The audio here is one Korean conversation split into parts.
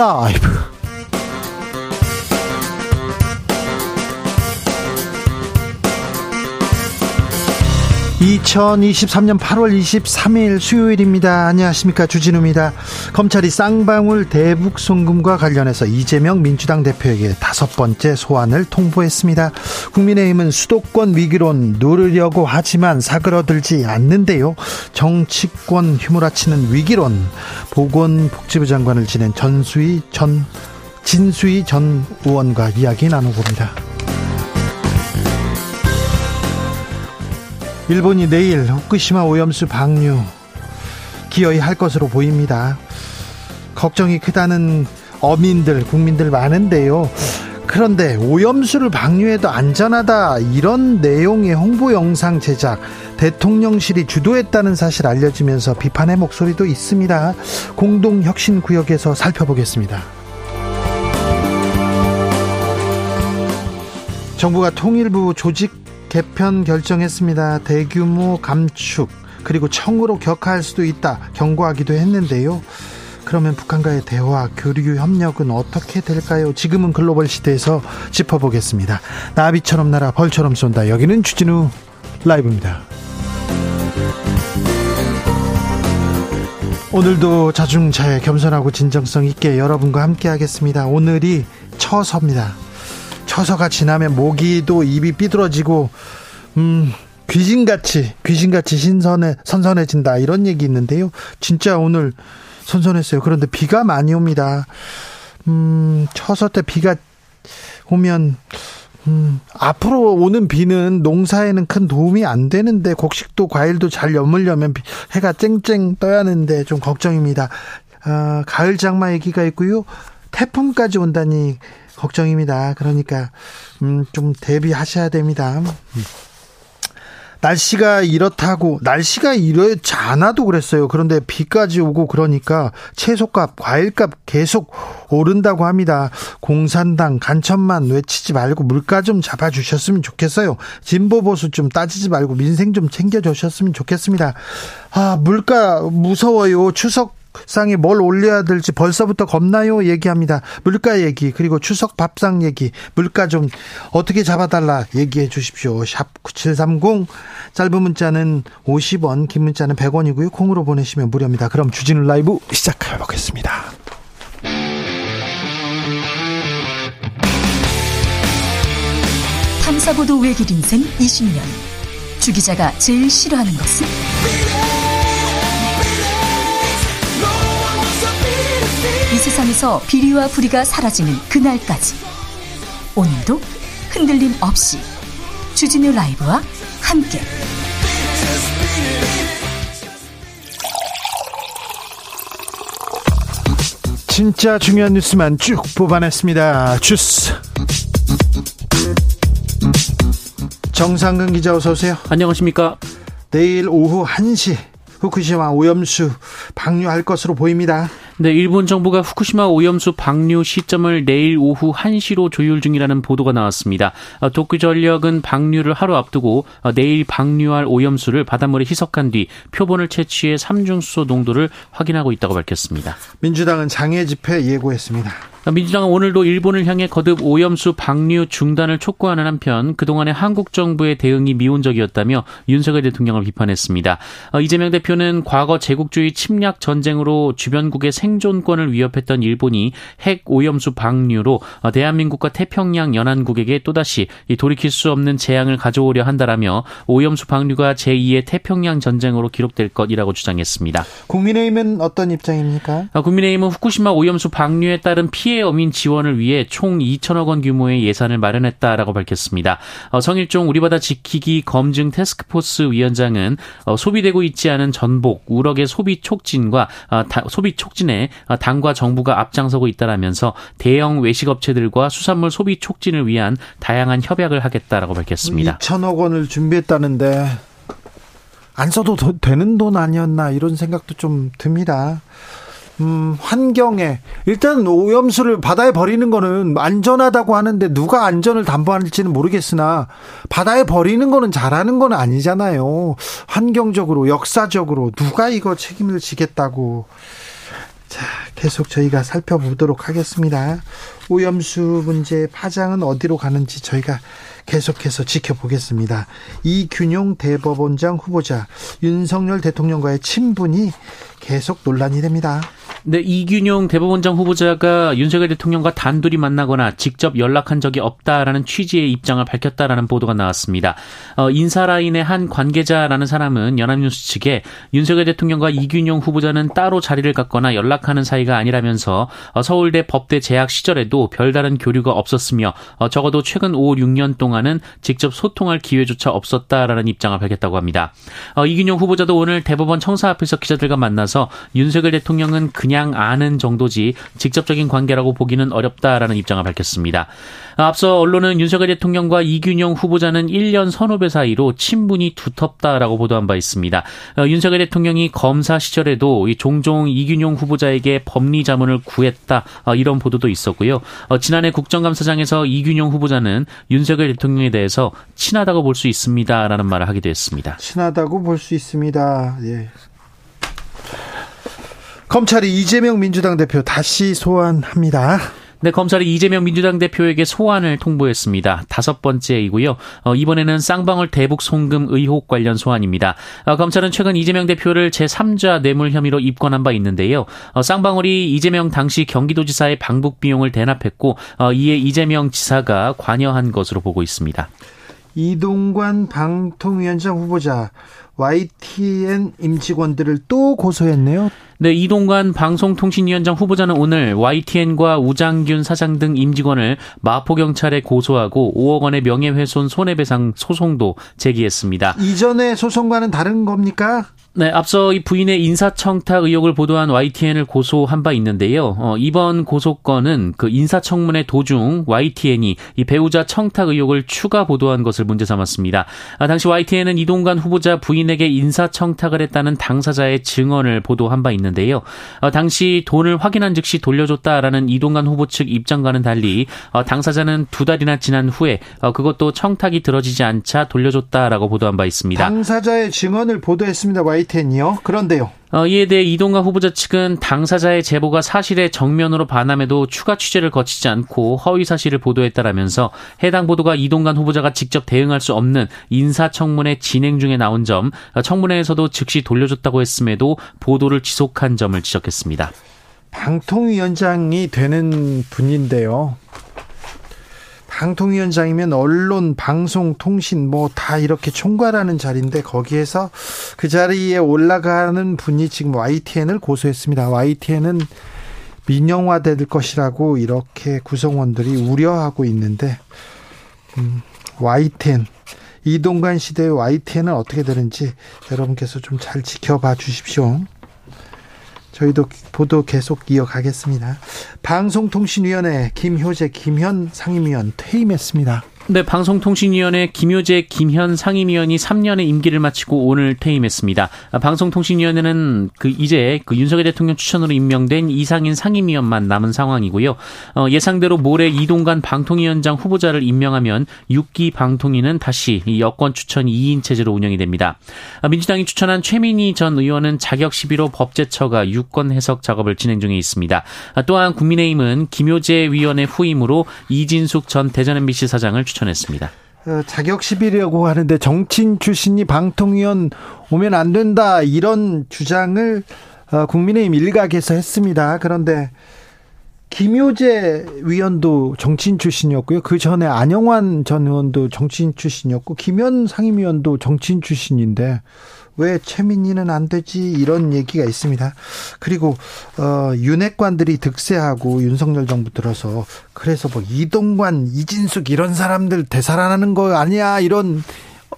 라 2023년 8월 23일 수요일입니다. 안녕하십니까. 주진우입니다. 검찰이 쌍방울 대북 송금과 관련해서 이재명 민주당 대표에게 다섯 번째 소환을 통보했습니다. 국민의힘은 수도권 위기론 누르려고 하지만 사그러들지 않는데요. 정치권 휘몰아치는 위기론 보건복지부 장관을 지낸 전수희 전 진수희 전 의원과 이야기 나눠봅니다. 일본이 내일 후쿠시마 오염수 방류 기어이 할 것으로 보입니다. 걱정이 크다는 어민들, 국민들 많은데요. 그런데 오염수를 방류해도 안전하다 이런 내용의 홍보 영상 제작 대통령실이 주도했다는 사실 알려지면서 비판의 목소리도 있습니다. 공동 혁신 구역에서 살펴보겠습니다. 정부가 통일부 조직 개편 결정했습니다. 대규모 감축 그리고 청으로 격하할 수도 있다 경고하기도 했는데요. 그러면 북한과의 대화, 교류 협력은 어떻게 될까요? 지금은 글로벌 시대에서 짚어보겠습니다. 나비처럼 날아 벌처럼 쏜다. 여기는 주진우 라이브입니다. 오늘도 자중차에 겸손하고 진정성 있게 여러분과 함께 하겠습니다. 오늘이 처서입니다. 처서가 지나면 모기도 입이 삐뚤어지고 음 귀신같이 귀신같이 신선해 선선해진다 이런 얘기 있는데요. 진짜 오늘 선선했어요. 그런데 비가 많이 옵니다. 음 처서 때 비가 오면 음, 앞으로 오는 비는 농사에는 큰 도움이 안 되는데 곡식도 과일도 잘 여물려면 해가 쨍쨍 떠야 하는데 좀 걱정입니다. 어, 가을 장마 얘기가 있고요. 태풍까지 온다니 걱정입니다. 그러니까 음, 좀 대비하셔야 됩니다. 날씨가 이렇다고 날씨가 이렇지 않아도 그랬어요. 그런데 비까지 오고 그러니까 채소값, 과일값 계속 오른다고 합니다. 공산당 간첩만 외치지 말고 물가 좀 잡아 주셨으면 좋겠어요. 진보 보수 좀 따지지 말고 민생 좀 챙겨 주셨으면 좋겠습니다. 아 물가 무서워요. 추석 상에 뭘 올려야 될지 벌써부터 겁나요 얘기합니다. 물가 얘기 그리고 추석 밥상 얘기 물가 좀 어떻게 잡아달라 얘기해 주십시오. 샵 9730 짧은 문자는 50원 긴 문자는 100원이고요. 콩으로 보내시면 무료입니다. 그럼 주진우 라이브 시작해 보겠습니다. 탐사보도 외길 인생 20년 주 기자가 제일 싫어하는 것은? 세상에서 비리와 부리가 사라지는 그날까지 오늘도 흔들림 없이 주진우 라이브와 함께 진짜 중요한 뉴스만 쭉 뽑아냈습니다. 주스 정상근 기자 어서 오세요. 안녕하십니까? 내일 오후 1시 후쿠시마 오염수 방류할 것으로 보입니다. 네, 일본 정부가 후쿠시마 오염수 방류 시점을 내일 오후 1시로 조율 중이라는 보도가 나왔습니다. 어, 도쿄전력은 방류를 하루 앞두고 어, 내일 방류할 오염수를 바닷물에 희석한 뒤 표본을 채취해 삼중수소 농도를 확인하고 있다고 밝혔습니다. 민주당은 장애 집회 예고했습니다. 민주당은 오늘도 일본을 향해 거듭 오염수 방류 중단을 촉구하는 한편 그동안의 한국 정부의 대응이 미온적이었다며 윤석열 대통령을 비판했습니다. 어, 이재명 대표는 과거 제국주의 침략 전쟁으로 주변국의 생존권을 위협했던 일본이 핵 오염수 방류로 어, 대한민국과 태평양 연안국에게 또다시 돌이킬 수 없는 재앙을 가져오려 한다라며 오염수 방류가 제2의 태평양 전쟁으로 기록될 것이라고 주장했습니다. 국민의힘은 어떤 입장입니까? 어, 국민의힘은 후쿠시마 오염수 방류에 따른 피해 피해 어민 지원을 위해 총 2천억 원 규모의 예산을 마련했다라고 밝혔습니다. 어, 성일종 우리바다 지키기 검증 테스크포스 위원장은 어, 소비되고 있지 않은 전복, 우럭의 소비 촉진과 어, 소비 촉진에 당과 정부가 앞장서고 있다라면서 대형 외식업체들과 수산물 소비 촉진을 위한 다양한 협약을 하겠다라고 밝혔습니다. 2천억 원을 준비했다는데 안 써도 되는 돈 아니었나 이런 생각도 좀 듭니다. 음, 환경에 일단 오염수를 바다에 버리는 거는 안전하다고 하는데 누가 안전을 담보할지는 모르겠으나 바다에 버리는 거는 잘하는 건 아니잖아요. 환경적으로 역사적으로 누가 이거 책임을 지겠다고 자, 계속 저희가 살펴보도록 하겠습니다. 오염수 문제 파장은 어디로 가는지 저희가 계속해서 지켜보겠습니다. 이균용 대법원장 후보자 윤석열 대통령과의 친분이 계속 논란이 됩니다. 네, 이균용 대법원장 후보자가 윤석열 대통령과 단둘이 만나거나 직접 연락한 적이 없다라는 취지의 입장을 밝혔다라는 보도가 나왔습니다. 어, 인사라인의 한 관계자라는 사람은 연합뉴스 측에 윤석열 대통령과 이균용 후보자는 따로 자리를 갖거나 연락하는 사이가 아니라면서 어, 서울대 법대 재학 시절에도 별다른 교류가 없었으며 어, 적어도 최근 5, 6년 동안 은 직접 소통할 기회조차 없었다라는 입장을 밝혔다고 합니다. 어, 이균용 후보자도 오늘 대법원 청사 앞에서 기자들과 만나서 윤석열 대통령은 그냥 아는 정도지 직접적인 관계라고 보기는 어렵다라는 입장을 밝혔습니다. 앞서 언론은 윤석열 대통령과 이균용 후보자는 1년 선후배 사이로 친분이 두텁다라고 보도한 바 있습니다. 어, 윤석열 대통령이 검사 시절에도 종종 이균용 후보자에게 법리 자문을 구했다 어, 이런 보도도 있었고요. 어, 지난해 국정감사장에서 이균용 후보자는 윤석열 대통령에 대해서 친하다고 볼 수 있습니다라는 말을 하기도 했습니다. 친하다고 볼 수 있습니다. 예. 검찰이 이재명 민주당 대표 다시 소환합니다. 네, 검찰이 이재명 민주당 대표에게 소환을 통보했습니다. 다섯 번째이고요. 어, 이번에는 쌍방울 대북 송금 의혹 관련 소환입니다. 어, 검찰은 최근 이재명 대표를 제3자 뇌물 혐의로 입건한 바 있는데요. 어, 쌍방울이 이재명 당시 경기도지사의 방북 비용을 대납했고 어, 이에 이재명 지사가 관여한 것으로 보고 있습니다. 이동관 방통위원장 후보자 YTN 임직원들을 또 고소했네요. 네, 이동관 방송통신위원장 후보자는 오늘 YTN과 우장균 사장 등 임직원을 마포경찰에 고소하고 5억 원의 명예훼손 손해배상 소송도 제기했습니다. 이전의 소송과는 다른 겁니까? 네, 앞서 이 부인의 인사청탁 의혹을 보도한 YTN을 고소한 바 있는데요. 어, 이번 고소건은 그 인사청문회 도중 YTN이 이 배우자 청탁 의혹을 추가 보도한 것을 문제 삼았습니다. 아, 당시 YTN은 이동관 후보자 부인에게 인사청탁을 했다는 당사자의 증언을 보도한 바 있는데요. 어, 당시 돈을 확인한 즉시 돌려줬다라는 이동관 후보 측 입장과는 달리 어, 당사자는 두 달이나 지난 후에 어, 그것도 청탁이 들어지지 않자 돌려줬다라고 보도한 바 있습니다. 당사자의 증언을 보도했습니다. YTN이요. 그런데요. 어, 이에 대해 이동관 후보자 측은 당사자의 제보가 사실에 정면으로 반함에도 추가 취재를 거치지 않고 허위 사실을 보도했다라면서 해당 보도가 이동관 후보자가 직접 대응할 수 없는 인사청문회 진행 중에 나온 점, 어, 청문회에서도 즉시 돌려줬다고 했음에도 보도를 지속한 점을 지적했습니다. 방통위원장이 되는 분인데요. 방통위원장이면 언론, 방송, 통신 뭐 다 이렇게 총괄하는 자리인데 거기에서 그 자리에 올라가는 분이 지금 YTN을 고소했습니다. YTN은 민영화될 것이라고 이렇게 구성원들이 우려하고 있는데 음, YTN 이동관 시대의 YTN은 어떻게 되는지 여러분께서 좀 잘 지켜봐 주십시오. 저희도 보도 계속 이어가겠습니다. 방송통신위원회 김효재 김현 상임위원 퇴임했습니다. 네, 방송통신위원회 김효재, 김현 상임위원이 3년의 임기를 마치고 오늘 퇴임했습니다. 방송통신위원회는 그 이제 그 윤석열 대통령 추천으로 임명된 이상인 상임위원만 남은 상황이고요. 어, 예상대로 모레 이동관 방통위원장 후보자를 임명하면 6기 방통위는 다시 여권 추천 2인 체제로 운영이 됩니다. 민주당이 추천한 최민희 전 의원은 자격 시비로 법제처가 유권 해석 작업을 진행 중에 있습니다. 또한 국민의힘은 김효재 위원의 후임으로 이진숙 전 대전 MBC 사장을 추천 추천했습니다. 어, 자격 시비라고 하는데 정치인 출신이 방통위원 오면 안 된다 이런 주장을 어, 국민의힘 일각에서 했습니다. 그런데 김효재 위원도 정치인 출신이었고요. 그 전에 안영환 전 의원도 정치인 출신이었고 김현 상임위원도 정치인 출신인데 왜 최민희는 안 되지 이런 얘기가 있습니다. 그리고 어 윤핵관들이 득세하고 윤석열 정부 들어서 그래서 뭐 이동관, 이진숙 이런 사람들 되살아나는 거 아니야 이런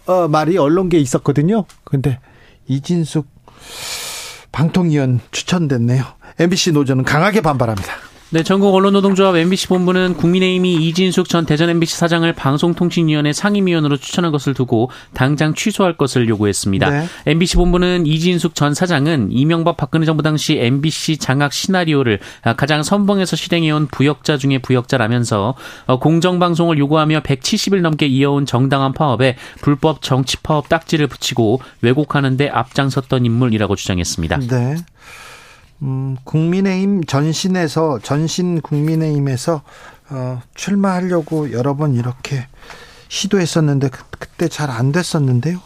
어 말이 언론계에 있었거든요. 근데 이진숙 방통위원 추천됐네요. MBC 노조는 강하게 반발합니다. 네, 전국 언론노동조합 MBC 본부는 국민의힘이 이진숙 전 대전 MBC 사장을 방송통신위원회 상임위원으로 추천한 것을 두고 당장 취소할 것을 요구했습니다. 네. MBC 본부는 이진숙 전 사장은 이명박 박근혜 정부 당시 MBC 장악 시나리오를 가장 선봉에서 실행해온 부역자 중에 부역자라면서 공정방송을 요구하며 170일 넘게 이어온 정당한 파업에 불법 정치 파업 딱지를 붙이고 왜곡하는 데 앞장섰던 인물이라고 주장했습니다. 네. 음, 국민의힘 전신에서 전신 국민의힘에서 어, 출마하려고 여러 번 이렇게 시도했었는데 그, 그때 잘 안 됐었는데요.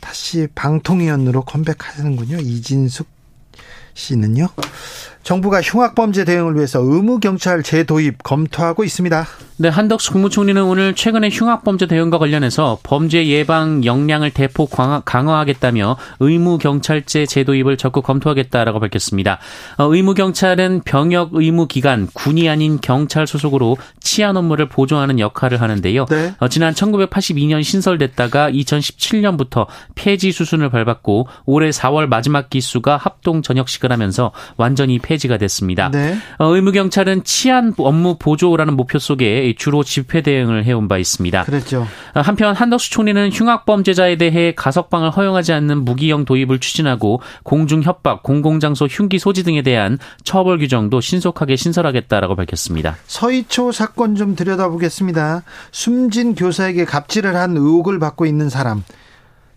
다시 방통위원으로 컴백하는군요. 이진숙 씨는요. 정부가 흉악범죄 대응을 위해서 의무 경찰 재도입 검토하고 있습니다. 네, 한덕수 국무총리는 오늘 최근에 흉악범죄 대응과 관련해서 범죄 예방 역량을 대폭 강화, 하겠다며 의무 경찰제 제도입을 적극 검토하겠다라고 밝혔습니다. 어, 의무 경찰은 병역 의무기관, 군이 아닌 경찰 소속으로 치안 업무를 보조하는 역할을 하는데요. 네. 어, 지난 1982년 신설됐다가 2017년부터 폐지 수순을 밟았고 올해 4월 마지막 기수가 합동 전역 식을 하면서 완전히 폐지 폐지가 됐습니다. 네. 어, 의무 경찰은 치안 업무 보조라는 목표 속에 주로 집회 대응을 해온 바 있습니다. 그렇죠. 어, 한편 한덕수 총리는 흉악 범죄자에 대해 가석방을 허용하지 않는 무기형 도입을 추진하고 공중 협박, 공공장소 흉기 소지 등에 대한 처벌 규정도 신속하게 신설하겠다라고 밝혔습니다. 서희초 사건 좀 들여다보겠습니다. 숨진 교사에게 갑질을 한 의혹을 받고 있는 사람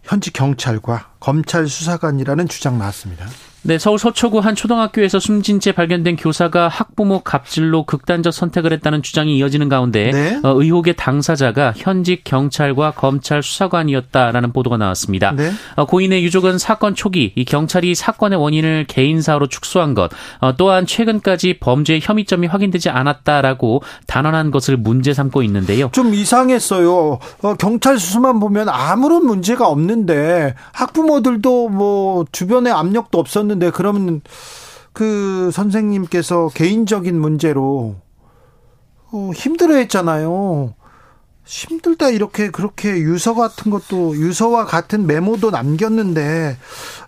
현지 경찰과 검찰 수사관이라는 주장 나왔습니다. 네, 서울 서초구 한 초등학교에서 숨진 채 발견된 교사가 학부모 갑질로 극단적 선택을 했다는 주장이 이어지는 가운데 네? 어, 의혹의 당사자가 현직 경찰과 검찰 수사관이었다라는 보도가 나왔습니다. 네? 어, 고인의 유족은 사건 초기 이 경찰이 사건의 원인을 개인사로 축소한 것, 어, 또한 최근까지 범죄 혐의점이 확인되지 않았다라고 단언한 것을 문제 삼고 있는데요. 좀 이상했어요. 어, 경찰 수사만 보면 아무런 문제가 없는데 학부모들도 뭐 주변에 압력도 없었는데 있었는데 그러면 그 선생님께서 개인적인 문제로 어, 힘들어했잖아요. 힘들다 이렇게 그렇게 유서 같은 것도 유서와 같은 메모도 남겼는데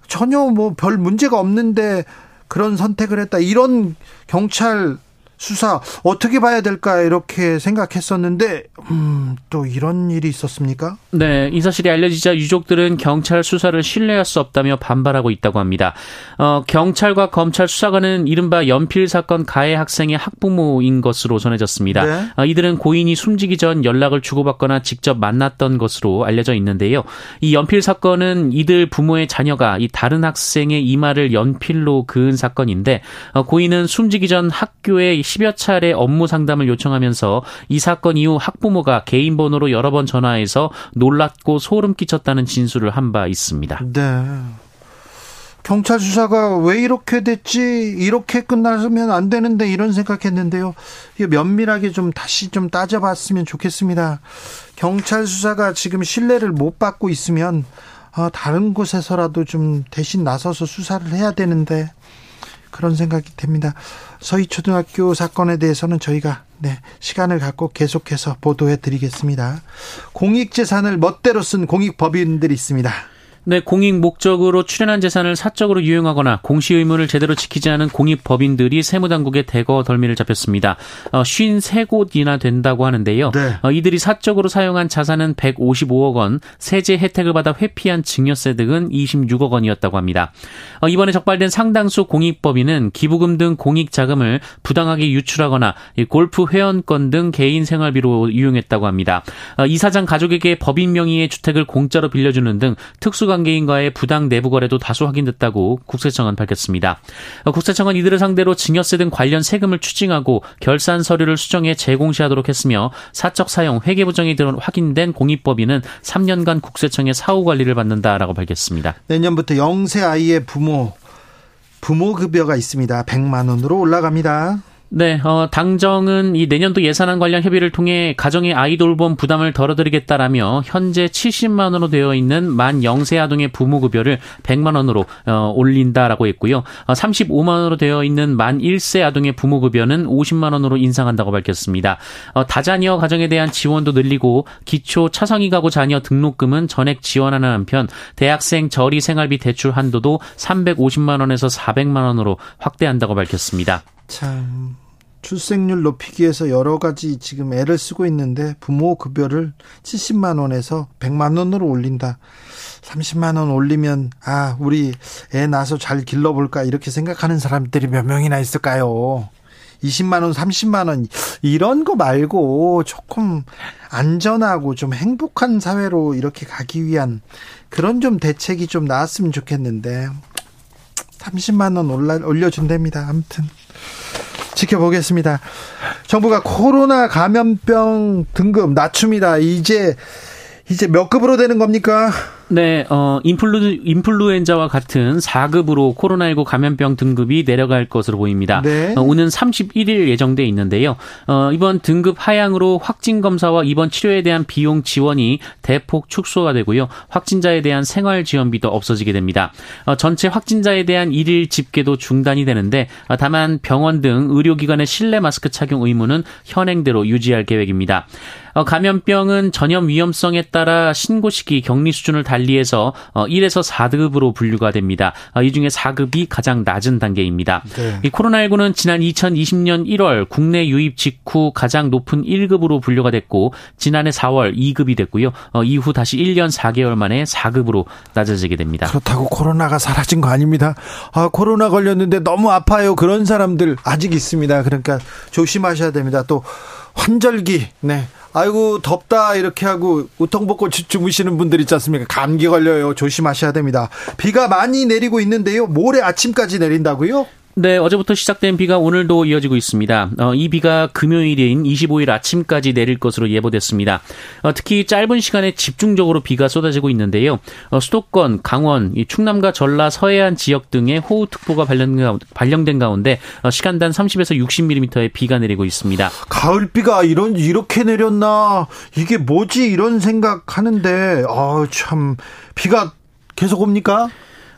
전혀 뭐 별 문제가 없는데 그런 선택을 했다 이런 경찰 수사 어떻게 봐야 될까 이렇게 생각했었는데 음, 또 이런 일이 있었습니까? 네, 이 사실이 알려지자 유족들은 경찰 수사를 신뢰할 수 없다며 반발하고 있다고 합니다. 어, 경찰과 검찰 수사관은 이른바 연필 사건 가해 학생의 학부모인 것으로 전해졌습니다. 네. 어, 이들은 고인이 숨지기 전 연락을 주고받거나 직접 만났던 것으로 알려져 있는데요. 이 연필 사건은 이들 부모의 자녀가 이 다른 학생의 이마를 연필로 그은 사건인데 어, 고인은 숨지기 전 학교에 10여 차례 업무 상담을 요청하면서 이 사건 이후 학부모가 개인 번호로 여러 번 전화해서 놀랐고 소름 끼쳤다는 진술을 한 바 있습니다. 네. 경찰 수사가 왜 이렇게 됐지? 이렇게 끝나면 안 되는데 이런 생각했는데요. 면밀하게 좀 다시 좀 따져봤으면 좋겠습니다. 경찰 수사가 지금 신뢰를 못 받고 있으면 어, 다른 곳에서라도 좀 대신 나서서 수사를 해야 되는데 그런 생각이 듭니다. 서희초등학교 사건에 대해서는 저희가 네, 시간을 갖고 계속해서 보도해 드리겠습니다. 공익재산을 멋대로 쓴 공익법인들이 있습니다. 네, 공익 목적으로 출연한 재산을 사적으로 유용하거나 공시 의무를 제대로 지키지 않은 공익 법인들이 세무당국에 대거 덜미를 잡혔습니다. 어, 53곳이나 된다고 하는데요. 네. 어, 이들이 사적으로 사용한 자산은 155억 원, 세제 혜택을 받아 회피한 증여세 등은 26억 원이었다고 합니다. 어, 이번에 적발된 상당수 공익 법인은 기부금 등 공익 자금을 부당하게 유출하거나 골프 회원권 등 개인 생활비로 이용했다고 합니다. 어, 이사장 가족에게 법인 명의의 주택을 공짜로 빌려주는 등 특수 관계인과의 부당 내부 거래도 다수 확인됐다고 국세청은 밝혔습니다. 국세청은 이들을 상대로 증여세 등 관련 세금을 추징하고 결산 서류를 수정해 재공시하도록 했으며 사적 사용 회계 부정이 확인된 공익법인은 3년간 국세청의 사후 관리를 받는다라고 밝혔습니다. 내년부터 영세 아이의 부모 부모 급여가 있습니다. 100만 원으로 올라갑니다. 네, 어, 당정은 이 내년도 예산안 관련 협의를 통해 가정의 아이돌봄 부담을 덜어드리겠다라며 현재 70만 원으로 되어 있는 만 0세 아동의 부모급여를 100만 원으로 어, 올린다라고 했고요. 어, 35만 원으로 되어 있는 만 1세 아동의 부모급여는 50만 원으로 인상한다고 밝혔습니다. 어, 다자녀 가정에 대한 지원도 늘리고 기초 차성이 가구 자녀 등록금은 전액 지원하는 한편 대학생 저리 생활비 대출 한도도 350만 원에서 400만 원으로 확대한다고 밝혔습니다. 참 출생률 높이기 위해서 여러 가지 지금 애를 쓰고 있는데 부모 급여를 70만 원에서 100만 원으로 올린다. 30만 원 올리면 아 우리 애 낳아서 잘 길러 볼까 이렇게 생각하는 사람들이 몇 명이나 있을까요? 20만 원, 30만 원 이런 거 말고 조금 안전하고 좀 행복한 사회로 이렇게 가기 위한 그런 좀 대책이 좀 나왔으면 좋겠는데 30만 원 올라 올려준답니다. 아무튼 지켜보겠습니다. 정부가 코로나 감염병 등급 낮춥니다. 이제 이제 몇 급으로 되는 겁니까? 네, 어, 인플루, 인플루엔자와 같은 4급으로 코로나19 감염병 등급이 내려갈 것으로 보입니다. 네. 어, 오는 31일 예정돼 있는데요. 어, 이번 등급 하향으로 확진 검사와 입원 치료에 대한 비용 지원이 대폭 축소가 되고요. 확진자에 대한 생활 지원비도 없어지게 됩니다. 어, 전체 확진자에 대한 일일 집계도 중단이 되는데 어, 다만 병원 등 의료기관의 실내 마스크 착용 의무는 현행대로 유지할 계획입니다. 어, 감염병은 전염 위험성에 따라 신고 시기 격리 수준을 달리해서 1에서 어, 4급으로 분류가 됩니다. 어, 이 중에 4급이 가장 낮은 단계입니다. 네. 이 코로나19는 지난 2020년 1월 국내 유입 직후 가장 높은 1급으로 분류가 됐고 지난해 4월 2급이 됐고요. 이후 다시 1년 4개월 만에 4급으로 낮아지게 됩니다. 그렇다고 코로나가 사라진 거 아닙니다. 아, 코로나 걸렸는데 너무 아파요. 그런 사람들 아직 있습니다. 그러니까 조심하셔야 됩니다. 또 환절기, 네. 아이고 덥다 이렇게 하고 우통 벗고 주무시는 분들 있지 않습니까? 감기 걸려요. 조심하셔야 됩니다. 비가 많이 내리고 있는데요. 모레 아침까지 내린다고요? 네, 어제부터 시작된 비가 오늘도 이어지고 있습니다. 어, 이 비가 금요일인 25일 아침까지 내릴 것으로 예보됐습니다. 어, 특히 짧은 시간에 집중적으로 비가 쏟아지고 있는데요. 어, 수도권, 강원, 충남과 전라, 서해안 지역 등에 호우특보가 발령, 발령된 가운데 어, 시간당 30에서 60mm의 비가 내리고 있습니다. 가을비가 이런 이렇게 내렸나? 이게 뭐지? 이런 생각하는데, 아, 참 비가 계속 옵니까?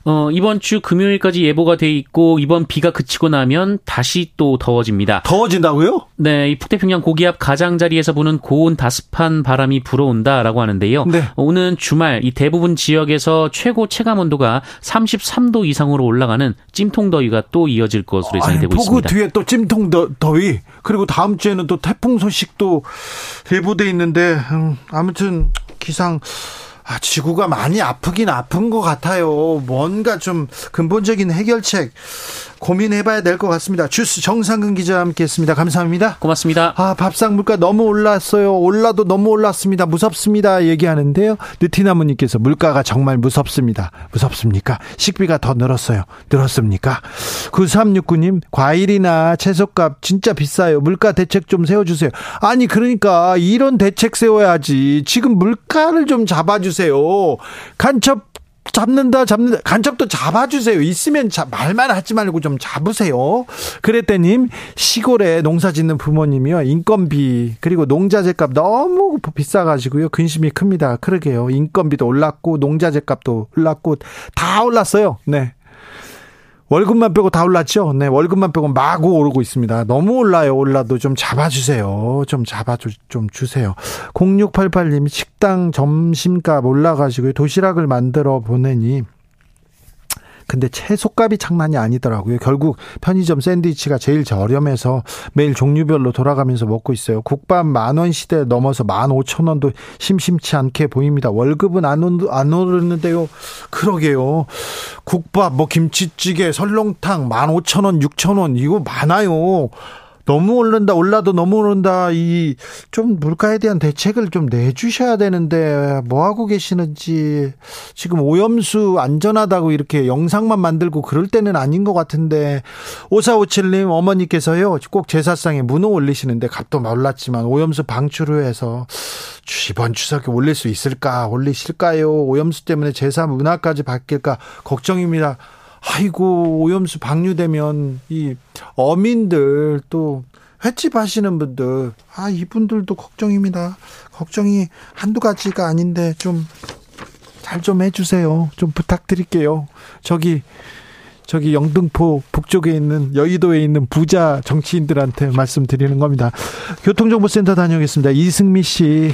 어, 이번 주 금요일까지 예보가 돼 있고 이번 비가 그치고 나면 다시 또 더워집니다. 더워진다고요? 네, 이 북태평양 고기압 가장자리에서 부는 고온 다습한 바람이 불어온다라고 하는데요. 네. 오는 주말 이 대부분 지역에서 최고 체감 온도가 33도 이상으로 올라가는 찜통 더위가 또 이어질 것으로 예상되고 있습니다. 그 뒤에 또 찜통 더위 그리고 다음 주에는 또 태풍 소식도 예보돼 있는데 음, 아무튼 기상 아, 지구가 많이 아프긴 아픈 것 같아요. 뭔가 좀 근본적인 해결책 고민해봐야 될 것 같습니다. 주스 정상근 기자와 함께했습니다. 감사합니다. 고맙습니다. 아 밥상 물가 너무 올랐어요. 올라도 너무 올랐습니다. 무섭습니다. 얘기하는데요. 느티나무님께서 물가가 정말 무섭습니다. 무섭습니까? 식비가 더 늘었어요. 늘었습니까? 9369님 과일이나 채소값 진짜 비싸요. 물가 대책 좀 세워주세요. 아니 그러니까 이런 대책 세워야지. 지금 물가를 좀 잡아주세요. 간첩 잡는다 잡는다. 간첩도 잡아주세요. 있으면 자, 말만 하지 말고 좀 잡으세요. 그랬더님 시골에 농사 짓는 부모님이요. 인건비 그리고 농자재값 너무 비싸가지고요. 근심이 큽니다. 그러게요. 인건비도 올랐고 농자재값도 올랐고 다 올랐어요. 네 월급만 빼고 다 올랐죠? 네, 월급만 빼고 마구 오르고 있습니다. 너무 올라요. 올라도 좀 잡아주세요. 좀 잡아주, 좀 주세요. 0688님, 식당 점심값 올라가지고 도시락을 만들어 보내니 근데 채소값이 장난이 아니더라고요. 결국 편의점 샌드위치가 제일 저렴해서 매일 종류별로 돌아가면서 먹고 있어요. 국밥 만 원 시대 넘어서 만 오천 원도 심심치 않게 보입니다. 월급은 안, 안 오르는데요. 그러게요. 국밥, 뭐 김치찌개, 설렁탕 만 오천 원, 육천 원 이거 많아요. 너무 오른다 올라도 너무 오른다 이 좀 물가에 대한 대책을 좀 내주셔야 되는데 뭐 하고 계시는지 지금 오염수 안전하다고 이렇게 영상만 만들고 그럴 때는 아닌 것 같은데 오사오칠님 어머니께서요 꼭 제사상에 문어 올리시는데 값도 올랐지만 오염수 방출을 해서 이번 추석에 올릴 수 있을까 올리실까요 오염수 때문에 제사 문화까지 바뀔까 걱정입니다. 아이고 오염수 방류되면 이 어민들 또 횟집 하시는 분들 아 이분들도 걱정입니다. 걱정이 한두 가지가 아닌데 좀잘좀 해주세요. 좀 부탁드릴게요. 저기 저기 영등포 북쪽에 있는 여의도에 있는 부자 정치인들한테 말씀드리는 겁니다. 교통정보센터 다녀오겠습니다. 이승미 씨.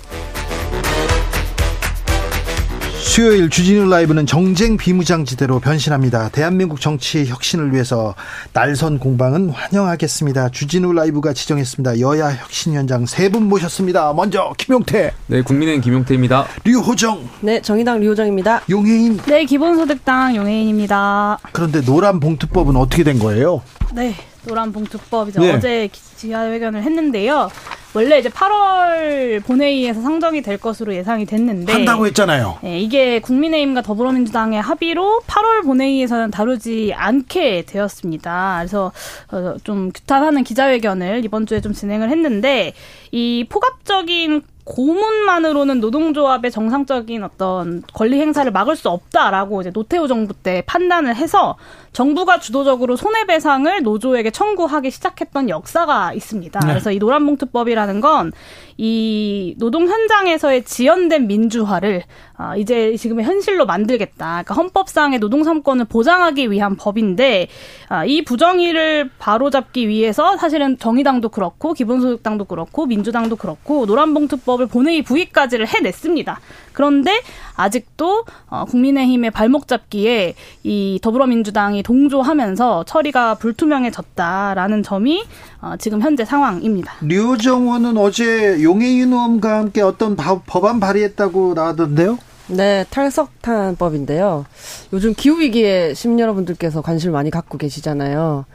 수요일 주진우 라이브는 정쟁 비무장지대로 변신합니다. 대한민국 정치 혁신을 위해서 날선 공방은 환영하겠습니다. 주진우 라이브가 지정했습니다. 여야 혁신위원장 세 분 모셨습니다. 먼저 김용태. 네, 국민의힘 김용태입니다. 류호정. 네, 정의당 류호정입니다. 용해인. 네, 기본소득당 용해인입니다. 그런데 노란 봉투법은 어떻게 된 거예요? 네, 노란 봉투법 이제 네. 어제 기자회견을 했는데요. 원래 이제 8월 본회의에서 상정이 될 것으로 예상이 됐는데 한다고 했잖아요. 네, 이게 국민의힘과 더불어민주당의 합의로 8월 본회의에서는 다루지 않게 되었습니다. 그래서 어, 좀 규탄하는 기자회견을 이번 주에 좀 진행을 했는데 이 포괄적인 고문만으로는 노동조합의 정상적인 어떤 권리 행사를 막을 수 없다라고 이제 노태우 정부 때 판단을 해서 정부가 주도적으로 손해배상을 노조에게 청구하기 시작했던 역사가 있습니다. 네. 그래서 이 노란봉투법이라는 건 이 노동 현장에서의 지연된 민주화를 아, 이제 지금의 현실로 만들겠다. 그러니까 헌법상의 노동 삼권을 보장하기 위한 법인데 아, 이 부정의를 바로잡기 위해서 사실은 정의당도 그렇고 기본소득당도 그렇고 민주당도 그렇고 노란봉투법을 본회의 부의까지를 해냈습니다. 그런데 아직도 어, 국민의힘의 발목 잡기에 이 더불어민주당이 동조하면서 처리가 불투명해졌다라는 점이 어, 지금 현재 상황입니다. 류정원은 어제 용해인 의원과 함께 어떤 법안 발의했다고 나왔던데요? 네, 탈석탄법인데요. 요즘 기후위기에 시민 여러분들께서 관심을 많이 갖고 계시잖아요.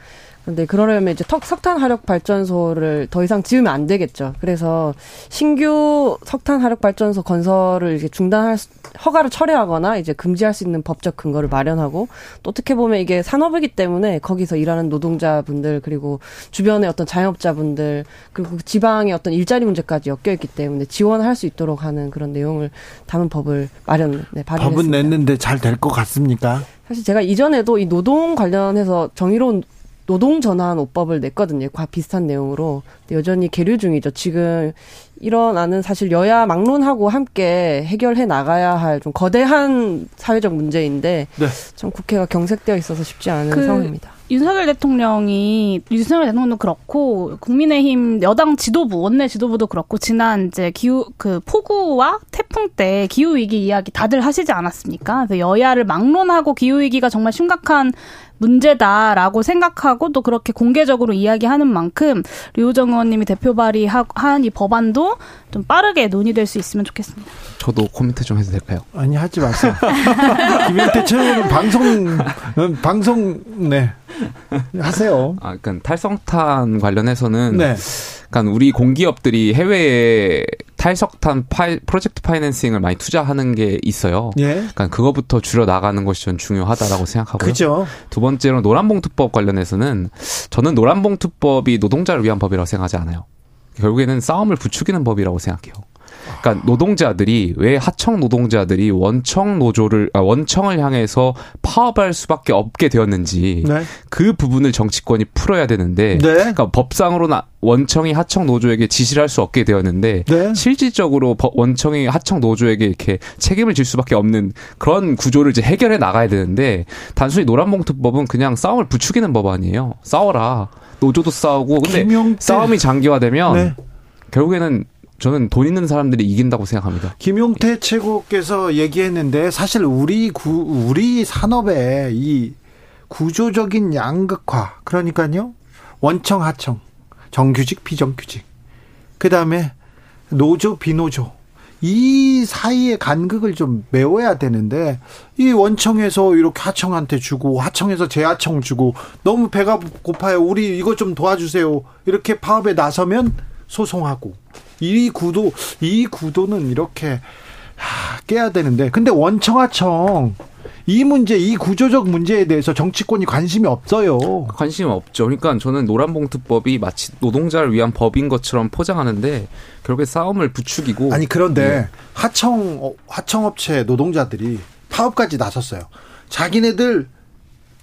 근데 그러려면 이제 턱 석탄 화력 발전소를 더 이상 지으면 안 되겠죠. 그래서 신규 석탄 화력 발전소 건설을 이제 중단할 수, 허가를 철회하거나 이제 금지할 수 있는 법적 근거를 마련하고 또 어떻게 보면 이게 산업이기 때문에 거기서 일하는 노동자분들 그리고 주변의 어떤 자영업자분들 그리고 지방의 어떤 일자리 문제까지 엮여 있기 때문에 지원할 수 있도록 하는 그런 내용을 담은 법을 마련 네, 발의했습니다. 법은 냈는데 잘 될 것 같습니까? 사실 제가 이전에도 이 노동 관련해서 정의로운 노동 전환 오법을 냈거든요. 과 비슷한 내용으로 여전히 계류 중이죠. 지금 일어나는 사실 여야 막론하고 함께 해결해 나가야 할 좀 거대한 사회적 문제인데 네. 참 국회가 경색되어 있어서 쉽지 않은 그 상황입니다. 윤석열 대통령이 윤석열 대통령도 그렇고 국민의힘 여당 지도부 원내 지도부도 그렇고 지난 이제 기후 그 폭우와 태풍 때 기후 위기 이야기 다들 하시지 않았습니까? 그래서 여야를 막론하고 기후 위기가 정말 심각한 문제다라고 생각하고 또 그렇게 공개적으로 이야기하는 만큼 류호정 의원님이 대표 발의한 이 법안도 좀 빠르게 논의될 수 있으면 좋겠습니다. 저도 코멘트 좀 해도 될까요? 아니 하지 마세요. 김현태 최고는 방송 방송 네 하세요. 아, 그러니까 탈성탄 관련해서는 네. 그러니까 우리 공기업들이 해외에 탈석탄 파이, 프로젝트 파이낸싱을 많이 투자하는 게 있어요. 예. 그러니까 그거부터 줄여 나가는 것이 전 중요하다라고 생각하고요. 그죠. 두 번째로 노란봉투법 관련해서는 저는 노란봉투법이 노동자를 위한 법이라고 생각하지 않아요. 결국에는 싸움을 부추기는 법이라고 생각해요. 그러니까 노동자들이 왜 하청 노동자들이 원청 노조를 아, 원청을 향해서 파업할 수밖에 없게 되었는지 네. 그 부분을 정치권이 풀어야 되는데 네. 그러니까 법상으로는 원청이 하청 노조에게 지시를 할 수 없게 되었는데 네. 실질적으로 원청이 하청 노조에게 이렇게 책임을 질 수밖에 없는 그런 구조를 이제 해결해 나가야 되는데 단순히 노란봉투법은 그냥 싸움을 부추기는 법 아니에요. 싸워라. 노조도 싸우고 근데 김용태. 싸움이 장기화되면 네. 결국에는 저는 돈 있는 사람들이 이긴다고 생각합니다. 김용태 최고께서 얘기했는데 사실 우리 구, 우리 산업의 이 구조적인 양극화 그러니까요. 원청 하청 정규직 비정규직. 그 다음에 노조 비노조. 이 사이의 간극을 좀 메워야 되는데 이 원청에서 이렇게 하청한테 주고 하청에서 재하청 주고 너무 배가 고파요. 우리 이거 좀 도와주세요. 이렇게 파업에 나서면 소송하고 이 구도 이 구도는 이렇게 하, 깨야 되는데 근데 원청하청 이 문제, 이 구조적 문제에 대해서 정치권이 관심이 없어요. 관심이 없죠. 그러니까 저는 노란봉투법이 마치 노동자를 위한 법인 것처럼 포장하는데 결국에 싸움을 부추기고 아니 그런데 네. 하청 어, 하청업체 노동자들이 파업까지 나섰어요. 자기네들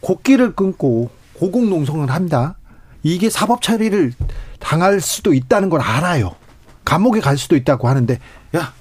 곡기를 끊고 고공농성을 합니다. 이게 사법 처리를 당할 수도 있다는 걸 알아요. 감옥에 갈 수도 있다고 하는데 야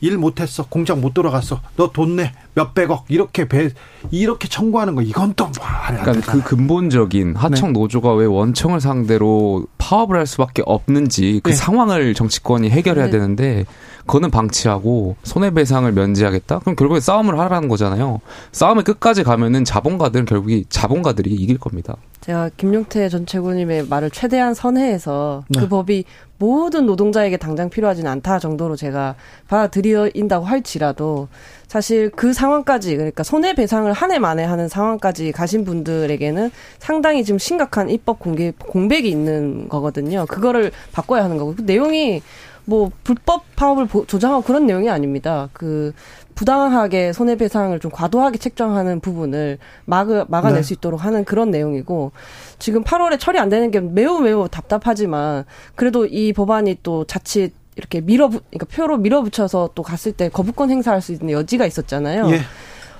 일 못했어. 공장 못 돌아갔어. 너 돈 내. 몇백억. 이렇게 배 이렇게 청구하는 거. 이건 또 그러니까 그 근본적인 하청 네. 노조가 왜 원청을 상대로 파업을 할 수밖에 없는지 그 네. 상황을 정치권이 해결해야 네. 되는데 그거는 방치하고 손해배상을 면제하겠다? 그럼 결국에 싸움을 하라는 거잖아요. 싸움을 끝까지 가면은 자본가들은 결국에 자본가들이 이길 겁니다. 제가 김용태 전 최고님의 말을 최대한 선회해서 그 네. 법이 모든 노동자에게 당장 필요하지는 않다 정도로 제가 받아들인다고 할지라도 사실 그 상황까지 그러니까 손해 배상을 한 해 만에 하는 상황까지 가신 분들에게는 상당히 지금 심각한 입법 공개 공백이 있는 거거든요. 그거를 바꿔야 하는 거고 그 내용이 뭐 불법 파업을 조장하고 그런 내용이 아닙니다. 그 부당하게 손해배상을 좀 과도하게 책정하는 부분을 막아, 막아낼 네. 수 있도록 하는 그런 내용이고 지금 8월에 처리 안 되는 게 매우 매우 답답하지만 그래도 이 법안이 또 자칫 이렇게 밀어 그러니까 표로 밀어붙여서 또 갔을 때 거부권 행사할 수 있는 여지가 있었잖아요. 예.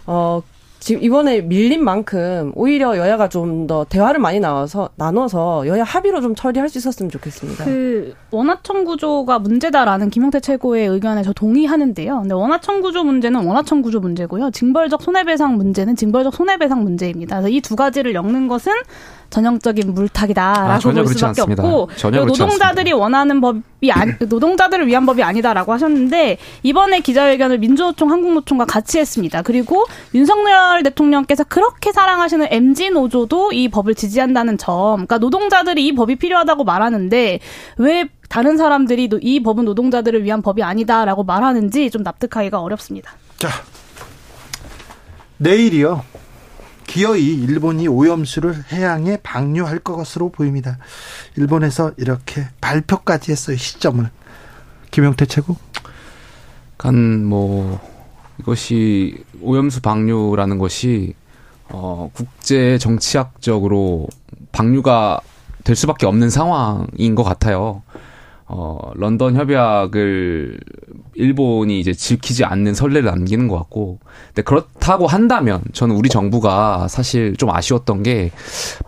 어 지금 이번에 밀린 만큼 오히려 여야가 좀 더 대화를 많이 나와서 나눠서 여야 합의로 좀 처리할 수 있었으면 좋겠습니다. 그 원하청 구조가 문제다라는 김용태 최고의 의견에 저 동의하는데요. 근데 원하청 구조 문제는 원하청 구조 문제고요. 징벌적 손해배상 문제는 징벌적 손해배상 문제입니다. 그래서 이 두 가지를 엮는 것은 전형적인 물타기다라고 아, 볼 수밖에 않습니다. 없고 노동자들이 원하는 법이 아니, 노동자들을 위한 법이 아니다라고 하셨는데 이번에 기자회견을 민주노총 한국노총과 같이 했습니다. 그리고 윤석열 대통령께서 그렇게 사랑하시는 MG 노조도 이 법을 지지한다는 점, 그러니까 노동자들이 이 법이 필요하다고 말하는데 왜 다른 사람들이 이 법은 노동자들을 위한 법이 아니다라고 말하는지 좀 납득하기가 어렵습니다. 자, 내일이요. 기어이 일본이 오염수를 해양에 방류할 것으로 보입니다. 일본에서 이렇게 발표까지 했어요. 시점을. 김영태 최고. 간 뭐 이것이 오염수 방류라는 것이 어 국제 정치학적으로 방류가 될 수밖에 없는 상황인 것 같아요. 어, 런던 협약을 일본이 이제 지키지 않는 선례를 남기는 것 같고, 근데 그렇다고 한다면 저는 우리 정부가 사실 좀 아쉬웠던 게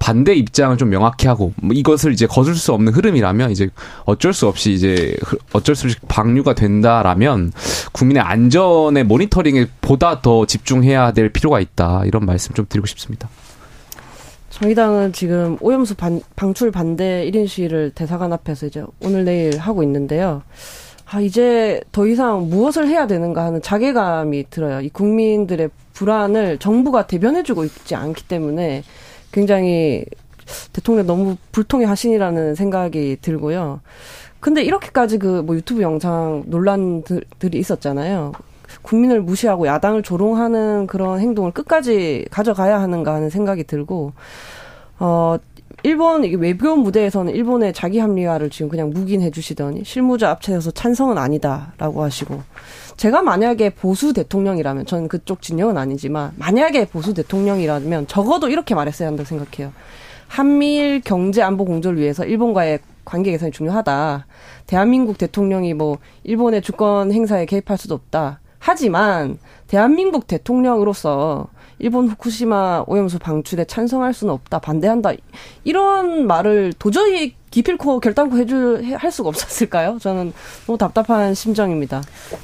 반대 입장을 좀 명확히 하고 뭐 이것을 이제 거둘 수 없는 흐름이라면 이제 어쩔 수 없이 이제 어쩔 수 없이 방류가 된다라면 국민의 안전의 모니터링에 보다 더 집중해야 될 필요가 있다 이런 말씀 좀 드리고 싶습니다. 정의당은 지금 오염수 반, 방출 반대 1인 시위를 대사관 앞에서 이제 오늘 내일 하고 있는데요. 아, 이제 더 이상 무엇을 해야 되는가 하는 자괴감이 들어요. 이 국민들의 불안을 정부가 대변해주고 있지 않기 때문에 굉장히 대통령 너무 불통의 하신이라는 생각이 들고요. 근데 이렇게까지 그 뭐 유튜브 영상 논란들이 있었잖아요. 국민을 무시하고 야당을 조롱하는 그런 행동을 끝까지 가져가야 하는가 하는 생각이 들고 어 일본 외교 무대에서는 일본의 자기 합리화를 지금 그냥 묵인해 주시더니 실무자 앞에서 찬성은 아니다라고 하시고 제가 만약에 보수 대통령이라면 저는 그쪽 진영은 아니지만 만약에 보수 대통령이라면 적어도 이렇게 말했어야 한다고 생각해요. 한미일 경제 안보 공조를 위해서 일본과의 관계 개선이 중요하다. 대한민국 대통령이 뭐 일본의 주권 행사에 개입할 수도 없다. 하지만 대한민국 대통령으로서 일본 후쿠시마 오염수 방출에 찬성할 수는 없다, 반대한다. 이런 말을 도저히 기필코 결단코 해줄 할 수가 없었을까요? 저는 너무 답답한 심정입니다.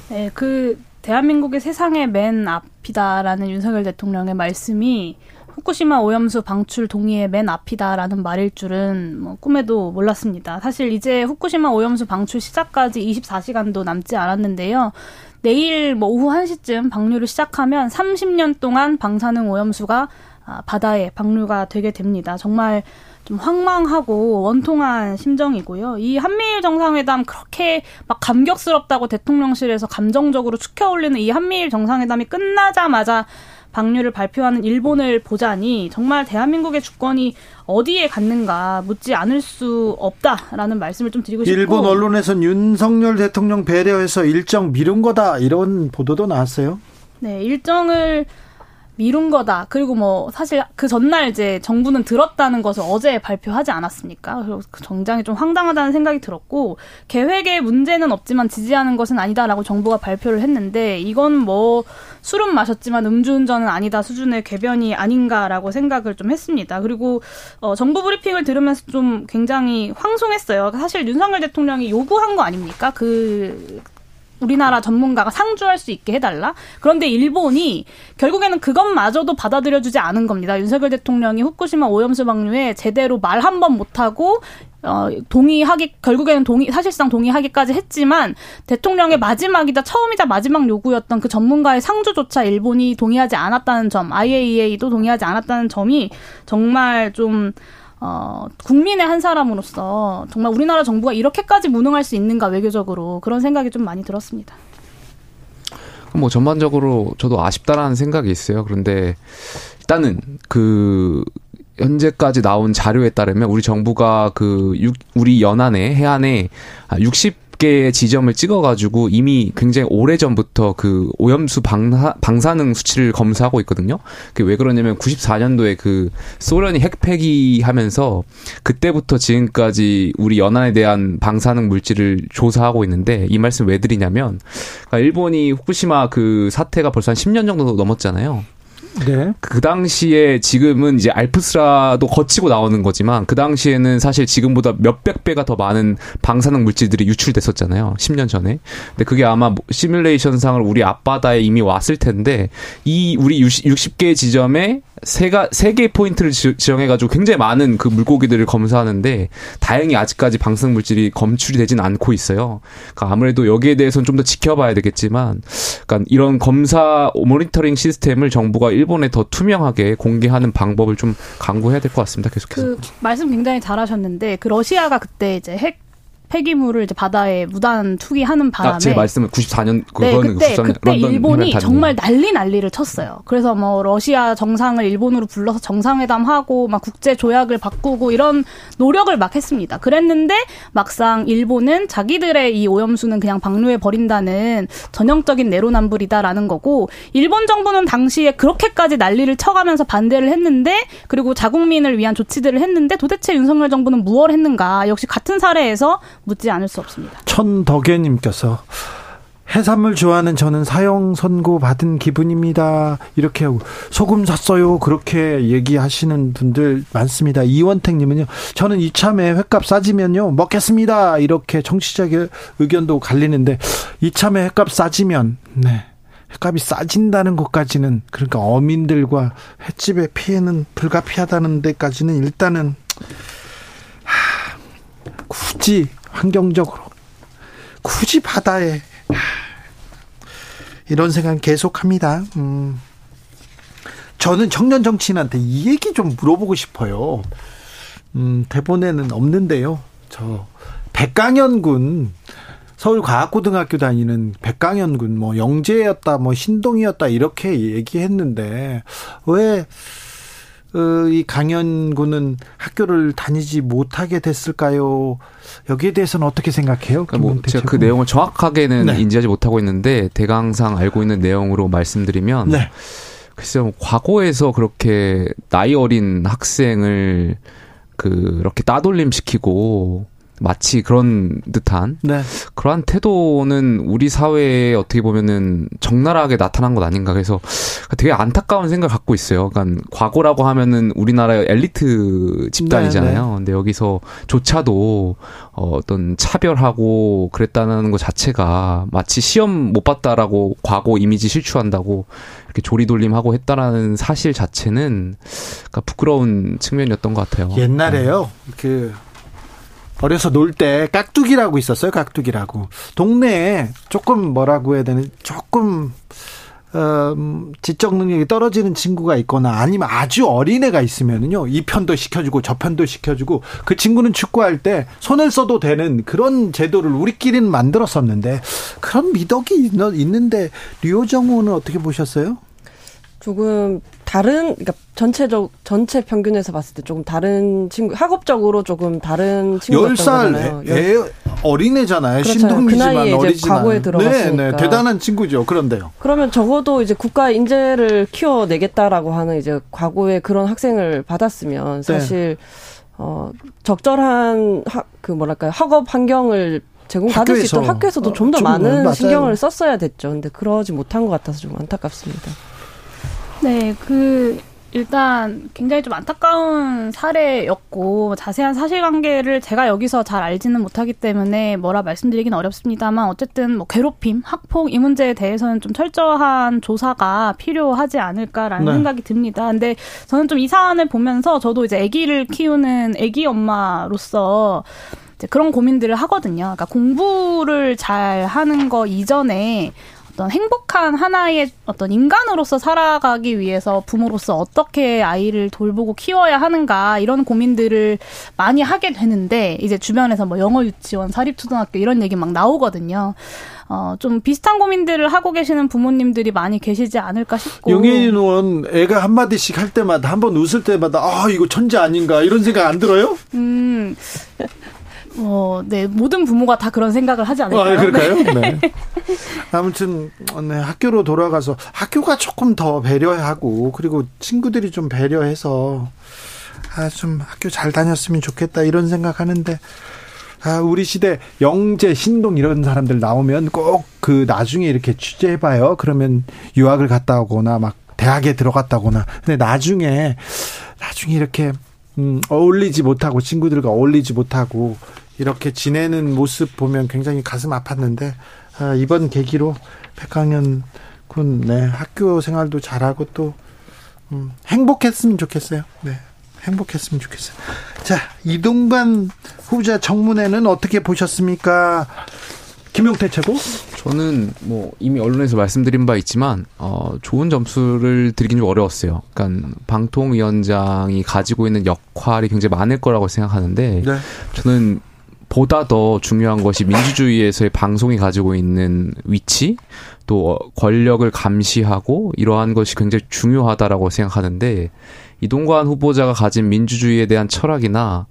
네, 그 대한민국의 세상의 맨 앞이다라는 윤석열 대통령의 말씀이 후쿠시마 오염수 방출 동의의 맨 앞이다라는 말일 줄은 뭐 꿈에도 몰랐습니다. 사실 이제 후쿠시마 오염수 방출 시작까지 24시간도 남지 않았는데요. 내일 뭐 오후 1시쯤 방류를 시작하면 30년 동안 방사능 오염수가 아, 바다에 방류가 되게 됩니다. 정말 좀 황망하고 원통한 심정이고요. 이 한미일 정상회담 그렇게 막 감격스럽다고 대통령실에서 감정적으로 축혀 올리는 이 한미일 정상회담이 끝나자마자 방류를 발표하는 일본을 보자니 정말 대한민국의 주권이 어디에 갔는가 묻지 않을 수 없다라는 말씀을 좀 드리고 싶고 일본 언론에선 윤석열 대통령 배려해서 일정 미룬 거다 이런 보도도 나왔어요. 네, 일정을 미룬 거다. 그리고 뭐 사실 그 전날 이제 정부는 들었다는 것을 어제 발표하지 않았습니까? 그래서 그 정장이 좀 황당하다는 생각이 들었고 계획에 문제는 없지만 지지하는 것은 아니다라고 정부가 발표를 했는데 이건 뭐 술은 마셨지만 음주운전은 아니다 수준의 궤변이 아닌가라고 생각을 좀 했습니다. 그리고 어 정부 브리핑을 들으면서 좀 굉장히 황송했어요. 사실 윤석열 대통령이 요구한 거 아닙니까? 그 우리나라 전문가가 상주할 수 있게 해달라. 그런데 일본이 결국에는 그것마저도 받아들여주지 않은 겁니다. 윤석열 대통령이 후쿠시마 오염수 방류에 제대로 말 한 번 못하고 어, 동의하기, 결국에는 동의, 사실상 동의하기까지 했지만, 대통령의 마지막이자 처음이자 마지막 요구였던 그 전문가의 상주조차 일본이 동의하지 않았다는 점, IAEA도 동의하지 않았다는 점이 정말 좀, 어, 국민의 한 사람으로서 정말 우리나라 정부가 이렇게까지 무능할 수 있는가 외교적으로 그런 생각이 좀 많이 들었습니다. 뭐 전반적으로 저도 아쉽다라는 생각이 있어요. 그런데 일단은 그 현재까지 나온 자료에 따르면 우리 정부가 그 육, 우리 연안에 해안에 60 개의 지점을 찍어가지고 이미 굉장히 오래 전부터 그 오염수 방사, 방사능 수치를 검사하고 있거든요. 그게 왜 그러냐면 94년도에 그 소련이 핵 폐기 하면서 그때부터 지금까지 우리 연안에 대한 방사능 물질을 조사하고 있는데 이 말씀 왜 드리냐면 그러니까 일본이 후쿠시마 그 사태가 벌써 한 10년 정도 넘었잖아요. 네. 그 당시에 지금은 이제 알프스라도 거치고 나오는 거지만 그 당시에는 사실 지금보다 몇백 배가 더 많은 방사능 물질들이 유출됐었잖아요. 10년 전에. 근데 그게 아마 시뮬레이션상을 우리 앞바다에 이미 왔을 텐데 이 우리 60 개 지점에 세가 세 개의 포인트를 지 정해가지고 굉장히 많은 그 물고기들을 검사하는데 다행히 아직까지 방사능 물질이 검출이 되진 않고 있어요. 그러니까 아무래도 여기에 대해서는 좀 더 지켜봐야 되겠지만, 그러니까 이런 검사 모니터링 시스템을 정부가 일본 에 더 투명하게 공개하는 방법을 좀 강구해야 될 것 같습니다. 계속해서. 그 말씀 굉장히 잘하셨는데 그 러시아가 그때 이제 핵 폐기물을 이제 바다에 무단 투기하는 바람에 아, 제 말씀은 94년 네, 그때 그때 일본이 정말 난리 난리를 쳤어요. 그래서 뭐 러시아 정상을 일본으로 불러서 정상회담하고 막 국제 조약을 바꾸고 이런 노력을 막 했습니다. 그랬는데 막상 일본은 자기들의 이 오염수는 그냥 방류해 버린다는 전형적인 내로남불이다라는 거고 일본 정부는 당시에 그렇게까지 난리를 쳐가면서 반대를 했는데 그리고 자국민을 위한 조치들을 했는데 도대체 윤석열 정부는 무엇을 했는가? 역시 같은 사례에서 묻지 않을 수 없습니다. 천덕예님께서 해산물 좋아하는 저는 사형 선고 받은 기분입니다. 이렇게 하고 소금 샀어요. 그렇게 얘기하시는 분들 많습니다. 이원택님은요. 저는 이참에 횟값 싸지면요 먹겠습니다. 이렇게 정치적 의견도 갈리는데 이참에 횟값 싸지면 네. 횟값이 싸진다는 것까지는 그러니까 어민들과 횟집의 피해는 불가피하다는 데까지는 일단은 하, 굳이 환경적으로 굳이 바다에 이런 생각 계속합니다. 음. 저는 청년 정치인한테 이 얘기 좀 물어보고 싶어요. 음, 대본에는 없는데요. 저 백강현 군 서울과학고등학교 다니는 백강현 군뭐 영재였다 뭐 신동이었다 이렇게 얘기했는데 왜 어, 이 강연군은 학교를 다니지 못하게 됐을까요? 여기에 대해서는 어떻게 생각해요? 그러니까 뭐 제가 그 내용을 정확하게는 네. 인지하지 못하고 있는데 대강상 알고 있는 내용으로 말씀드리면 네. 글쎄요 뭐 과거에서 그렇게 나이 어린 학생을 그렇게 따돌림 시키고 마치 그런 듯한 네. 그러한 태도는 우리 사회에 어떻게 보면은 적나라하게 나타난 것 아닌가 그래서 되게 안타까운 생각을 갖고 있어요. 그러니까 과거라고 하면은 우리나라의 엘리트 집단이잖아요. 네, 네. 근데 여기서 조차도 어, 어떤 차별하고 그랬다는 것 자체가 마치 시험 못 봤다라고 과거 이미지 실추한다고 이렇게 조리돌림하고 했다라는 사실 자체는 그러니까 부끄러운 측면이었던 것 같아요. 옛날에요. 네. 그 어려서 놀 때 깍두기라고 있었어요. 깍두기라고. 동네에 조금 뭐라고 해야 되는 조금 어, 지적 능력이 떨어지는 친구가 있거나 아니면 아주 어린애가 있으면은요, 이 편도 시켜주고 저 편도 시켜주고 그 친구는 축구할 때 손을 써도 되는 그런 제도를 우리끼리는 만들었었는데 그런 미덕이 있는데 류호정우는 어떻게 보셨어요? 조금 다른 그러니까 전체적 전체 평균에서 봤을 때 조금 다른 친구 학업적으로 조금 다른 친구였던 10살 애, 어린애잖아요. 그렇죠. 신동미지만 그 어리지만 과거에 들어갔으니까. 네, 네, 대단한 친구죠. 그런데요. 그러면 적어도 이제 국가 인재를 키워 내겠다라고 하는 이제 과거에 그런 학생을 받았으면 네. 사실 네. 어 적절한 학, 그 뭐랄까요 학업 환경을 제공받을 수 있도록 학교에서도 좀더 많은 맞아요. 신경을 썼어야 됐죠. 근데 그러지 못한 것 같아서 좀 안타깝습니다. 네, 그 일단 굉장히 좀 안타까운 사례였고 자세한 사실관계를 제가 여기서 잘 알지는 못하기 때문에 뭐라 말씀드리긴 어렵습니다만 어쨌든 뭐 괴롭힘, 학폭 이 문제에 대해서는 좀 철저한 조사가 필요하지 않을까라는 네. 생각이 듭니다. 근데 저는 좀 이 사안을 보면서 저도 이제 아기를 키우는 아기 엄마로서 이제 그런 고민들을 하거든요. 그러니까 공부를 잘 하는 거 이전에 어떤 행복한 하나의 어떤 인간으로서 살아가기 위해서 부모로서 어떻게 아이를 돌보고 키워야 하는가 이런 고민들을 많이 하게 되는데 이제 주변에서 뭐 영어 유치원, 사립 초등학교 이런 얘기 막 나오거든요. 어, 좀 비슷한 고민들을 하고 계시는 부모님들이 많이 계시지 않을까 싶고. 용혜인 의원 애가 한마디씩 할 때마다 한 번 웃을 때마다 아, 이거 천재 아닌가 이런 생각 안 들어요? 음. 어, 네, 모든 부모가 다 그런 생각을 하지 않을까요? 아, 그럴까요? 네. 아무튼 네, 학교로 돌아가서 학교가 조금 더 배려하고 그리고 친구들이 좀 배려해서 아, 좀 학교 잘 다녔으면 좋겠다 이런 생각하는데 아, 우리 시대 영재, 신동 이런 사람들 나오면 꼭 그 나중에 이렇게 취재해봐요. 그러면 유학을 갔다 오거나 막 대학에 들어갔다거나. 근데 나중에, 나중에 이렇게, 음, 어울리지 못하고 친구들과 어울리지 못하고 이렇게 지내는 모습 보면 굉장히 가슴 아팠는데, 아, 이번 계기로 백강현 군, 네, 학교 생활도 잘하고 또, 음, 행복했으면 좋겠어요. 네. 행복했으면 좋겠어요. 자, 이동관 후보자 정문회는 어떻게 보셨습니까? 김용태 최고? 저는 뭐 이미 언론에서 말씀드린 바 있지만 어 좋은 점수를 드리긴 좀 어려웠어요. 그러니까 방통위원장이 가지고 있는 역할이 굉장히 많을 거라고 생각하는데 네. 저는 보다 더 중요한 것이 민주주의에서의 방송이 가지고 있는 위치 또 권력을 감시하고 이러한 것이 굉장히 중요하다라고 생각하는데 이동관 후보자가 가진 민주주의에 대한 철학이나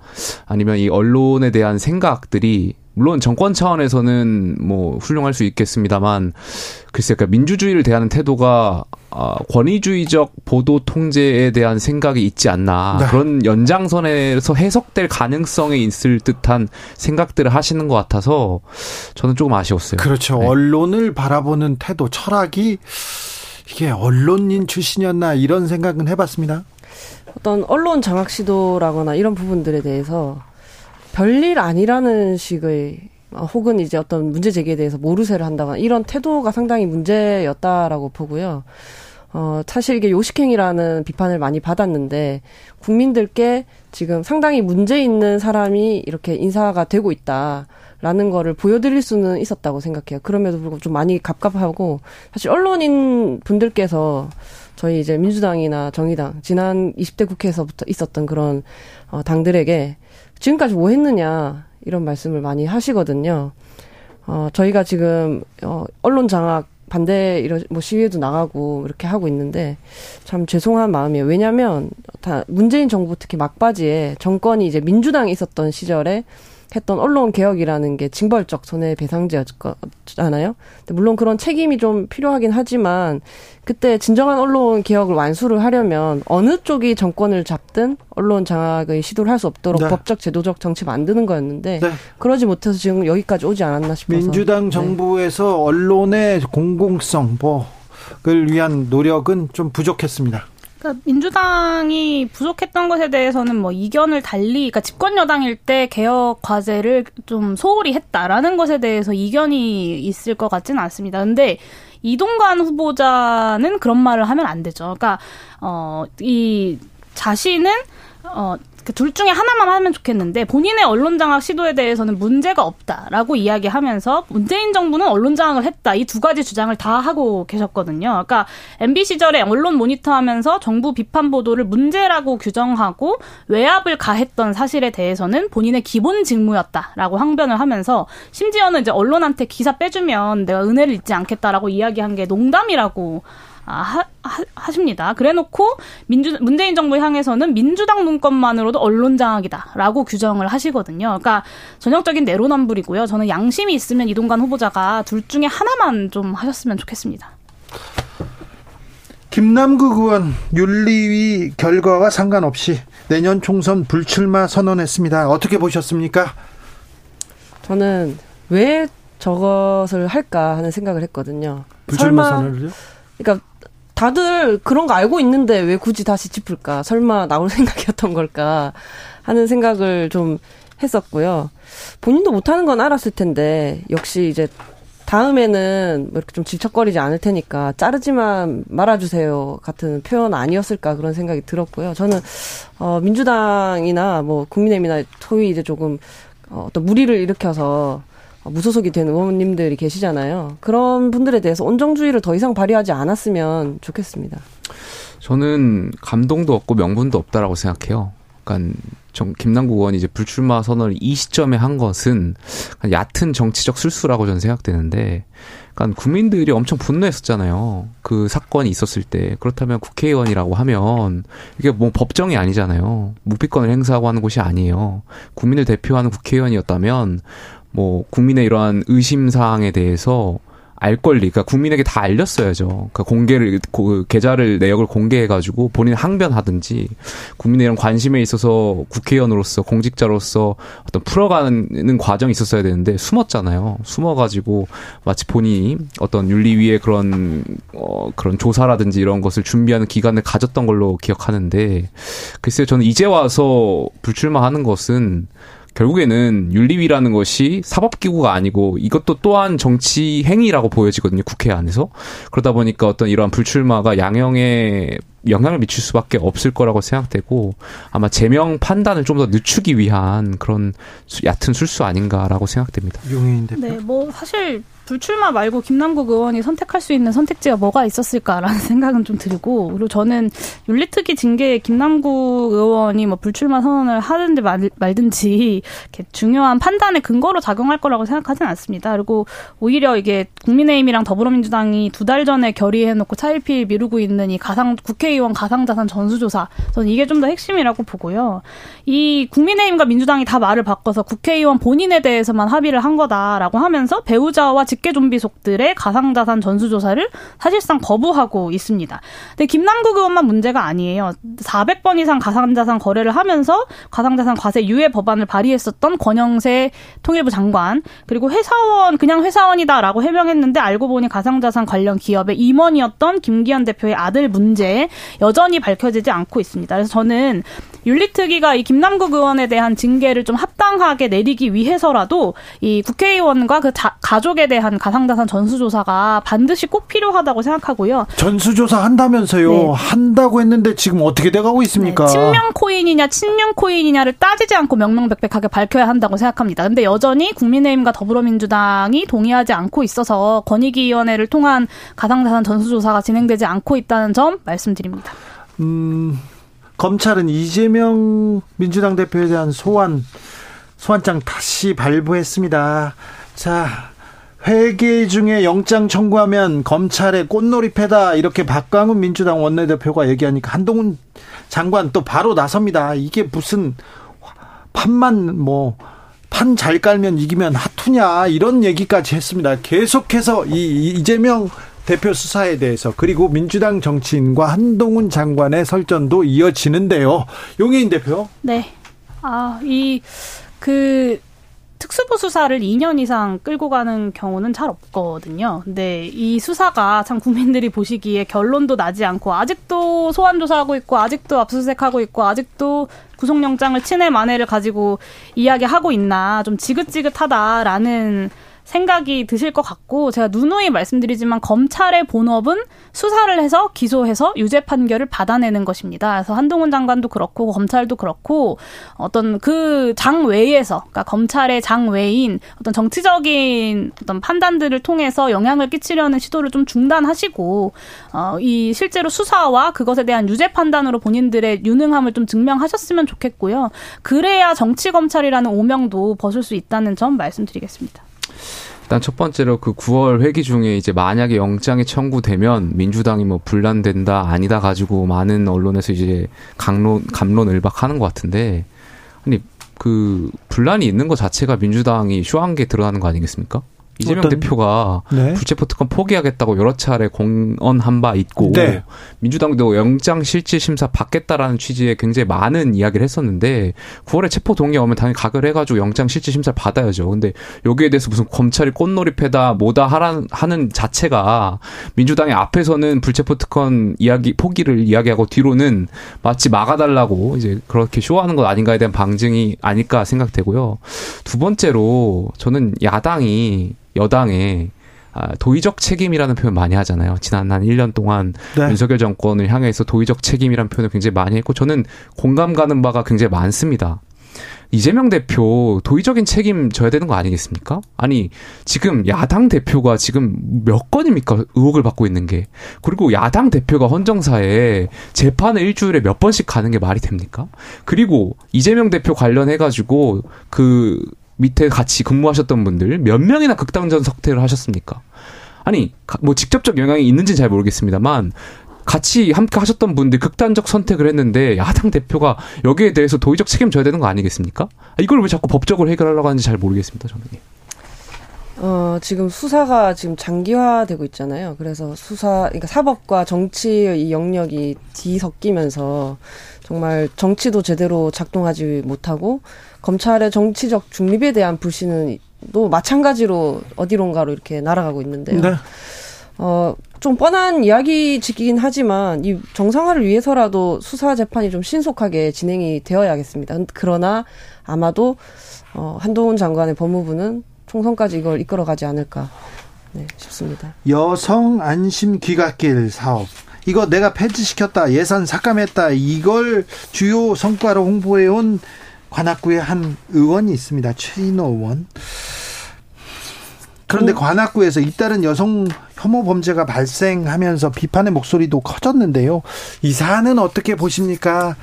아니면 이 언론에 대한 생각들이 물론 정권 차원에서는 뭐 훌륭할 수 있겠습니다만 글쎄 그러니까 민주주의를 대하는 태도가 아, 권위주의적 보도 통제에 대한 생각이 있지 않나 네. 그런 연장선에서 해석될 가능성이 있을 듯한 생각들을 하시는 것 같아서 저는 조금 아쉬웠어요. 그렇죠. 네. 언론을 바라보는 태도, 철학이 이게 언론인 출신이었나 이런 생각은 해봤습니다. 어떤 언론 장악 시도라거나 이런 부분들에 대해서 별일 아니라는 식의 혹은 이제 어떤 문제 제기에 대해서 모르쇠를 한다거나 이런 태도가 상당히 문제였다라고 보고요. 어, 사실 이게 요식행위라는 비판을 많이 받았는데 국민들께 지금 상당히 문제 있는 사람이 이렇게 인사가 되고 있다라는 거를 보여드릴 수는 있었다고 생각해요. 그럼에도 불구하고 좀 많이 갑갑하고 사실 언론인 분들께서 저희 이제 민주당이나 정의당 지난 20대 국회에서부터 있었던 그런 어, 당들에게 지금까지 뭐 했느냐 이런 말씀을 많이 하시거든요. 어, 저희가 지금 어, 언론 장악 반대 이런 뭐 시위에도 나가고 이렇게 하고 있는데 참 죄송한 마음이에요. 왜냐하면 다 문재인 정부 특히 막바지에 정권이 이제 민주당에 있었던 시절에 했던 언론 개혁이라는 게 징벌적 손해배상제였잖아요. 물론 그런 책임이 좀 필요하긴 하지만 그때 진정한 언론 개혁을 완수를 하려면 어느 쪽이 정권을 잡든 언론 장악의 시도를 할 수 없도록 네. 법적 제도적 정치 만드는 거였는데 네. 그러지 못해서 지금 여기까지 오지 않았나 싶어서 민주당 네. 정부에서 네. 언론의 공공성 뭐를 위한 노력은 좀 부족했습니다. 그러니까 민주당이 부족했던 것에 대해서는 뭐 이견을 달리, 그러니까 집권 여당일 때 개혁 과제를 좀 소홀히 했다라는 것에 대해서 이견이 있을 것 같지는 않습니다. 근데 이동관 후보자는 그런 말을 하면 안 되죠. 그러니까 어 이 자신은 어그 둘 중에 하나만 하면 좋겠는데 본인의 언론 장악 시도에 대해서는 문제가 없다라고 이야기하면서 문재인 정부는 언론 장악을 했다 이 두 가지 주장을 다 하고 계셨거든요. 그러니까 MB 시절에 언론 모니터하면서 정부 비판 보도를 문제라고 규정하고 외압을 가했던 사실에 대해서는 본인의 기본 직무였다라고 항변을 하면서 심지어는 이제 언론한테 기사 빼주면 내가 은혜를 잊지 않겠다라고 이야기한 게 농담이라고 아, 하, 하, 하 십니다. 그래놓고 민주 문재인 정부 향해서는 민주당 문건만으로도 언론 장악이다라고 규정을 하시거든요. 그러니까 전형적인 내로남불이고요. 저는 양심이 있으면 이동관 후보자가 둘 중에 하나만 좀 하셨으면 좋겠습니다. 김남국 의원 윤리위 결과와 상관없이 내년 총선 불출마 선언했습니다. 어떻게 보셨습니까? 저는 왜 저것을 할까 하는 생각을 했거든요. 불출마 선언을요? 그러니까 다들 그런 거 알고 있는데 왜 굳이 다시 짚을까? 설마 나올 생각이었던 걸까? 하는 생각을 좀 했었고요. 본인도 못하는 건 알았을 텐데, 역시 이제 다음에는 뭐 이렇게 좀 질척거리지 않을 테니까 자르지만 말아주세요 같은 표현 아니었을까 그런 생각이 들었고요. 저는 어 민주당이나 뭐 국민의힘이나 소위 이제 조금 어, 어떤 무리를 일으켜서 무소속이 된 의원님들이 계시잖아요. 그런 분들에 대해서 온정주의를 더 이상 발휘하지 않았으면 좋겠습니다. 저는 감동도 없고 명분도 없다라고 생각해요. 그러니까 정, 김남국 의원이 이제 불출마 선언을 이 시점에 한 것은 얕은 정치적 술수라고 저는 생각되는데, 그러니까 국민들이 엄청 분노했었잖아요. 그 사건이 있었을 때 그렇다면 국회의원이라고 하면 이게 뭐 법정이 아니잖아요. 무피권을 행사하고 하는 곳이 아니에요. 국민을 대표하는 국회의원이었다면 뭐 국민의 이러한 의심 사항에 대해서 알 권리, 그러니까 국민에게 다 알렸어야죠. 그러니까 공개를 그 계좌를 내역을 공개해가지고 본인 항변하든지 국민의 이런 관심에 있어서 국회의원으로서 공직자로서 어떤 풀어가는 과정이 있었어야 되는데 숨었잖아요. 숨어가지고 마치 본인이 어떤 윤리위의 그런 어 그런 조사라든지 이런 것을 준비하는 기간을 가졌던 걸로 기억하는데 글쎄요, 저는 이제 와서 불출마하는 것은 결국에는 윤리위라는 것이 사법기구가 아니고 이것도 또한 정치 행위라고 보여지거든요. 국회 안에서. 그러다 보니까 어떤 이러한 불출마가 양형에 영향을 미칠 수밖에 없을 거라고 생각되고 아마 제명 판단을 좀 더 늦추기 위한 그런 얕은 술수 아닌가라고 생각됩니다. 용인 대표. 네, 뭐 사실 불출마 말고 김남국 의원이 선택할 수 있는 선택지가 뭐가 있었을까라는 생각은 좀 들고 그리고 저는 윤리특위 징계에 김남국 의원이 뭐 불출마 선언을 하든지 말, 말든지 이렇게 중요한 판단의 근거로 작용할 거라고 생각하지는 않습니다. 그리고 오히려 이게 국민의힘이랑 더불어민주당이 두 달 전에 결의해놓고 차일피일 미루고 있는 이 가상 국회의원 가상자산 전수조사 저는 이게 좀 더 핵심이라고 보고요. 이 국민의힘과 민주당이 다 말을 바꿔서 국회의원 본인에 대해서만 합의를 한 거다라고 하면서 배우자와 직계 좀비속들의 가상자산 전수조사를 사실상 거부하고 있습니다. 근데 김남국 의원만 문제가 아니에요. 400번 이상 가상자산 거래를 하면서 가상자산 과세 유예 법안을 발의했었던 권영세 통일부 장관 그리고 회사원 그냥 회사원이다라고 해명했는데 알고 보니 가상자산 관련 기업의 임원이었던 김기현 대표의 아들 문제 여전히 밝혀지지 않고 있습니다. 그래서 저는 윤리특위가 이 김남국 의원에 대한 징계를 좀 합당하게 내리기 위해서라도 이 국회의원과 그 자, 가족에 대한 가상자산 전수조사가 반드시 꼭 필요하다고 생각하고요. 전수조사 한다면서요. 네. 한다고 했는데 지금 어떻게 돼가고 있습니까? 네, 친명 코인이냐 친윤 코인이냐를 따지지 않고 명명백백하게 밝혀야 한다고 생각합니다. 근데 여전히 국민의힘과 더불어민주당이 동의하지 않고 있어서 권익위원회를 통한 가상자산 전수조사가 진행되지 않고 있다는 점 말씀드립니다. 음, 검찰은 이재명 민주당 대표에 대한 소환 소환장 다시 발부했습니다. 자, 회계 중에 영장 청구하면 검찰의 꽃놀이 패다 이렇게 박광훈 민주당 원내대표가 얘기하니까 한동훈 장관 또 바로 나섭니다. 이게 무슨 판만 뭐 판 잘 깔면 이기면 하투냐 이런 얘기까지 했습니다. 계속해서 이 이재명 대표 수사에 대해서 그리고 민주당 정치인과 한동훈 장관의 설전도 이어지는데요. 용혜인 대표. 네. 아, 이, 그, 특수부 수사를 2년 이상 끌고 가는 경우는 잘 없거든요. 근데 이 수사가 참 국민들이 보시기에 결론도 나지 않고 아직도 소환 조사하고 있고 아직도 압수수색하고 있고 아직도 구속영장을 친해 만해를 가지고 이야기하고 있나 좀 지긋지긋하다라는 생각이 드실 것 같고 제가 누누이 말씀드리지만 검찰의 본업은 수사를 해서 기소해서 유죄 판결을 받아내는 것입니다. 그래서 한동훈 장관도 그렇고 검찰도 그렇고 어떤 그 장 외에서 그러니까 검찰의 장 외인 어떤 정치적인 어떤 판단들을 통해서 영향을 끼치려는 시도를 좀 중단하시고 어, 이 실제로 수사와 그것에 대한 유죄 판단으로 본인들의 유능함을 좀 증명하셨으면 좋겠고요. 그래야 정치 검찰이라는 오명도 벗을 수 있다는 점 말씀드리겠습니다. 일단 첫 번째로 그 9월 회기 중에 이제 만약에 영장이 청구되면 민주당이 뭐 분란된다 아니다 가지고 많은 언론에서 이제 강론 감론을박하는 것 같은데 아니 그 분란이 있는 것 자체가 민주당이 쇼한 게 드러나는 거 아니겠습니까? 이재명 어떤- 대표가 네. 불체포 특권 포기하겠다고 여러 차례 공언한 바 있고 네. 민주당도 영장 실질 심사 받겠다라는 취지의 굉장히 많은 이야기를 했었는데 9월에 체포 동의 오면 당연히 각을 해가지고 영장 실질 심사를 받아야죠. 근데 여기에 대해서 무슨 검찰이 꽃놀이패다 뭐다 하라는 하는 자체가 민주당의 앞에서는 불체포 특권 이야기 포기를 이야기하고 뒤로는 마치 막아달라고 이제 그렇게 쇼하는 것 아닌가에 대한 방증이 아닐까 생각되고요. 두 번째로 저는 야당이 여당에 아, 도의적 책임이라는 표현 많이 하잖아요. 지난 한 1년 동안 네. 윤석열 정권을 향해서 도의적 책임이라는 표현을 굉장히 많이 했고 저는 공감 가는 바가 굉장히 많습니다. 이재명 대표 도의적인 책임 져야 되는 거 아니겠습니까? 아니, 지금 야당 대표가 지금 몇 건입니까? 의혹을 받고 있는 게. 그리고 야당 대표가 헌정사에 재판을 일주일에 몇 번씩 가는 게 말이 됩니까? 그리고 이재명 대표 관련해 가지고 그 밑에 같이 근무하셨던 분들 몇 명이나 극단전 석퇴를 하셨습니까? 아니, 뭐 직접적 영향이 있는지는 잘 모르겠습니다만 같이 함께 하셨던 분들 극단적 선택을 했는데 야당 대표가 여기에 대해서 도의적 책임 져야 되는 거 아니겠습니까? 이걸 왜 자꾸 법적으로 해결하려고 하는지 잘 모르겠습니다, 저는. 어, 지금 수사가 지금 장기화되고 있잖아요. 그래서 수사, 그러니까 사법과 정치의 이 영역이 뒤섞이면서 정말 정치도 제대로 작동하지 못하고 검찰의 정치적 중립에 대한 불신은 또 마찬가지로 어디론가로 이렇게 날아가고 있는데요. 네. 어, 좀 뻔한 이야기지긴 하지만 이 정상화를 위해서라도 수사 재판이 좀 신속하게 진행이 되어야겠습니다. 그러나 아마도 어, 한동훈 장관의 법무부는 총선까지 이걸 이끌어가지 않을까 네, 싶습니다. 여성 안심 귀갓길 사업 이거 내가 폐지시켰다 예산 삭감했다 이걸 주요 성과로 홍보해온 관악구의 한 의원이 있습니다. 최인호 의원. 그런데 음. 관악구에서 잇따른 여성 혐오 범죄가 발생하면서 비판의 목소리도 커졌는데요. 이 사안은 어떻게 보십니까?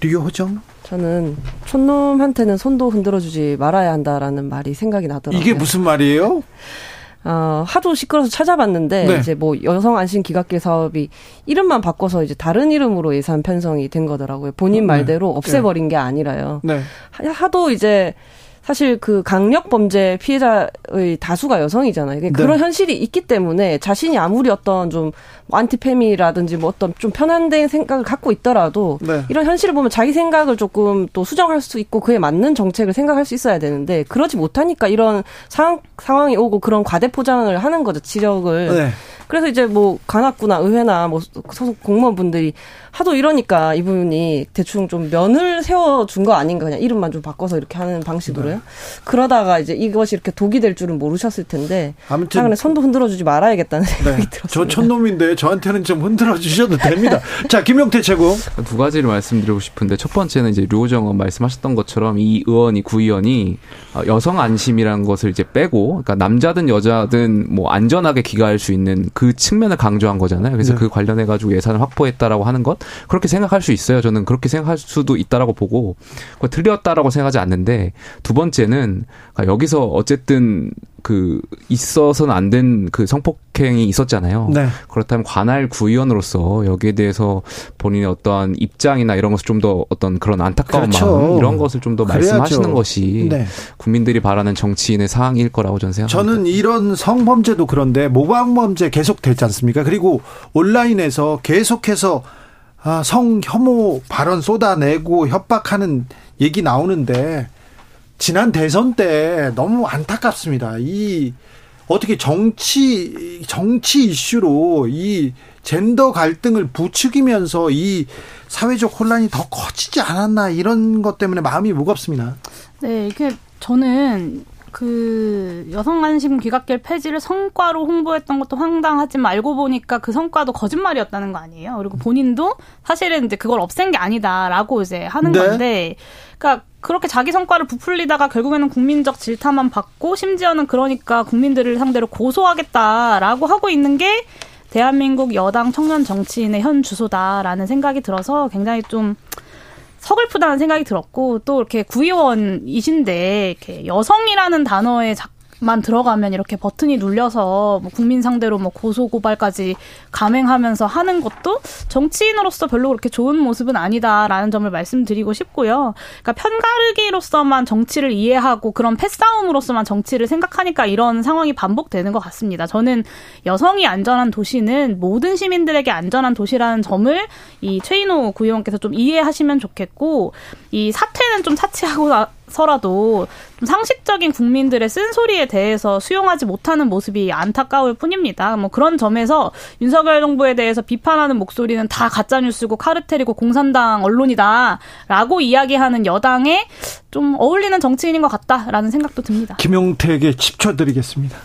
류호정? 저는 촌놈한테는 손도 흔들어주지 말아야 한다라는 말이 생각이 나더라고요. 이게 무슨 말이에요? 어, 하도 시끄러워서 찾아봤는데 네. 이제 뭐 여성 안심 기각길 사업이 이름만 바꿔서 이제 다른 이름으로 예산 편성이 된 거더라고요. 본인 어, 네. 말대로 네. 없애버린 게 아니라요. 네. 하도 이제 사실 그 강력 범죄 피해자의 다수가 여성이잖아요. 네. 그런 현실이 있기 때문에 자신이 아무리 어떤 좀 안티페미라든지 뭐 어떤 좀 편한된 생각을 갖고 있더라도 네. 이런 현실을 보면 자기 생각을 조금 또 수정할 수 있고 그에 맞는 정책을 생각할 수 있어야 되는데 그러지 못하니까 이런 상황 상황이 오고 그런 과대 포장을 하는 거죠 지적을. 네. 그래서 이제 뭐 관악구나 의회나 뭐 소속 공무원분들이 하도 이러니까 이분이 대충 좀 면을 세워준 거 아닌가 그냥 이름만 좀 바꿔서 이렇게 하는 방식으로요. 네. 그러다가 이제 이것이 이렇게 독이 될 줄은 모르셨을 텐데 아무튼 최근에 손도 흔들어주지 말아야겠다는 네. 생각이 네. 들었습니다. 저 촌놈인데 저한테는 좀 흔들어 주셔도 됩니다. 자 김용태 최고 두 가지를 말씀드리고 싶은데 첫 번째는 이제 류호정 의원 말씀하셨던 것처럼 이 의원이 구의원이 여성 안심이라는 것을 이제 빼고 그러니까 남자든 여자든 뭐 안전하게 귀가할 수 있는 그 측면을 강조한 거잖아요. 그래서 네. 그 관련해 가지고 예산을 확보했다라고 하는 것 그렇게 생각할 수 있어요. 저는 그렇게 생각할 수도 있다라고 보고 틀렸다라고 생각하지 않는데 두 번째는 여기서 어쨌든 그 있어서는 안 된 그 성폭행이 있었잖아요. 네. 그렇다면 관할 구의원으로서 여기에 대해서 본인의 어떠한 입장이나 이런 것을 좀 더 어떤 그런 안타까운 그렇죠. 마음 이런 것을 좀 더 말씀하시는 것이 네. 국민들이 바라는 정치인의 사항일 거라고 저는 생각합니다. 저는 이런 성범죄도 그런데 모방범죄 계속 되지 않습니까? 그리고 온라인에서 계속해서 아, 성 혐오 발언 쏟아내고 협박하는 얘기 나오는데 지난 대선 때 너무 안타깝습니다. 이 어떻게 정치 정치 이슈로 이 젠더 갈등을 부추기면서 이 사회적 혼란이 더 커지지 않았나 이런 것 때문에 마음이 무겁습니다. 네, 이게 저는 그 여성 안심 귀갓길 폐지를 성과로 홍보했던 것도 황당하지만 알고 보니까 그 성과도 거짓말이었다는 거 아니에요. 그리고 본인도 사실은 이제 그걸 없앤 게 아니다라고 이제 하는 네. 건데, 그러니까 그렇게 자기 성과를 부풀리다가 결국에는 국민적 질타만 받고 심지어는 그러니까 국민들을 상대로 고소하겠다라고 하고 있는 게 대한민국 여당 청년 정치인의 현 주소다라는 생각이 들어서 굉장히 좀 서글프다는 생각이 들었고 또 이렇게 구의원이신데 이렇게 여성이라는 단어에 자, 만 들어가면 이렇게 버튼이 눌려서 뭐 국민 상대로 뭐 고소 고발까지 감행하면서 하는 것도 정치인으로서 별로 그렇게 좋은 모습은 아니다라는 점을 말씀드리고 싶고요. 그러니까 편가르기로서만 정치를 이해하고 그런 패싸움으로서만 정치를 생각하니까 이런 상황이 반복되는 것 같습니다. 저는 여성이 안전한 도시는 모든 시민들에게 안전한 도시라는 점을 이 최인호 구의원께서 좀 이해하시면 좋겠고 이 사태는 좀 차치하고 서라도 좀 상식적인 국민들의 쓴소리에 대해서 수용하지 못하는 모습이 안타까울 뿐입니다. 뭐 그런 점에서 윤석열 정부에 대해서 비판하는 목소리는 다 가짜 뉴스고 카르텔이고 공산당 언론이다라고 이야기하는 여당에 좀 어울리는 정치인인 것 같다라는 생각도 듭니다. 김용태에게 10초 드리겠습니다.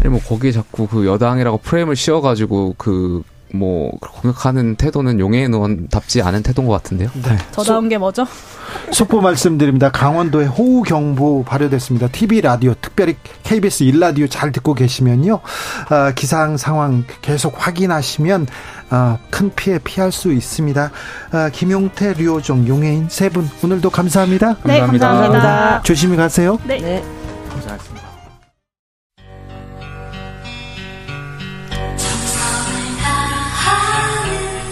아니 뭐 거기에 자꾸 그 여당이라고 프레임을 씌워가지고 그 뭐 공격하는 태도는 용해인 의원답지 않은 태도인 것 같은데요. 네. 저다운 게 뭐죠? 속보 말씀드립니다. 강원도에 호우 경보 발효됐습니다. TV 라디오 특별히 KBS 1 라디오 잘 듣고 계시면요. 어, 기상 상황 계속 확인하시면 어, 큰 피해 피할 수 있습니다. 어, 김용태, 류호정, 용해인 세 분 오늘도 감사합니다. 네, 감사합니다. 조심히 가세요. 네. 네.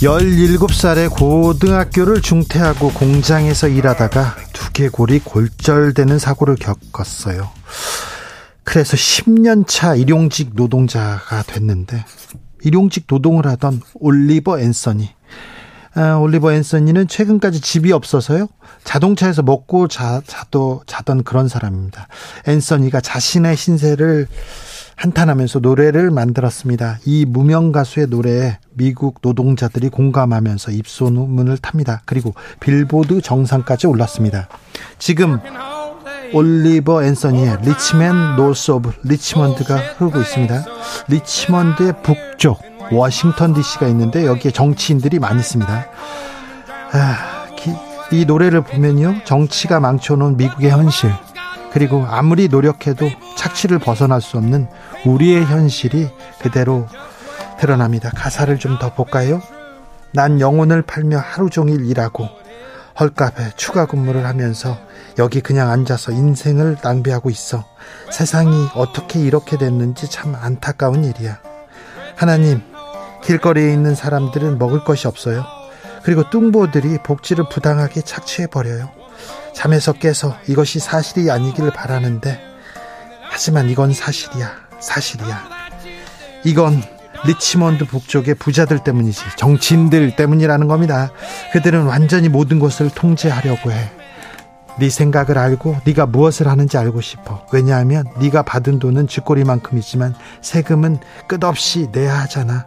17살에 고등학교를 중퇴하고 공장에서 일하다가 두개골이 골절되는 사고를 겪었어요. 그래서 10년 차 일용직 노동자가 됐는데 일용직 노동을 하던 올리버 앤서니 아, 올리버 앤서니는 최근까지 집이 없어서요. 자동차에서 먹고 자, 자도, 자던 그런 사람입니다. 앤서니가 자신의 신세를 한탄하면서 노래를 만들었습니다. 이 무명 가수의 노래에 미국 노동자들이 공감하면서 입소문을 탑니다. 그리고 빌보드 정상까지 올랐습니다. 지금 올리버 앤서니의 Rich Men North of Richmond가 흐르고 있습니다. 리치먼드의 북쪽 워싱턴 DC가 있는데 여기에 정치인들이 많이 있습니다. 아, 기, 이 노래를 보면요. 정치가 망쳐놓은 미국의 현실 그리고 아무리 노력해도 착취를 벗어날 수 없는 우리의 현실이 그대로 드러납니다. 가사를 좀 더 볼까요? 난 영혼을 팔며 하루 종일 일하고 헐값에 추가 근무를 하면서 여기 그냥 앉아서 인생을 낭비하고 있어. 세상이 어떻게 이렇게 됐는지 참 안타까운 일이야. 하나님, 길거리에 있는 사람들은 먹을 것이 없어요. 그리고 뚱보들이 복지를 부당하게 착취해버려요. 잠에서 깨서 이것이 사실이 아니기를 바라는데, 하지만 이건 사실이야. 사실이야. 이건 리치먼드 북쪽의 부자들 때문이지 정치인들 때문이라는 겁니다. 그들은 완전히 모든 것을 통제하려고 해. 네 생각을 알고 네가 무엇을 하는지 알고 싶어. 왜냐하면 네가 받은 돈은 쥐꼬리만큼이지만 세금은 끝없이 내야 하잖아.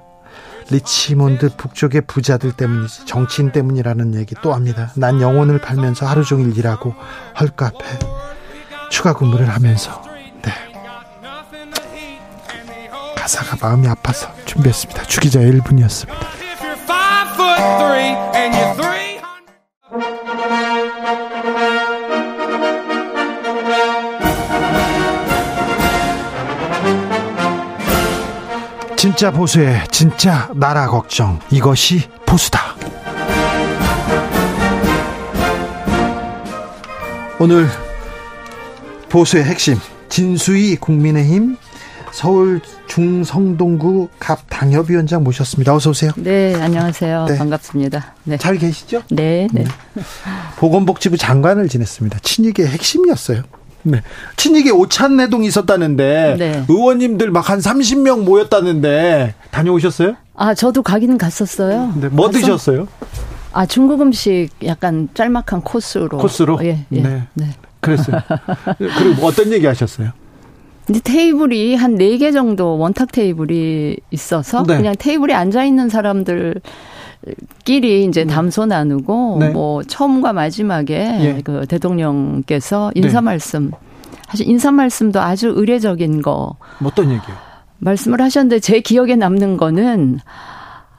리치몬드 북쪽의 부자들 때문이지 정치인 때문이라는 얘기 또 합니다. 난 영혼을 팔면서 하루 종일 일하고 헐값에 추가 근무를 하면서 네. 가사가 마음이 아파서 준비했습니다. 주기자의 1분이었습니다. 진짜 보수의 진짜 나라 걱정 이것이 보수다. 오늘 보수의 핵심 진수희 국민의힘 서울 중성동구 갑 당협위원장 모셨습니다. 어서 오세요. 네, 안녕하세요. 네. 반갑습니다. 네. 잘 계시죠? 네, 네. 보건복지부 장관을 지냈습니다. 친이계 핵심이었어요. 네. 친이계 오찬 내동이 있었다는데 네. 의원님들 막 한 30명 모였다는데 다녀오셨어요? 아, 저도 가기는 갔었어요. 네. 뭐 가서- 드셨어요? 아, 중국 음식 약간 짤막한 코스로. 코스로? 예, 예. 네. 네. 그랬어요. 그리고 뭐 어떤 얘기 하셨어요? 근데 테이블이 한 네 개 정도 원탁 테이블이 있어서 네. 그냥 테이블에 앉아 있는 사람들 끼리 이제 담소 나누고 네. 뭐 처음과 마지막에 예. 그 대통령께서 인사 네. 말씀 사실 인사 말씀도 아주 의례적인 거뭐 어떤 얘기요? 말씀을 하셨는데 제 기억에 남는 거는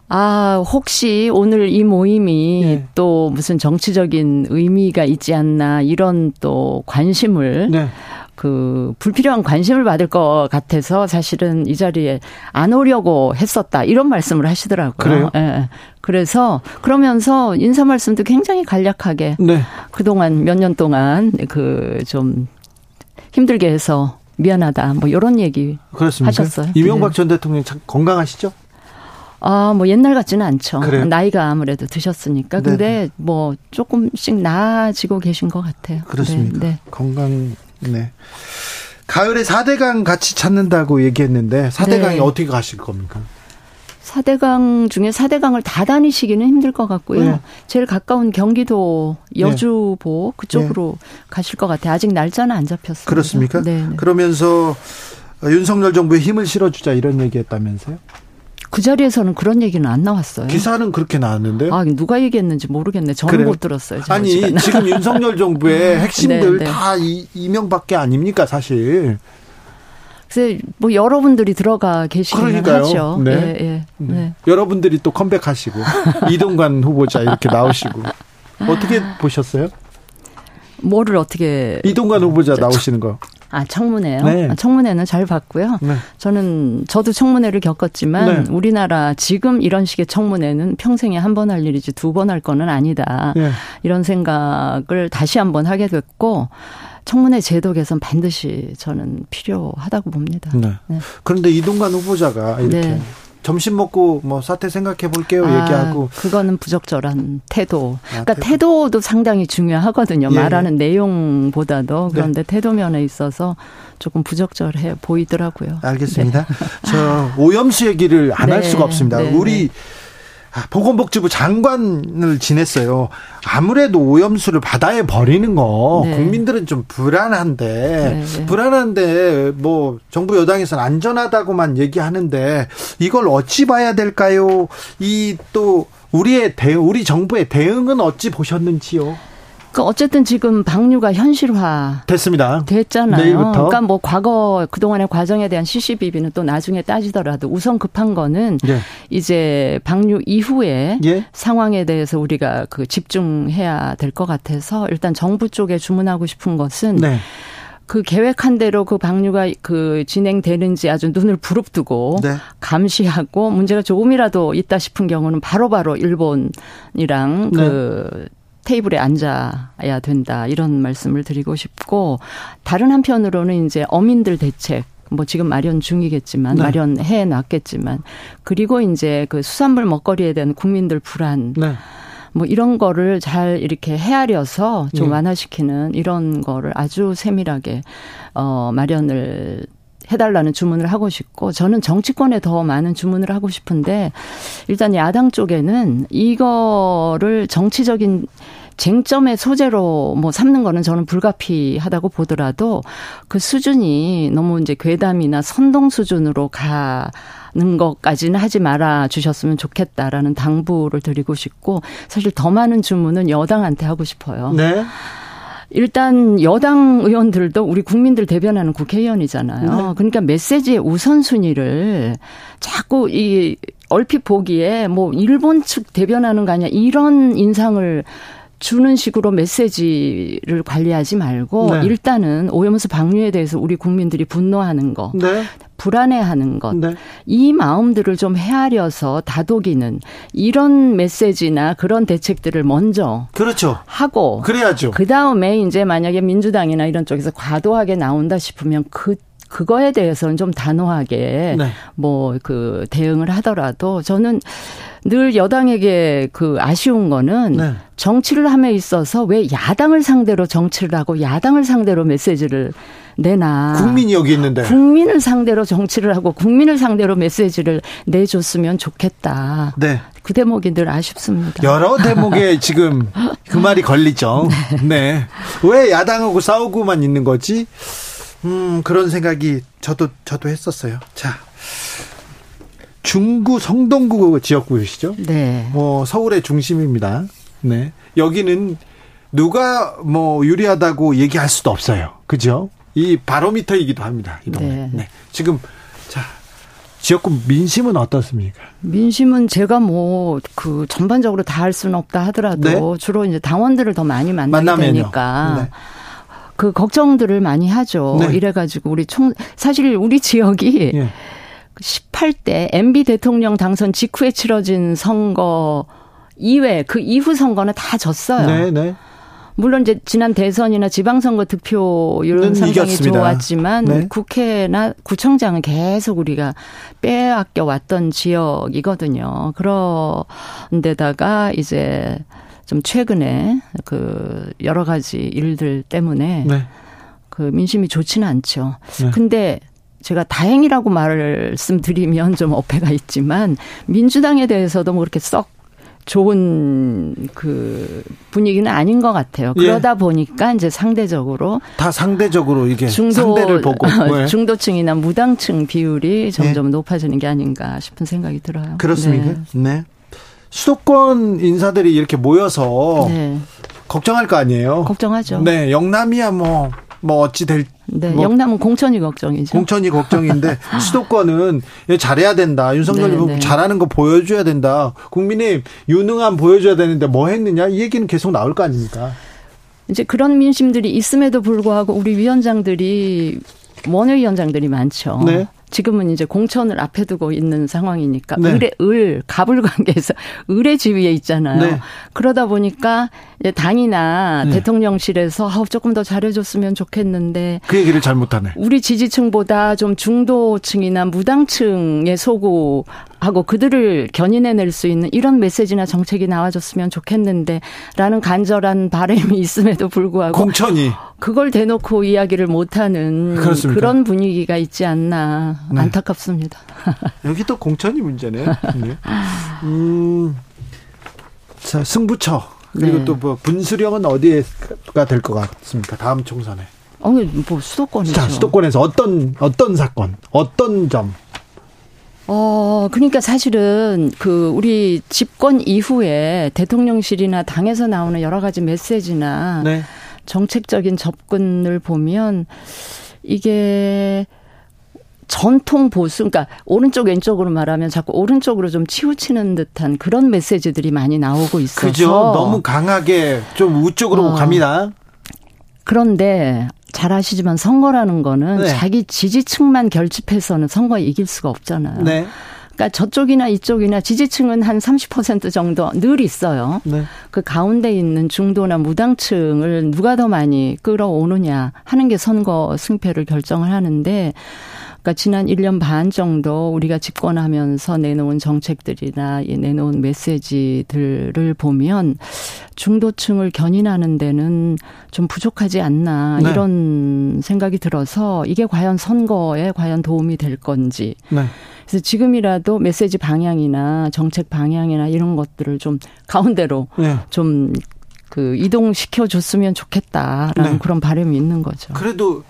아, 혹시 오늘 이 모임이 예. 또 무슨 정치적인 의미가 있지 않나 이런 또 관심을 네. 그 불필요한 관심을 받을 것 같아서 사실은 이 자리에 안 오려고 했었다 이런 말씀을 하시더라고요. 그래요? 예. 그래서 그러면서 인사 말씀도 굉장히 간략하게 네. 그동안 몇 년 동안 그 좀 힘들게 해서 미안하다 뭐 이런 얘기 그렇습니까? 하셨어요. 이명박 네. 전 대통령 참 건강하시죠? 아, 뭐 옛날 같지는 않죠. 그래요? 나이가 아무래도 드셨으니까. 네. 근데 뭐 조금씩 나아지고 계신 것 같아요. 그렇습니까? 네. 네. 건강 네. 가을에 4대강 같이 찾는다고 얘기했는데 4대강이 네. 어떻게 가실 겁니까? 4대강 중에 4대강을 다 다니시기는 힘들 것 같고요. 네. 제일 가까운 경기도 여주보 그쪽으로 가실 것 같아요. 아직 날짜는 안 잡혔습니다. 그렇습니까? 네. 네. 그러면서 윤석열 정부에 힘을 실어주자 이런 얘기했다면서요? 그 자리에서는 그런 얘기는 안 나왔어요. 기사는 그렇게 나왔는데요. 아, 누가 얘기했는지 모르겠네. 저는 그래요? 못 들었어요. 저 아니 시간에. 지금 윤석열 정부의 핵심들 네, 네. 다 이, 이명밖에 아닙니까 사실. 글쎄, 뭐 여러분들이 들어가 그러니까요. 하죠. 네. 예, 예. 네. 여러분들이 또 컴백하시고 이동관 후보자 이렇게 나오시고 어떻게 보셨어요? 뭐를 어떻게 이동관 후보자 나오시는 거. 아 청문회요. 네. 아, 청문회는 잘 봤고요. 네. 저는 저도 청문회를 겪었지만 네. 우리나라 지금 이런 식의 청문회는 평생에 한 번 할 일이지 두 번 할 거는 아니다. 예. 이런 생각을 다시 한 번 하게 됐고 청문회 제도 개선 반드시 저는 필요하다고 봅니다. 네. 네. 그런데 이동관 후보자가 이렇게 네. 점심 먹고 뭐 사태 생각해 볼게요 아, 얘기하고 그거는 부적절한 태도. 아, 그러니까 태도. 도 상당히 중요하거든요. 예. 말하는 내용보다도 그런데 네. 태도 면에 있어서 조금 부적절해 보이더라고요. 알겠습니다. 저 오염수 얘기를 안할 네. 수가 없습니다. 네, 우리 아, 보건복지부 장관을 지냈어요. 아무래도 오염수를 바다에 버리는 거 네. 국민들은 좀 불안한데 네, 네. 불안한데 뭐 정부 여당에서는 안전하다고만 얘기하는데 이걸 어찌 봐야 될까요? 이 또 우리의 대 우리 정부의 대응은 어찌 보셨는지요? 그러니까 어쨌든 지금 방류가 현실화 됐습니다. 됐잖아요. 내일부터. 그러니까 뭐 과거 그동안의 과정에 대한 CCBB는 또 나중에 따지더라도 우선 급한 거는 예. 이제 방류 이후에 예. 상황에 대해서 우리가 그 집중해야 될 것 같아서 일단 정부 쪽에 주문하고 싶은 것은 네. 그 계획한 대로 그 방류가 그 진행되는지 아주 눈을 부릅뜨고 네. 감시하고 문제가 조금이라도 있다 싶은 경우는 바로바로 일본이랑 네. 그 테이블에 앉아야 된다 이런 말씀을 드리고 싶고 다른 한편으로는 이제 어민들 대책 뭐 지금 마련 중이겠지만 네. 마련해 놨겠지만 그리고 이제 그 수산물 먹거리에 대한 국민들 불안 네. 뭐 이런 거를 잘 이렇게 헤아려서 좀 네. 완화시키는 이런 거를 아주 세밀하게 어 마련을 해달라는 주문을 하고 싶고 저는 정치권에 더 많은 주문을 하고 싶은데 일단 야당 쪽에는 이거를 정치적인 쟁점의 소재로 뭐 삼는 거는 저는 불가피하다고 보더라도 그 수준이 너무 이제 괴담이나 선동 수준으로 가 는 것까지는 하지 말아 주셨으면 좋겠다라는 당부를 드리고 싶고 사실 더 많은 주문은 여당한테 하고 싶어요. 네. 일단 여당 의원들도 우리 국민들 대변하는 국회의원이잖아요. 그러니까 메시지의 우선순위를 자꾸 이 얼핏 보기에 뭐 일본 측 대변하는 거 아니야 이런 인상을 주는 식으로 메시지를 관리하지 말고 네. 일단은 오염수 방류에 대해서 우리 국민들이 분노하는 거, 네. 불안해하는 것, 네. 이 마음들을 좀 헤아려서 다독이는 이런 메시지나 그런 대책들을 먼저 그렇죠. 하고 그래야죠. 그 다음에 이제 만약에 민주당이나 이런 쪽에서 과도하게 나온다 싶으면 그 그거에 대해서는 좀 단호하게 네. 뭐그 대응을 하더라도 저는 늘 여당에게 그 아쉬운 거는 네. 정치를 함에 있어서 왜 야당을 상대로 정치를 하고 야당을 상대로 메시지를 내나 국민이 여기 있는데. 국민을 상대로 정치를 하고 국민을 상대로 메시지를 내줬으면 좋겠다. 네. 그 대목이 늘 아쉽습니다. 여러 대목에 지금 그 말이 걸리죠. 네. 왜 야당하고 싸우고만 있는 거지? 음, 그런 생각이 저도, 저도 했었어요. 자. 중구 성동구 지역구시죠? 네. 뭐, 서울의 중심입니다. 네. 여기는 누가 뭐 유리하다고 얘기할 수도 없어요. 그죠? 이 바로미터이기도 합니다. 이 동네. 네. 네. 지금, 자. 지역구 민심은 어떻습니까? 민심은 제가 뭐 그 전반적으로 다 할 수는 없다 하더라도 네. 주로 이제 당원들을 더 많이 만나게 만나면요. 되니까 네. 그 걱정들을 많이 하죠. 네. 이래가지고 우리 총 사실 우리 지역이 예. 18대 MB 대통령 당선 직후에 치러진 선거 이외 그 이후 선거는 다 졌어요. 네, 네. 물론 이제 지난 대선이나 지방선거 득표율은 는 상당히 이겼습니다. 좋았지만 네. 국회나 구청장은 계속 우리가 빼앗겨 왔던 지역이거든요. 그런데다가 이제 좀 최근에 그 여러 가지 일들 때문에 네. 그 민심이 좋지는 않죠. 네. 근데 제가 다행이라고 말씀드리면 좀 어폐가 있지만 민주당에 대해서도 뭐 그렇게 썩 좋은 그 분위기는 아닌 것 같아요. 예. 그러다 보니까 이제 상대적으로 다 상대적으로 이게 중도 상대를 보고 네. 중도층이나 무당층 비율이 점점 높아지는 게 아닌가 싶은 생각이 들어요. 그렇습니까? 네. 네. 수도권 인사들이 이렇게 모여서 네. 걱정할 거 아니에요. 걱정하죠. 네, 영남이야 뭐, 뭐 어찌 될, 네, 뭐 영남은 공천이 걱정이죠. 공천이 걱정인데 수도권은 이거 잘해야 된다. 윤석열 네, 후보 네. 잘하는 거 보여줘야 된다. 국민의 유능함 보여줘야 되는데 뭐 했느냐 이 얘기는 계속 나올 거 아닙니까? 이제 그런 민심들이 있음에도 불구하고 우리 위원장들이 원외위원장들이 많죠. 네. 지금은 이제 공천을 앞에 두고 있는 상황이니까 네. 을의 을 갑을 관계에서 을의 지위에 있잖아요. 네. 그러다 보니까 이제 당이나 네. 대통령실에서 아우 조금 더 잘해줬으면 좋겠는데 그 얘기를 잘못하네. 우리 지지층보다 좀 중도층이나 무당층에 소구 하고 그들을 견인해낼 수 있는 이런 메시지나 정책이 나와줬으면 좋겠는데 라는 간절한 바람이 있음에도 불구하고 공천이 그걸 대놓고 이야기를 못하는 그렇습니까? 그런 분위기가 있지 않나 네. 안타깝습니다. 여기 또 공천이 문제네. 네. 음, 자 승부처 그리고 네. 또뭐 분수령은 어디에가 될 것 같습니까? 다음 총선에. 어, 뭐 수도권이죠. 자 수도권에서 어떤 어떤 사건, 어떤 점. 어, 그러니까 사실은 그 우리 집권 이후에 대통령실이나 당에서 나오는 여러 가지 메시지나 네. 정책적인 접근을 보면 이게 전통 보수, 그러니까 오른쪽 왼쪽으로 말하면 자꾸 오른쪽으로 좀 치우치는 듯한 그런 메시지들이 많이 나오고 있어서 그죠? 너무 강하게 좀 우쪽으로 어. 갑니다. 그런데 잘 아시지만 선거라는 거는 네. 자기 지지층만 결집해서는 선거에 이길 수가 없잖아요. 네. 그러니까 저쪽이나 이쪽이나 지지층은 한 30% 정도 늘 있어요. 네. 그 가운데 있는 중도나 무당층을 누가 더 많이 끌어오느냐 하는 게 선거 승패를 결정을 하는데 그러니까 지난 1년 반 정도 우리가 집권하면서 내놓은 정책들이나 이 내놓은 메시지들을 보면 중도층을 견인하는 데는 좀 부족하지 않나 네. 이런 생각이 들어서 이게 과연 선거에 과연 도움이 될 건지 네. 그래서 지금이라도 메시지 방향이나 정책 방향이나 이런 것들을 좀 가운데로 네. 좀그 이동시켜 줬으면 좋겠다라는 네. 그런 바람이 있는 거죠. 그래도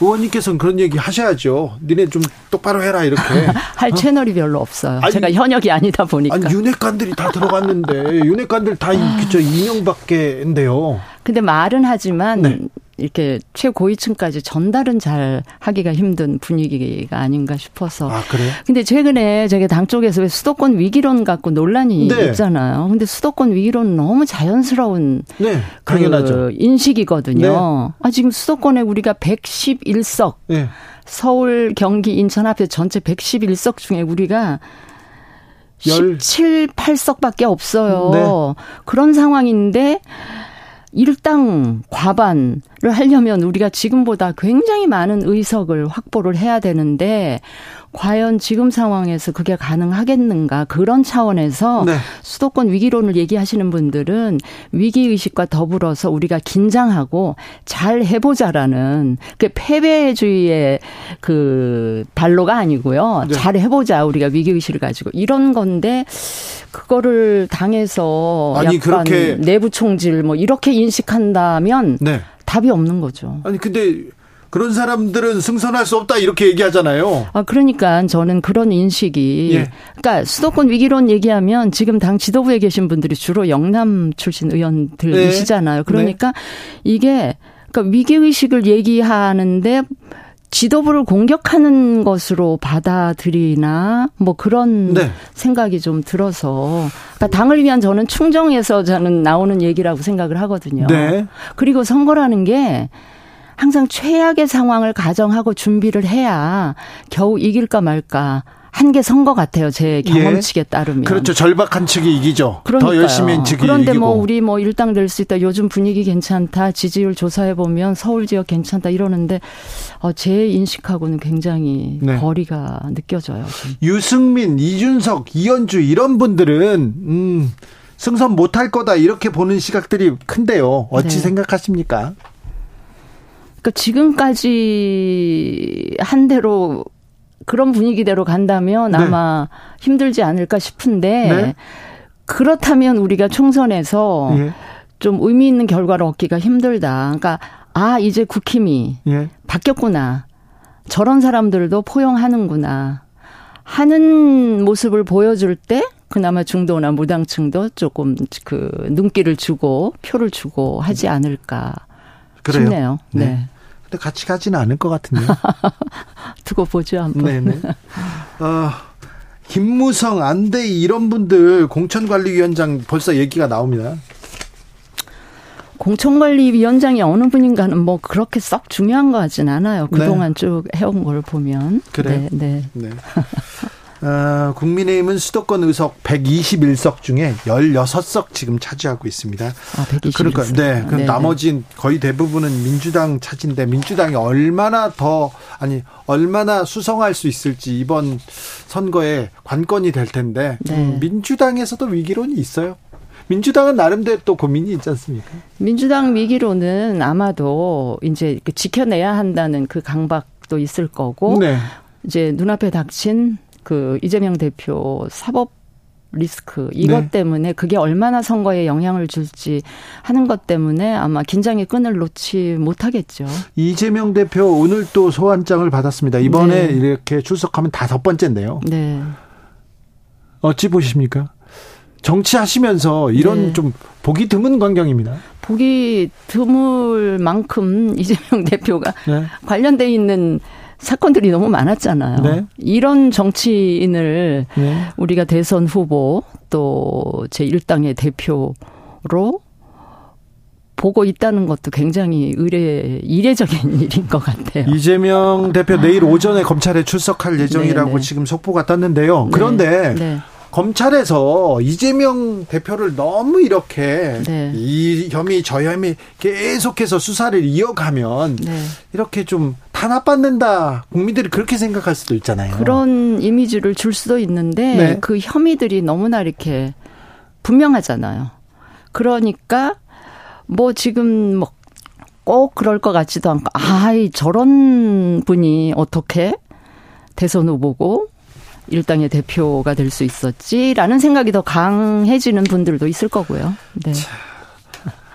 의원님께서는 그런 얘기 하셔야죠. 니네 좀 똑바로 해라 이렇게. 할 채널이 별로 없어요. 아니, 제가 현역이 아니다 보니까. 아니 윤핵관들이 다 들어갔는데 윤핵관들 다 그저 이명밖에인데요. 근데 말은 하지만 네. 이렇게 최고위층까지 전달은 잘 하기가 힘든 분위기가 아닌가 싶어서. 아 그래요? 근데 최근에 저게 당 쪽에서 왜 수도권 위기론 갖고 논란이 네. 있잖아요. 근데 수도권 위기론은 너무 자연스러운 네, 그 당연하죠. 인식이거든요. 네. 아, 지금 수도권에 우리가 111석, 네. 서울, 경기, 인천 합해 전체 111석 중에 우리가 열- 17, 8석밖에 없어요. 네. 그런 상황인데 일당 과반을 하려면 우리가 지금보다 굉장히 많은 의석을 확보를 해야 되는데 과연 지금 상황에서 그게 가능하겠는가 그런 차원에서 네. 수도권 위기론을 얘기하시는 분들은 위기 의식과 더불어서 우리가 긴장하고 잘 해보자라는 그 패배주의의 그 발로가 아니고요. 네. 잘 해보자 우리가 위기 의식을 가지고 이런 건데 그거를 당해서 아니, 약간 그렇게- 내부 총질 뭐 이렇게 인식한다면 네. 답이 없는 거죠. 아니 근데 그런 사람들은 승선할 수 없다 이렇게 얘기하잖아요. 아, 그러니까 저는 그런 인식이. 예. 그러니까 수도권 위기론 얘기하면 지금 당 지도부에 계신 분들이 주로 영남 출신 의원들이시잖아요. 그러니까 이게, 그러니까 위기 의식을 얘기하는데 지도부를 공격하는 것으로 받아들이나 뭐 그런 네. 생각이 좀 들어서 그러니까 당을 위한 저는 충정에서 저는 나오는 얘기라고 생각을 하거든요. 네. 그리고 선거라는 게 항상 최악의 상황을 가정하고 준비를 해야 겨우 이길까 말까 한게 선거 같아요. 제 경험치에 따르면. 그렇죠. 절박한 측이 이기죠. 그러니까요. 더 열심히 한 측이 그런데 이기고. 뭐 우리 뭐 일당 될 수 있다. 요즘 분위기 괜찮다. 지지율 조사해 보면 서울 지역 괜찮다 이러는데 어, 제 인식하고는 굉장히 네. 거리가 느껴져요. 좀. 유승민, 이준석, 이현주 이런 분들은 음, 승선 못할 거다 이렇게 보는 시각들이 큰데요. 어찌 네. 생각하십니까? 그러니까 지금까지 한 대로 그런 분위기대로 간다면 네. 아마 힘들지 않을까 싶은데 네. 그렇다면 우리가 총선에서 예. 좀 의미 있는 결과를 얻기가 힘들다. 그러니까 아 이제 국힘이 예. 바뀌었구나. 저런 사람들도 포용하는구나. 하는 모습을 보여줄 때 그나마 중도나 무당층도 조금 그 눈길을 주고 표를 주고 하지 않을까 그래요. 싶네요. 네. 네. 근데 같이 가지는 않을 것 같은데요. 두고 보죠 한번. 네네. 어, 김무성, 안대희 이런 분들 공천관리위원장 벌써 얘기가 나옵니다. 공천관리위원장이 어느 분인가는 뭐 그렇게 썩 중요한 것 같진 않아요. 그동안 쭉 해온 걸 보면. 네. 그래요? 네. 네. 네. 어, 국민의힘은 수도권 의석 121석 중에 16석 지금 차지하고 있습니다. 아, 121석. 그러니까 네. 그럼 네네. 나머진 거의 대부분은 민주당 차지인데 민주당이 얼마나 더 아니 얼마나 수성할 수 있을지 이번 선거에 관건이 될 텐데 네. 음, 민주당에서도 위기론이 있어요. 민주당은 나름대로 또 고민이 있지 않습니까? 민주당 위기로는 아마도 이제 그 지켜내야 한다는 그 강박도 있을 거고 네. 이제 눈앞에 닥친 그 이재명 대표 사법 리스크 이것 네. 때문에 그게 얼마나 선거에 영향을 줄지 하는 것 때문에 아마 긴장의 끈을 놓지 못하겠죠. 이재명 대표 오늘 또 소환장을 받았습니다. 이번에 네. 이렇게 출석하면 다섯 번째인데요. 네. 어찌 보십니까? 정치하시면서 이런 네. 좀 보기 드문 광경입니다. 보기 드물 만큼 이재명 대표가 네. 관련돼 있는 사건들이 너무 많았잖아요. 네. 이런 정치인을 네. 우리가 대선 후보 또 제1당의 대표로 보고 있다는 것도 굉장히 의례, 이례적인 일인 것 같아요. 이재명 대표 내일 오전에 검찰에 출석할 예정이라고 네, 네. 지금 속보가 떴는데요. 그런데 네. 검찰에서 이재명 대표를 너무 이렇게 네. 이 혐의 저 혐의 계속해서 수사를 이어가면 네. 이렇게 좀 탄압받는다 국민들이 그렇게 생각할 수도 있잖아요. 그런 이미지를 줄 수도 있는데 네. 그 혐의들이 너무나 이렇게 분명하잖아요. 그러니까 뭐 지금 뭐 꼭 그럴 것 같지도 않고 아이 저런 분이 어떻게 대선 후보고 일당의 대표가 될 수 있었지라는 생각이 더 강해지는 분들도 있을 거고요. 네.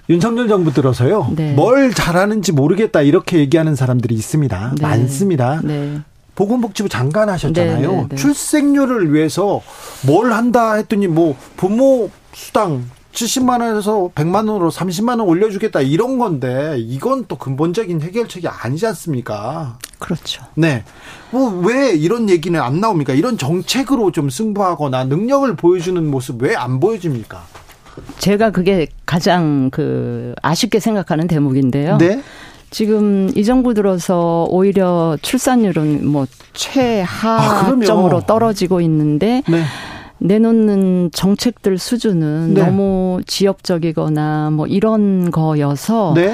윤석열 정부 들어서요. 네. 뭘 잘하는지 모르겠다 이렇게 얘기하는 사람들이 있습니다. 네. 많습니다. 네. 보건복지부 장관 하셨잖아요. 네, 네, 네. 출생률을 위해서 뭘 한다 했더니 뭐 부모 수당 70만 원에서 100만 원으로 30만 원 올려주겠다 이런 건데 이건 또 근본적인 해결책이 아니지 않습니까? 그렇죠. 네. 뭐 왜 이런 얘기는 안 나옵니까? 이런 정책으로 좀 승부하거나 능력을 보여주는 모습 왜 안 보여집니까? 제가 그게 가장 그 아쉽게 생각하는 대목인데요. 네. 지금 이 정부 들어서 오히려 출산율은 뭐 아. 최하점으로 떨어지고 있는데 네. 내놓는 정책들 수준은 네. 너무 지역적이거나 뭐 이런 거여서 네.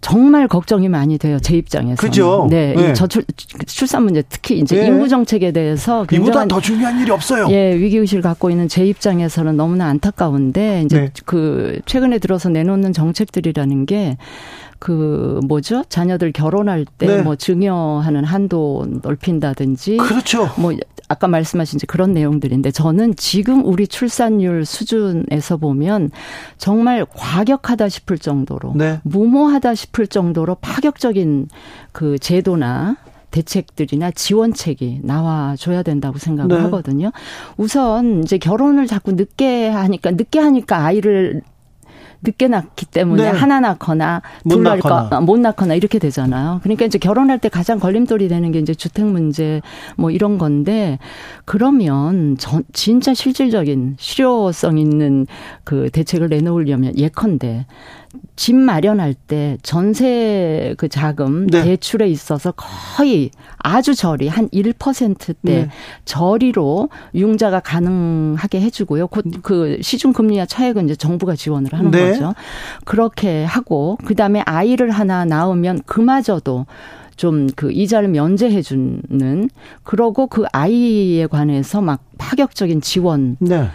정말 걱정이 많이 돼요 제 입장에서. 그죠? 네, 네. 이 저출 출산 문제 특히 이제 네. 인구 정책에 대해서 이보다 더 중요한 일이 없어요. 예, 위기 의식을 갖고 있는 제 입장에서는 너무나 안타까운데, 이제 네. 그, 최근에 들어서 내놓는 정책들이라는 게, 그, 뭐죠? 자녀들 결혼할 때 네. 뭐 증여하는 한도 넓힌다든지. 그렇죠. 뭐, 아까 말씀하신 이제 그런 내용들인데, 저는 지금 우리 출산율 수준에서 보면 정말 과격하다 싶을 정도로, 네. 무모하다 싶을 정도로 파격적인 그 제도나 대책들이나 지원책이 나와줘야 된다고 생각을 네. 하거든요. 우선 이제 결혼을 자꾸 늦게 하니까 늦게 하니까 아이를 늦게 낳기 때문에 네. 하나 낳거나 못둘 낳거나. 낳거나 못 낳거나 이렇게 되잖아요. 그러니까 이제 결혼할 때 가장 걸림돌이 되는 게 이제 주택 문제 뭐 이런 건데 그러면 전 진짜 실질적인 실효성 있는 그 대책을 내놓으려면 예컨대 집 마련할 때 전세 그 자금 네. 대출에 있어서 거의 아주 저리 한 1%대 네. 저리로 융자가 가능하게 해주고요. 곧 그 시중 금리와 차액은 이제 정부가 지원을 하는 네. 거죠. 그렇게 하고 그 다음에 아이를 하나 낳으면 그마저도 좀 그 이자를 면제해 주는 그러고 그 아이에 관해서 막 파격적인 지원 네.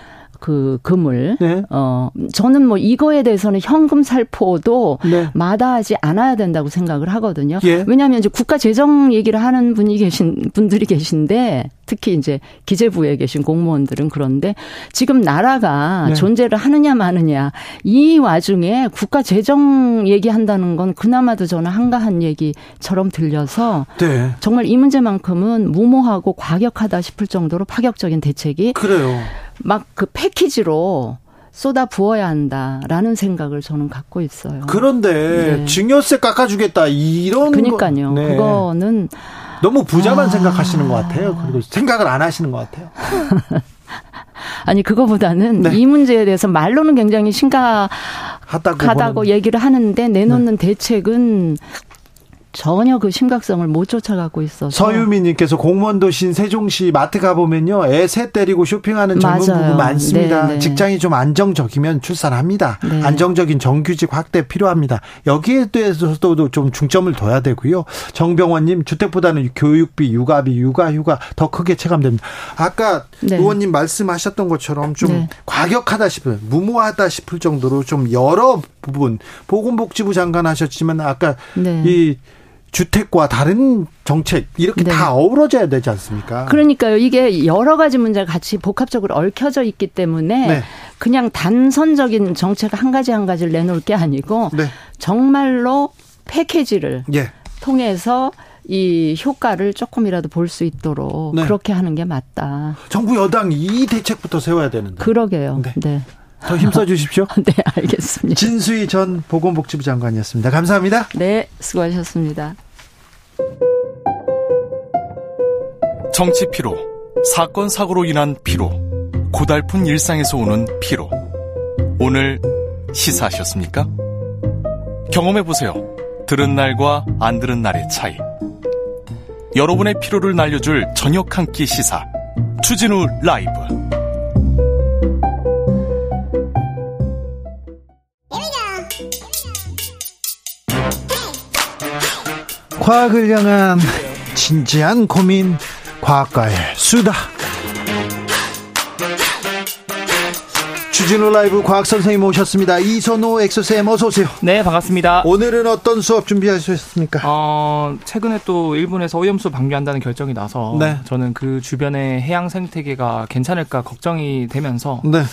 그 금을 네. 어 저는 뭐 이거에 대해서는 현금 살포도 네. 마다하지 않아야 된다고 생각을 하거든요. 예. 왜냐하면 이제 국가 재정 얘기를 하는 분이 계신 분들이 계신데 특히 이제 기재부에 계신 공무원들은 그런데 지금 나라가 네. 존재를 하느냐 마느냐 이 와중에 국가 재정 얘기한다는 건 그나마도 저는 한가한 얘기처럼 들려서 네. 정말 이 문제만큼은 무모하고 과격하다 싶을 정도로 파격적인 대책이 그래요. 막 그 패키지로 쏟아 부어야 한다라는 생각을 저는 갖고 있어요. 그런데 네. 증여세 깎아주겠다 이런 그러니까요. 거, 네. 그거는 너무 부자만 아. 생각하시는 것 같아요. 그리고 생각을 안 하시는 것 같아요. 아니 그거보다는 네. 이 문제에 대해서 말로는 굉장히 하다고 심각하다고 보는- 네. 얘기를 하는데 내놓는 대책은 전혀 그 심각성을 못 쫓아가고 있어서 서유미님께서 공무원 도시인 세종시 마트 가보면요. 애새 때리고 쇼핑하는 젊은. 부부 많습니다. 네, 네. 직장이 좀 안정적이면 출산합니다. 네. 안정적인 정규직 확대 필요합니다. 여기에 대해서도 좀 중점을 둬야 되고요. 정병원님 주택보다는 교육비, 육아비, 육아휴가 더 크게 체감됩니다. 아까 네. 의원님 말씀하셨던 것처럼 좀 네. 과격하다 싶은 무모하다 싶을 정도로 좀 여러 부분 보건복지부 장관 하셨지만 아까 네. 이 주택과 다른 정책 이렇게 네. 다 어우러져야 되지 않습니까? 그러니까요. 이게 여러 가지 문제가 같이 복합적으로 얽혀져 있기 때문에 네. 그냥 단선적인 정책 한 가지 한 가지를 내놓을 게 아니고 네. 정말로 패키지를 예. 통해서 이 효과를 조금이라도 볼 수 있도록 네. 그렇게 하는 게 맞다. 정부 여당이 이 대책부터 세워야 되는데 그러게요. 네. 네. 더 힘써 주십시오. 네, 알겠습니다. 진수희 전 보건복지부 장관이었습니다. 감사합니다. 네, 수고하셨습니다. 정치 피로, 사건 사고로 인한 피로, 고달픈 일상에서 오는 피로. 오늘 시사하셨습니까? 경험해 보세요. 들은 날과 안 들은 날의 차이. 여러분의 피로를 날려줄 저녁 한 끼 시사. 추진우 라이브. 과학을 향한 진지한 고민, 과학과의 수다. 주진우 라이브 과학 선생님 오셨습니다. 이선호 엑소쌤 어서 오세요. 네, 반갑습니다. 오늘은 어떤 수업 준비하셨습니까? 어, 최근에 또 일본에서 오염수 방류한다는 결정이 나서 네. 저는 그 주변의 해양 생태계가 괜찮을까 걱정이 되면서 네.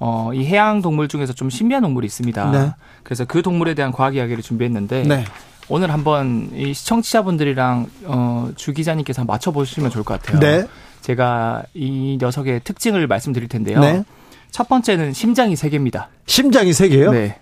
어, 이 해양 동물 중에서 좀 신비한 동물이 있습니다. 네. 그래서 그 동물에 대한 과학 이야기를 준비했는데 네. 오늘 한번 이 시청자분들이랑 어, 주 기자님께서 맞춰보시면 좋을 것 같아요. 네. 제가 이 녀석의 특징을 말씀드릴 텐데요. 네. 첫 번째는 심장이 세 개입니다. 심장이 세 개요? 네.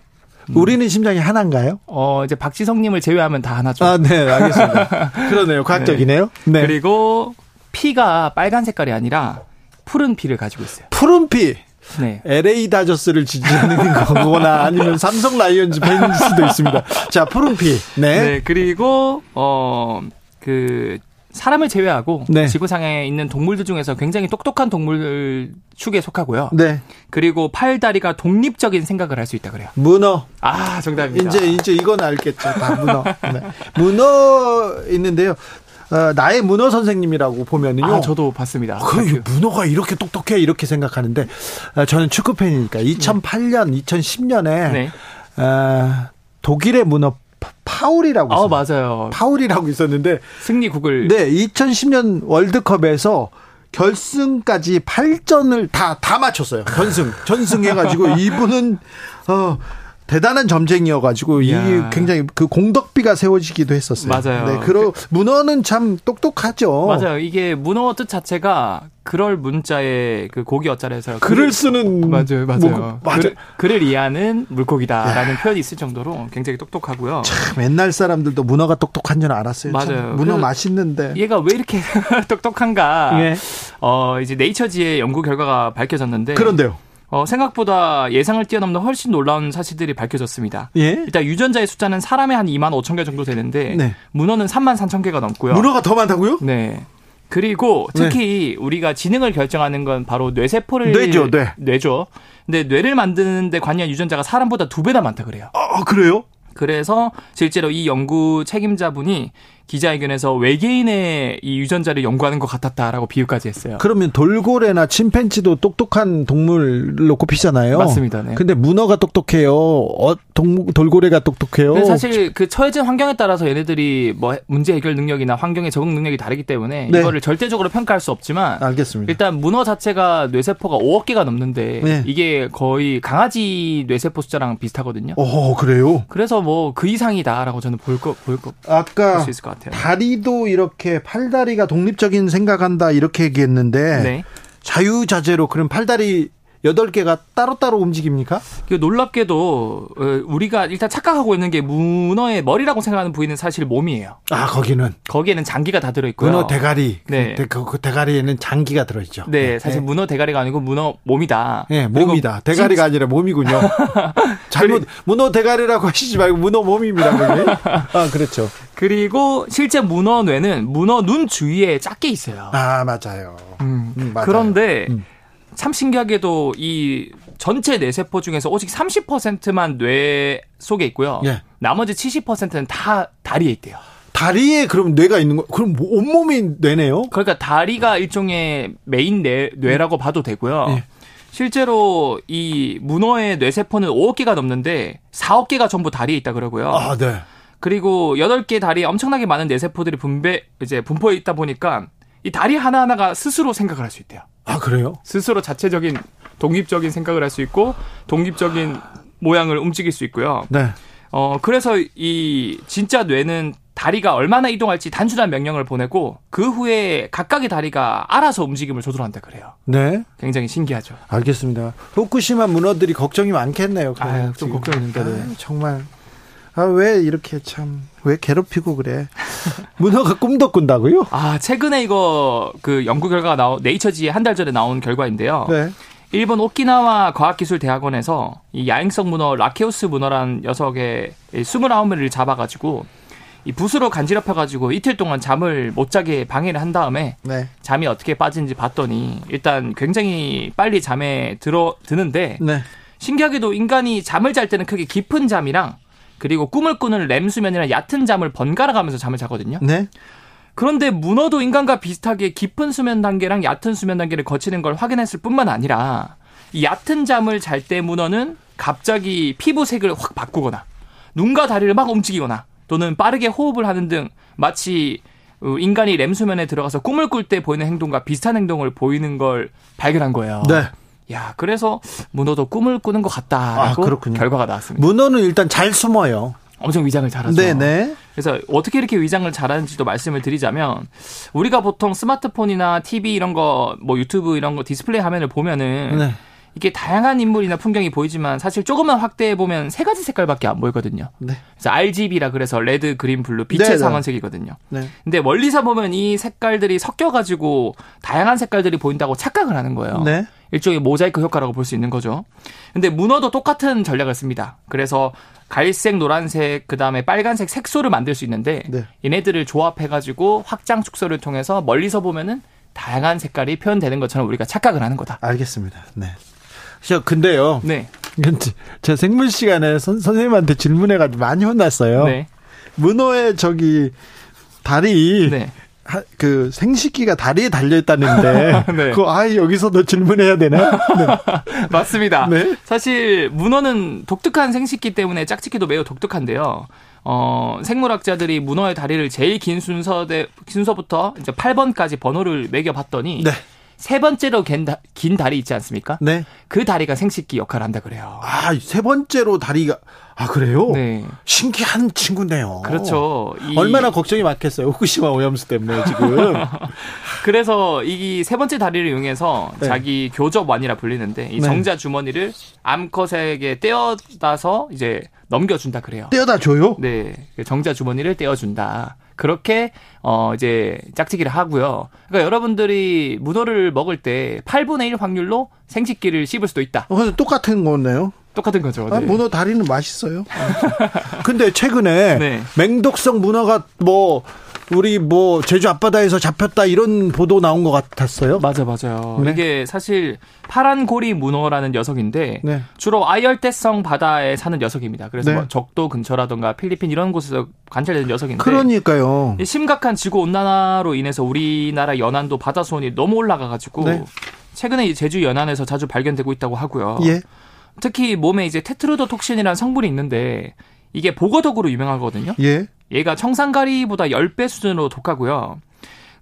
우리는 심장이 하나인가요? 어, 이제 박지성님을 제외하면 다 하나죠. 아, 네, 알겠습니다. 그러네요. 과학적이네요. 네. 그리고 피가 빨간 색깔이 아니라 푸른 피를 가지고 있어요. 푸른 피. 네. LA 다저스를 지지하는 거거나 아니면 삼성 라이온즈 팬일 수도 있습니다. 자, 푸른 피. 네. 네. 그리고 어 그 사람을 제외하고 네. 지구상에 있는 동물들 중에서 굉장히 똑똑한 동물 축에 속하고요. 네. 그리고 팔다리가 독립적인 생각을 할 수 있다 그래요. 문어. 아, 정답입니다. 이제 이제 이건 알겠죠. 다 문어. 네. 문어 있는데요. 어, 나의 문어 선생님이라고 보면은요. 아, 저도 봤습니다. 그 문어가 이렇게 똑똑해 이렇게 생각하는데 어, 저는 축구 팬이니까 2008년, 2010년에 네. 어, 독일의 문어 파- 파울이라고 아. 맞아요. 파울이라고 있었는데 승리국을 네, 2010년 월드컵에서 결승까지 8전을 다, 다 맞췄어요. 전승. 전승해가지고 이분은, 어, 대단한 점쟁이여가지고 이. 굉장히 그 공덕비가 세워지기도 했었어요. 맞아요. 네, 그러 문어는 참 똑똑하죠. 맞아요. 이게 문어 뜻 자체가 그럴 문자의 그 고기 어자에서 글을 쓰는 맞아요, 맞아요. 뭐, 맞아요. 글, 글을 이해하는 물고기다라는 표현이 있을 정도로 굉장히 똑똑하고요. 참 옛날 사람들도 문어가 똑똑한 줄 알았어요. 참 맞아요. 문어 맛있는데. 얘가 왜 이렇게 똑똑한가? 예. 어 이제 네이처지의 연구 결과가 밝혀졌는데 그런데요. 어, 생각보다 예상을 뛰어넘는 훨씬 놀라운 사실들이 밝혀졌습니다. 예. 일단 유전자의 숫자는 사람의 한 2만 5천 개 정도 되는데 네. 문어는 3만 3천 개가 넘고요. 문어가 더 많다고요? 네. 그리고 특히 우리가 지능을 결정하는 건 바로 뇌세포를 뇌죠, 뇌. 뇌죠. 근데 뇌를 만드는데 관여한 유전자가 사람보다 두 배나 많다 그래요. 아, 그래요? 그래서 실제로 이 연구 책임자분이 기자회견에서 외계인의 이 유전자를 연구하는 것 같았다라고 비유까지 했어요. 그러면 돌고래나 침팬지도 똑똑한 동물로 꼽히잖아요. 맞습니다. 네. 근데 문어가 똑똑해요. 어, 동, 돌고래가 똑똑해요. 사실 그 처해진 환경에 따라서 얘네들이 뭐 문제 해결 능력이나 환경에 적응 능력이 다르기 때문에 네. 이거를 절대적으로 평가할 수 없지만 알겠습니다. 일단 문어 자체가 뇌세포가 5억 개가 넘는데 네. 이게 거의 강아지 뇌세포 숫자랑 비슷하거든요. 어, 그래요? 그래서 뭐 그 이상이다라고 저는 볼 거 볼거 아까 볼수 있을 것 같아요. 다리도 이렇게 팔다리가 독립적인 생각한다 이렇게 얘기했는데 네. 자유자재로 그럼 팔다리 8개가 따로따로 움직입니까? 그 놀랍게도 어, 우리가 일단 착각하고 있는 게 문어의 머리라고 생각하는 부위는 사실 몸이에요. 아, 거기는 거기에는 장기가 다 들어 있고요. 문어 대가리. 네. 그, 그, 그 대가리에는 장기가 들어 있죠. 네, 사실 문어 대가리가 아니고 문어 몸이다. 네, 몸이다. 대가리가 아니라 몸이군요. 잘못 문어 대가리라고 하시지 말고 문어 몸입니다. 그게. 아, 그렇죠. 그리고 실제 문어 뇌는 문어 눈 주위에 작게 있어요. 아, 맞아요. 음, 음, 맞아요. 그런데 음. 참 신기하게도 이 전체 뇌세포 중에서 오직 30%만 뇌 속에 있고요. 예. 나머지 70%는 다 다리에 있대요. 다리에 그럼 뇌가 있는 거 그럼 뭐 온몸이 뇌네요? 그러니까 다리가 일종의 메인 뇌, 뇌라고 봐도 되고요. 예. 실제로 이 문어의 뇌세포는 5억 개가 넘는데 4억 개가 전부 다리에 있다 그러고요. 아, 네. 그리고 8개 다리에 엄청나게 많은 뇌세포들이 분배 이제 분포해 있다 보니까 이 다리 하나하나가 스스로 생각을 할 수 있대요. 아, 그래요? 스스로 자체적인 독립적인 생각을 할 수 있고 독립적인 모양을 움직일 수 있고요. 네. 어 그래서 이 진짜 뇌는 다리가 얼마나 이동할지 단순한 명령을 보내고 그 후에 각각의 다리가 알아서 움직임을 조절한다 그래요. 네. 굉장히 신기하죠. 알겠습니다. 후쿠시마 문어들이 걱정이 많겠네요. 아유, 좀. 걱정입니다, 네. 정말. 아, 왜 이렇게 참, 왜 괴롭히고 그래. 문어가 꿈도 꾼다고요? 아 최근에 이거 그 연구 결과가 나온 네이처지에 한 달 전에 나온 결과인데요. 네. 일본 오키나와 과학기술대학원에서 이 야행성 문어 라케우스 문어란 녀석의 29마리를 잡아가지고 이 붓으로 간지럽혀가지고 이틀 동안 잠을 못 자게 방해를 한 다음에 네. 잠이 어떻게 빠지는지 봤더니 일단 굉장히 빨리 잠에 들어 드는데 네. 신기하게도 인간이 잠을 잘 때는 크게 깊은 잠이랑 그리고 꿈을 꾸는 렘 수면이나 얕은 잠을 번갈아 가면서 잠을 자거든요. 네. 그런데 문어도 인간과 비슷하게 깊은 수면 단계랑 얕은 수면 단계를 거치는 걸 확인했을 뿐만 아니라 이 얕은 잠을 잘 때 문어는 갑자기 피부색을 확 바꾸거나 눈과 다리를 막 움직이거나 또는 빠르게 호흡을 하는 등 마치 어, 인간이 렘 수면에 들어가서 꿈을 꿀 때 보이는 행동과 비슷한 행동을 보이는 걸 발견한 거예요. 네. 야, 그래서 문어도 꿈을 꾸는 것 같다라고 아. 결과가 나왔습니다. 문어는 일단 잘 숨어요. 엄청 위장을 잘하죠. 네네. 그래서 어떻게 이렇게 위장을 잘하는지도 말씀을 드리자면 우리가 보통 스마트폰이나 TV 이런 거 뭐 유튜브 이런 거 디스플레이 화면을 보면은 네. 이게 다양한 인물이나 풍경이 보이지만 사실 조금만 확대해 보면 세 가지 색깔밖에 안 보이거든요. 네. 그래서 RGB라 그래서 red, green, blue 빛의 네, 네. 삼원색이거든요. 네. 근데 멀리서 보면 이 색깔들이 섞여 가지고 다양한 색깔들이 보인다고 착각을 하는 거예요. 네. 일종의 모자이크 효과라고 볼 수 있는 거죠. 근데 문어도 똑같은 전략을 씁니다. 그래서 갈색, 노란색, 그 다음에 빨간색 색소를 만들 수 있는데 네. 얘네들을 조합해가지고 확장 축소를 통해서 멀리서 보면은 다양한 색깔이 표현되는 것처럼 우리가 착각을 하는 거다. 알겠습니다. 네. 저 근데요. 네. 제 생물 시간에 선, 선생님한테 질문해가지고 많이 혼났어요. 네. 문어의 저기 다리 네. 하- 그 생식기가 다리에 달려 있다는데 네. 그거 아 여기서도 질문해야 되나? 네. 맞습니다. 네. 사실 문어는 독특한 생식기 때문에 짝짓기도 매우 독특한데요. 어, 생물학자들이 문어의 다리를 제일 긴 순서 대, 순서부터 이제 8번까지 번호를 매겨 봤더니 네. 세 번째로 긴, 다, 긴 다리 있지 않습니까? 네. 그 다리가 생식기 역할을 한다 그래요. 아, 세 번째로 다리가 아 그래요? 네. 신기한 친구네요. 그렇죠. 이- 얼마나 걱정이 많겠어요. 후쿠시마 오염수 때문에 지금. 그래서 이 세 번째 다리를 이용해서 네. 자기 교접완이라 불리는데 이 네. 정자 주머니를 암컷에게 떼어다서 이제 넘겨준다 그래요. 떼어다 줘요? 네, 그 정자 주머니를 떼어준다. 그렇게 어 이제 짝짓기를 하고요. 그러니까 여러분들이 문어를 먹을 때 8분의 1 확률로 생식기를 씹을 수도 있다. 어, 똑같은 거네요. 똑같은 거죠. 아, 네. 문어 다리는 맛있어요. 근데 최근에 네. 맹독성 문어가 뭐 우리 뭐 제주 앞바다에서 잡혔다 이런 보도 나온 것 같았어요. 맞아 맞아요. 네. 이게 사실 파란 고리 문어라는 녀석인데 네. 주로 아열대성 바다에 사는 녀석입니다. 그래서 네. 뭐 적도 근처라든가 필리핀 이런 곳에서 관찰되는 녀석인데 그러니까요. 이 심각한 지구 온난화로 인해서 우리나라 연안도 바다 수온이 너무 올라가 가지고 네. 최근에 이 제주 연안에서 자주 발견되고 있다고 하고요. 예. 특히 몸에 이제 테트로도톡신이라는 성분이 있는데 이게 보거덕으로 유명하거든요. 예. 얘가 청산가리보다 10배 수준으로 독하고요.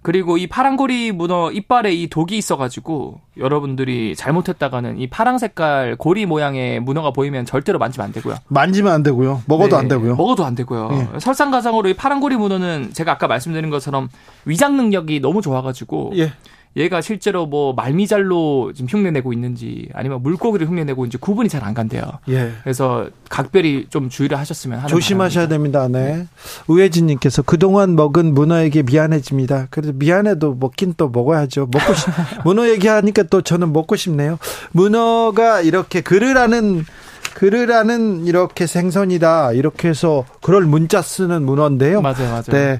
그리고 이 파란고리 문어 이빨에 이 독이 있어가지고 여러분들이 잘못했다가는 이 파랑 색깔 고리 모양의 문어가 보이면 절대로 만지면 안 되고요. 만지면 안 되고요. 먹어도 네, 안 되고요. 먹어도 안 되고요. 예. 설상가상으로 이 파란고리 문어는 제가 아까 말씀드린 것처럼 위장 능력이 너무 좋아가지고 예. 얘가 실제로 뭐 말미잘로 지금 흉내내고 있는지 아니면 물고기를 흉내내고 있는지 구분이 잘 안 간대요. 예. 그래서 각별히 좀 주의를 하셨으면 하는 조심하셔야 바람입니다. 됩니다. 네. 우혜진님께서 그동안 먹은 문어에게 미안해집니다. 그래도 미안해도 먹긴 또 먹어야죠. 먹고 싶, 문어 얘기하니까 또 저는 먹고 싶네요. 문어가 이렇게 그르라는 그르라는 이렇게 생선이다. 이렇게 해서 그럴 문자 쓰는 문어인데요. 맞아요, 맞아요. 네.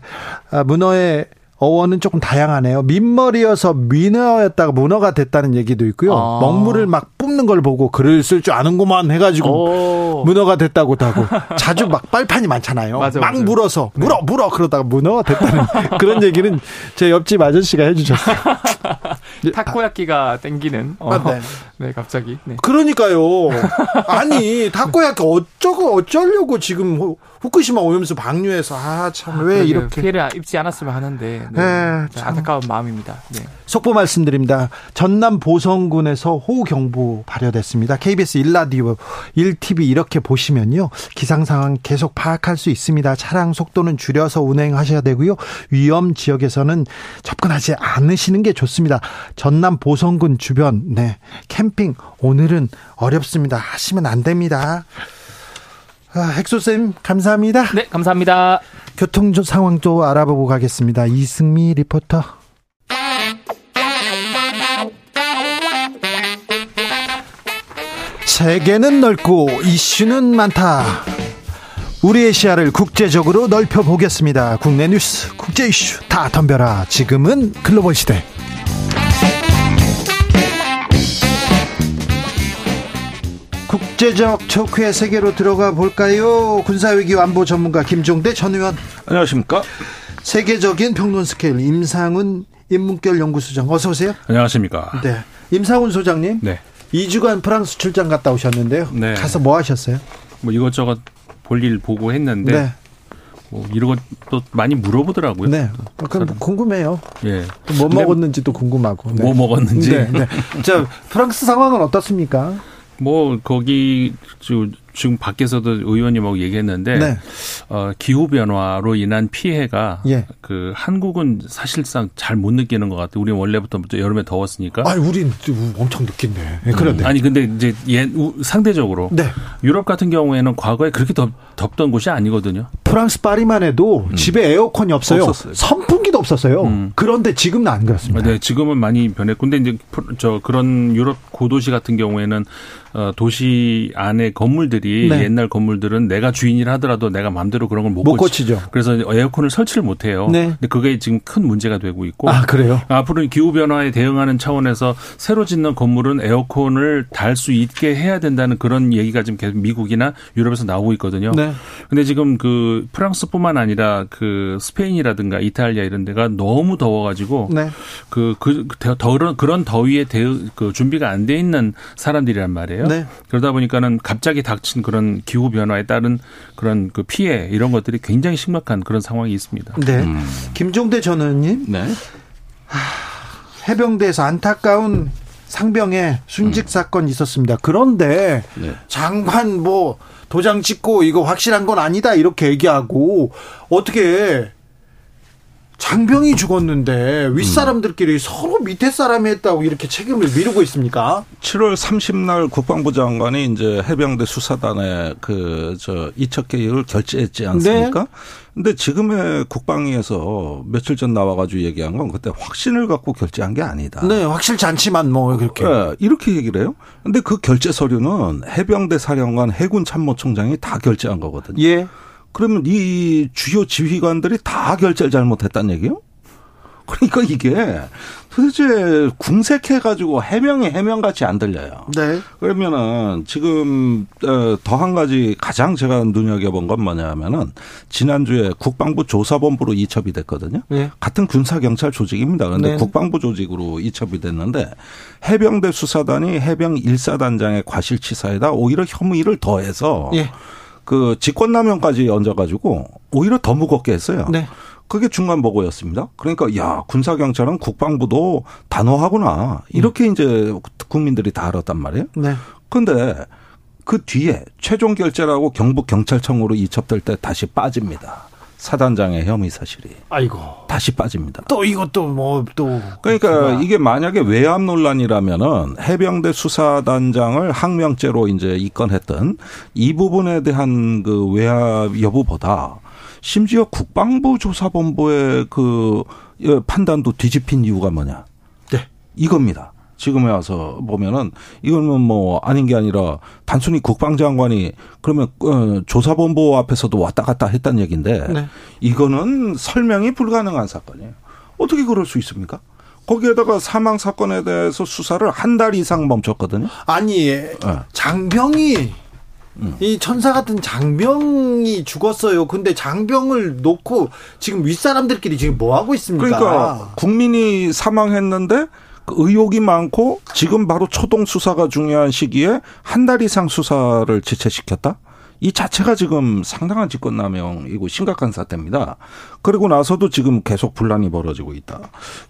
아, 문어의 어원은 조금 다양하네요. 민머리여서 민어였다가 문어가 됐다는 얘기도 있고요. 아. 먹물을 막 뿜는 걸 보고 글을 쓸 줄 아는구만 해가지고 오. 문어가 됐다고도 하고 자주 막 빨판이 많잖아요. 맞아, 막 맞아. 물어서 물어 물어 그러다가 문어가 됐다는 그런 얘기는 제 옆집 아저씨가 해주셨어요. 타코야끼가 땡기는. 어. 아, 네. 네, 갑자기. 네. 그러니까요. 아니 타코야키 어쩌고 어쩌려고 지금 후- 후쿠시마 오염수 방류해서 아 참왜 그러게요. 이렇게 피해를 입지 않았으면 하는데 네. 네, 네, 참. 안타까운 마음입니다. 네. 속보 말씀드립니다. 전남 보성군에서 호우 경보 발효됐습니다. KBS 1라디오 1TV 이렇게 보시면요. 기상 상황 계속 파악할 수 있습니다. 차량 속도는 줄여서 운행하셔야 되고요. 위험 지역에서는 접근하지 않으시는 게 좋습니다. 전남 보성군 주변 네. 캠핑 오늘은 어렵습니다. 하시면 안 됩니다. 아, 핵소쌤 감사합니다. 네, 감사합니다. 교통 상황도 알아보고 가겠습니다. 이승미 리포터. 세계는 넓고 이슈는 많다. 우리의 시야를 국제적으로 넓혀 보겠습니다. 국내 뉴스, 국제 이슈 다 덤벼라. 지금은 글로벌 시대. 국제적 척후의 세계로 들어가 볼까요? 군사위기 안보 전문가 김종대 전 의원. 안녕하십니까? 세계적인 평론 스케일 임상훈 인문결 연구소장 어서 오세요. 안녕하십니까? 네. 임상훈 소장님. 네. 2주간 프랑스 출장 갔다 오셨는데요. 네. 가서 뭐 하셨어요? 뭐 이것저것 볼일 보고 했는데 네. 뭐 이런 것도 많이 물어보더라고요. 네. 어, 그럼 궁금해요. 예. 근데 먹었는지도 궁금하고. 네. 뭐 먹었는지. 네. 네. 자, 프랑스 상황은 어떻습니까? 뭐 거기 저- 지금 밖에서도 의원님하고 얘기했는데 네. 어, 기후 변화로 인한 피해가 예. 그 한국은 사실상 잘 못 느끼는 것 같아요. 우리 원래부터 여름에 더웠으니까. 아, 우린 또 엄청 느낀데. 네, 그런데. 음, 아니 근데 이제 예, 우- 상대적으로 네. 유럽 같은 경우에는 과거에 그렇게 덥, 덥던 곳이 아니거든요. 프랑스 파리만 해도 집에 에어컨이 없어요. 음. 없었어요. 선풍기도 없었어요. 음. 그런데 지금은 안 그렇습니다. 네, 지금은 많이 변했고, 근데 이제 프- 저 그런 유럽 고도시 같은 경우에는 어, 도시 안에 건물들이 네. 옛날 건물들은 내가 주인이라 하더라도 내가 마음대로 그런 걸못 못 고치. 고치죠. 그래서 에어컨을 설치를 못 해요. 네. 근데 그게 지금 큰 문제가 되고 있고. 아, 그래요? 앞으로 기후 변화에 대응하는 차원에서 새로 짓는 건물은 에어컨을 달 수 있게 해야 된다는 그런 얘기가 지금 계속 미국이나 유럽에서 나오고 있거든요. 네. 근데 지금 그 프랑스뿐만 아니라 그 스페인이라든가 이탈리아 이런 데가 너무 더워 가지고 네. 그, 그, 더, 더, 그런 더위에 대응, 그 준비가 안 돼 있는 사람들이란 말이에요. 네. 그러다 보니까는 갑자기 닥친 그런 기후 변화에 따른 그런 그 피해 이런 것들이 굉장히 심각한 그런 상황이 있습니다. 네. 김종대 전 의원님. 네. 해병대에서 안타까운 상병의 순직 사건이 있었습니다. 그런데 네. 장관 뭐 도장 찍고 이거 확실한 건 아니다 이렇게 얘기하고 어떻게 장병이 죽었는데 윗사람들끼리 서로 밑에 사람이 했다고 이렇게 책임을 미루고 있습니까? 7월 30날 국방부 장관이 이제 해병대 수사단의 그 저 이첩 계획을 결재했지 않습니까? 네. 근데 지금의 국방위에서 며칠 전 나와가지고 얘기한 건 그때 확신을 갖고 결재한 게 아니다. 네, 확실치 않지만 뭐 그렇게. 네, 이렇게 얘기를 해요. 근데 그 결재 서류는 해병대 사령관 해군 참모총장이 다 결재한 거거든요. 예. 그러면 이 주요 지휘관들이 다 결재를 잘못했다는 얘기요? 그러니까 이게 도대체 궁색해가지고 해명이 해명같이 안 들려요. 네. 그러면은 지금 어, 더한 가지 가장 제가 눈여겨본 건 뭐냐면은 지난주에 국방부 조사본부로 이첩이 됐거든요. 네. 같은 군사 경찰 조직입니다. 그런데 네. 국방부 조직으로 이첩이 됐는데 해병대 수사단이 해병 1사단장의 과실치사에다 오히려 혐의를 더해서 예. 그 직권남용까지 얹어가지고 오히려 더 무겁게 했어요. 네. 그게 중간 보고였습니다. 그러니까 야 군사 경찰은 국방부도 단호하구나 이렇게 이제 국민들이 다 알았단 말이에요. 네. 그런데 그 뒤에 최종 결재라고 경북 경찰청으로 이첩될 때 다시 빠집니다. 사단장의 혐의 사실이 아이고. 다시 빠집니다. 또 이것도 뭐 또. 그러니까 이게 만약에 외압 논란이라면은 해병대 수사단장을 항명죄로 이제 입건했던 이 부분에 대한 그 외압 여부보다 심지어 국방부 조사본부의 그 예, 판단도 뒤집힌 이유가 뭐냐? 네. 이겁니다. 지금에 와서 보면은 이거는 뭐 아닌 게 아니라 단순히 국방장관이 그러면 어, 조사본부 앞에서도 왔다 갔다 했다는 얘기인데 네. 이거는 설명이 불가능한 사건이에요. 어떻게 그럴 수 있습니까? 거기에다가 사망 사건에 대해서 수사를 한 달 이상 멈췄거든요. 아니 네. 장병이 음. 이 천사 같은 장병이 죽었어요. 근데 장병을 놓고 지금 윗사람들끼리 지금 뭐 하고 있습니까? 그러니까 국민이 사망했는데 그 의혹이 많고 지금 바로 초동 수사가 중요한 시기에 한 달 이상 수사를 지체시켰다. 이 자체가 지금 상당한 직권남용이고 심각한 사태입니다. 그리고 나서도 지금 계속 분란이 벌어지고 있다.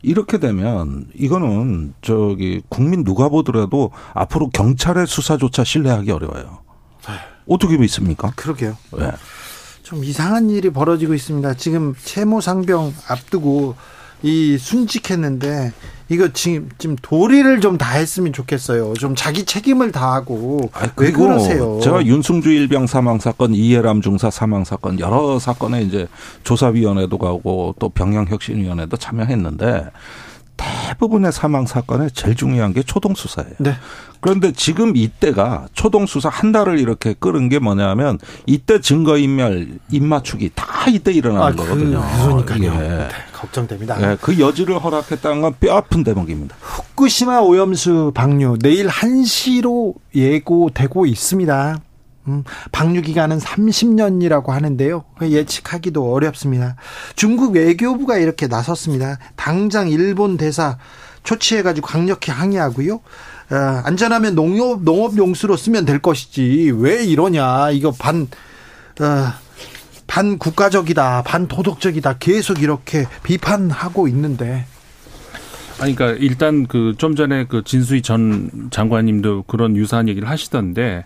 이렇게 되면 이거는 저기 국민 누가 보더라도 앞으로 경찰의 수사조차 신뢰하기 어려워요. 어떻게 믿습니까? 그러게요. 네. 좀 이상한 일이 벌어지고 있습니다. 지금 채모 상병 앞두고 이 순직했는데 이거 지금 지금 도리를 좀 다 했으면 좋겠어요. 좀 자기 책임을 다하고 왜 그리고 그러세요? 제가 윤승주 일병 사망 사건, 이해람 중사 사망 사건 여러 사건에 이제 조사위원회도 가고 또 병영혁신위원회도 참여했는데 대부분의 사망 사건에 제일 중요한 게 초동 수사예요. 네. 그런데 지금 이때가 초동 수사 한 달을 이렇게 끌은 게 뭐냐면 이때 증거 인멸, 입맞추기 다 이때 일어나는 아, 그- 거거든요. 그러니까요. 네, 걱정됩니다. 예, 그 여지를 허락했다는 건 뼈 아픈 대목입니다. 후쿠시마 오염수 방류 내일 1시로 예고되고 있습니다. 음, 방류 기간은 30년이라고 하는데요. 예측하기도 어렵습니다. 중국 외교부가 이렇게 나섰습니다. 당장 일본 대사 초치해가지고 강력히 항의하고요. 어, 안전하면 농업 농업 용수로 쓰면 될 것이지 왜 이러냐 이거 반 어, 반국가적이다 반도덕적이다 계속 이렇게 비판하고 있는데. 아니, 그러니까 일단 그 좀 전에 그 진수희 전 장관님도 그런 유사한 얘기를 하시던데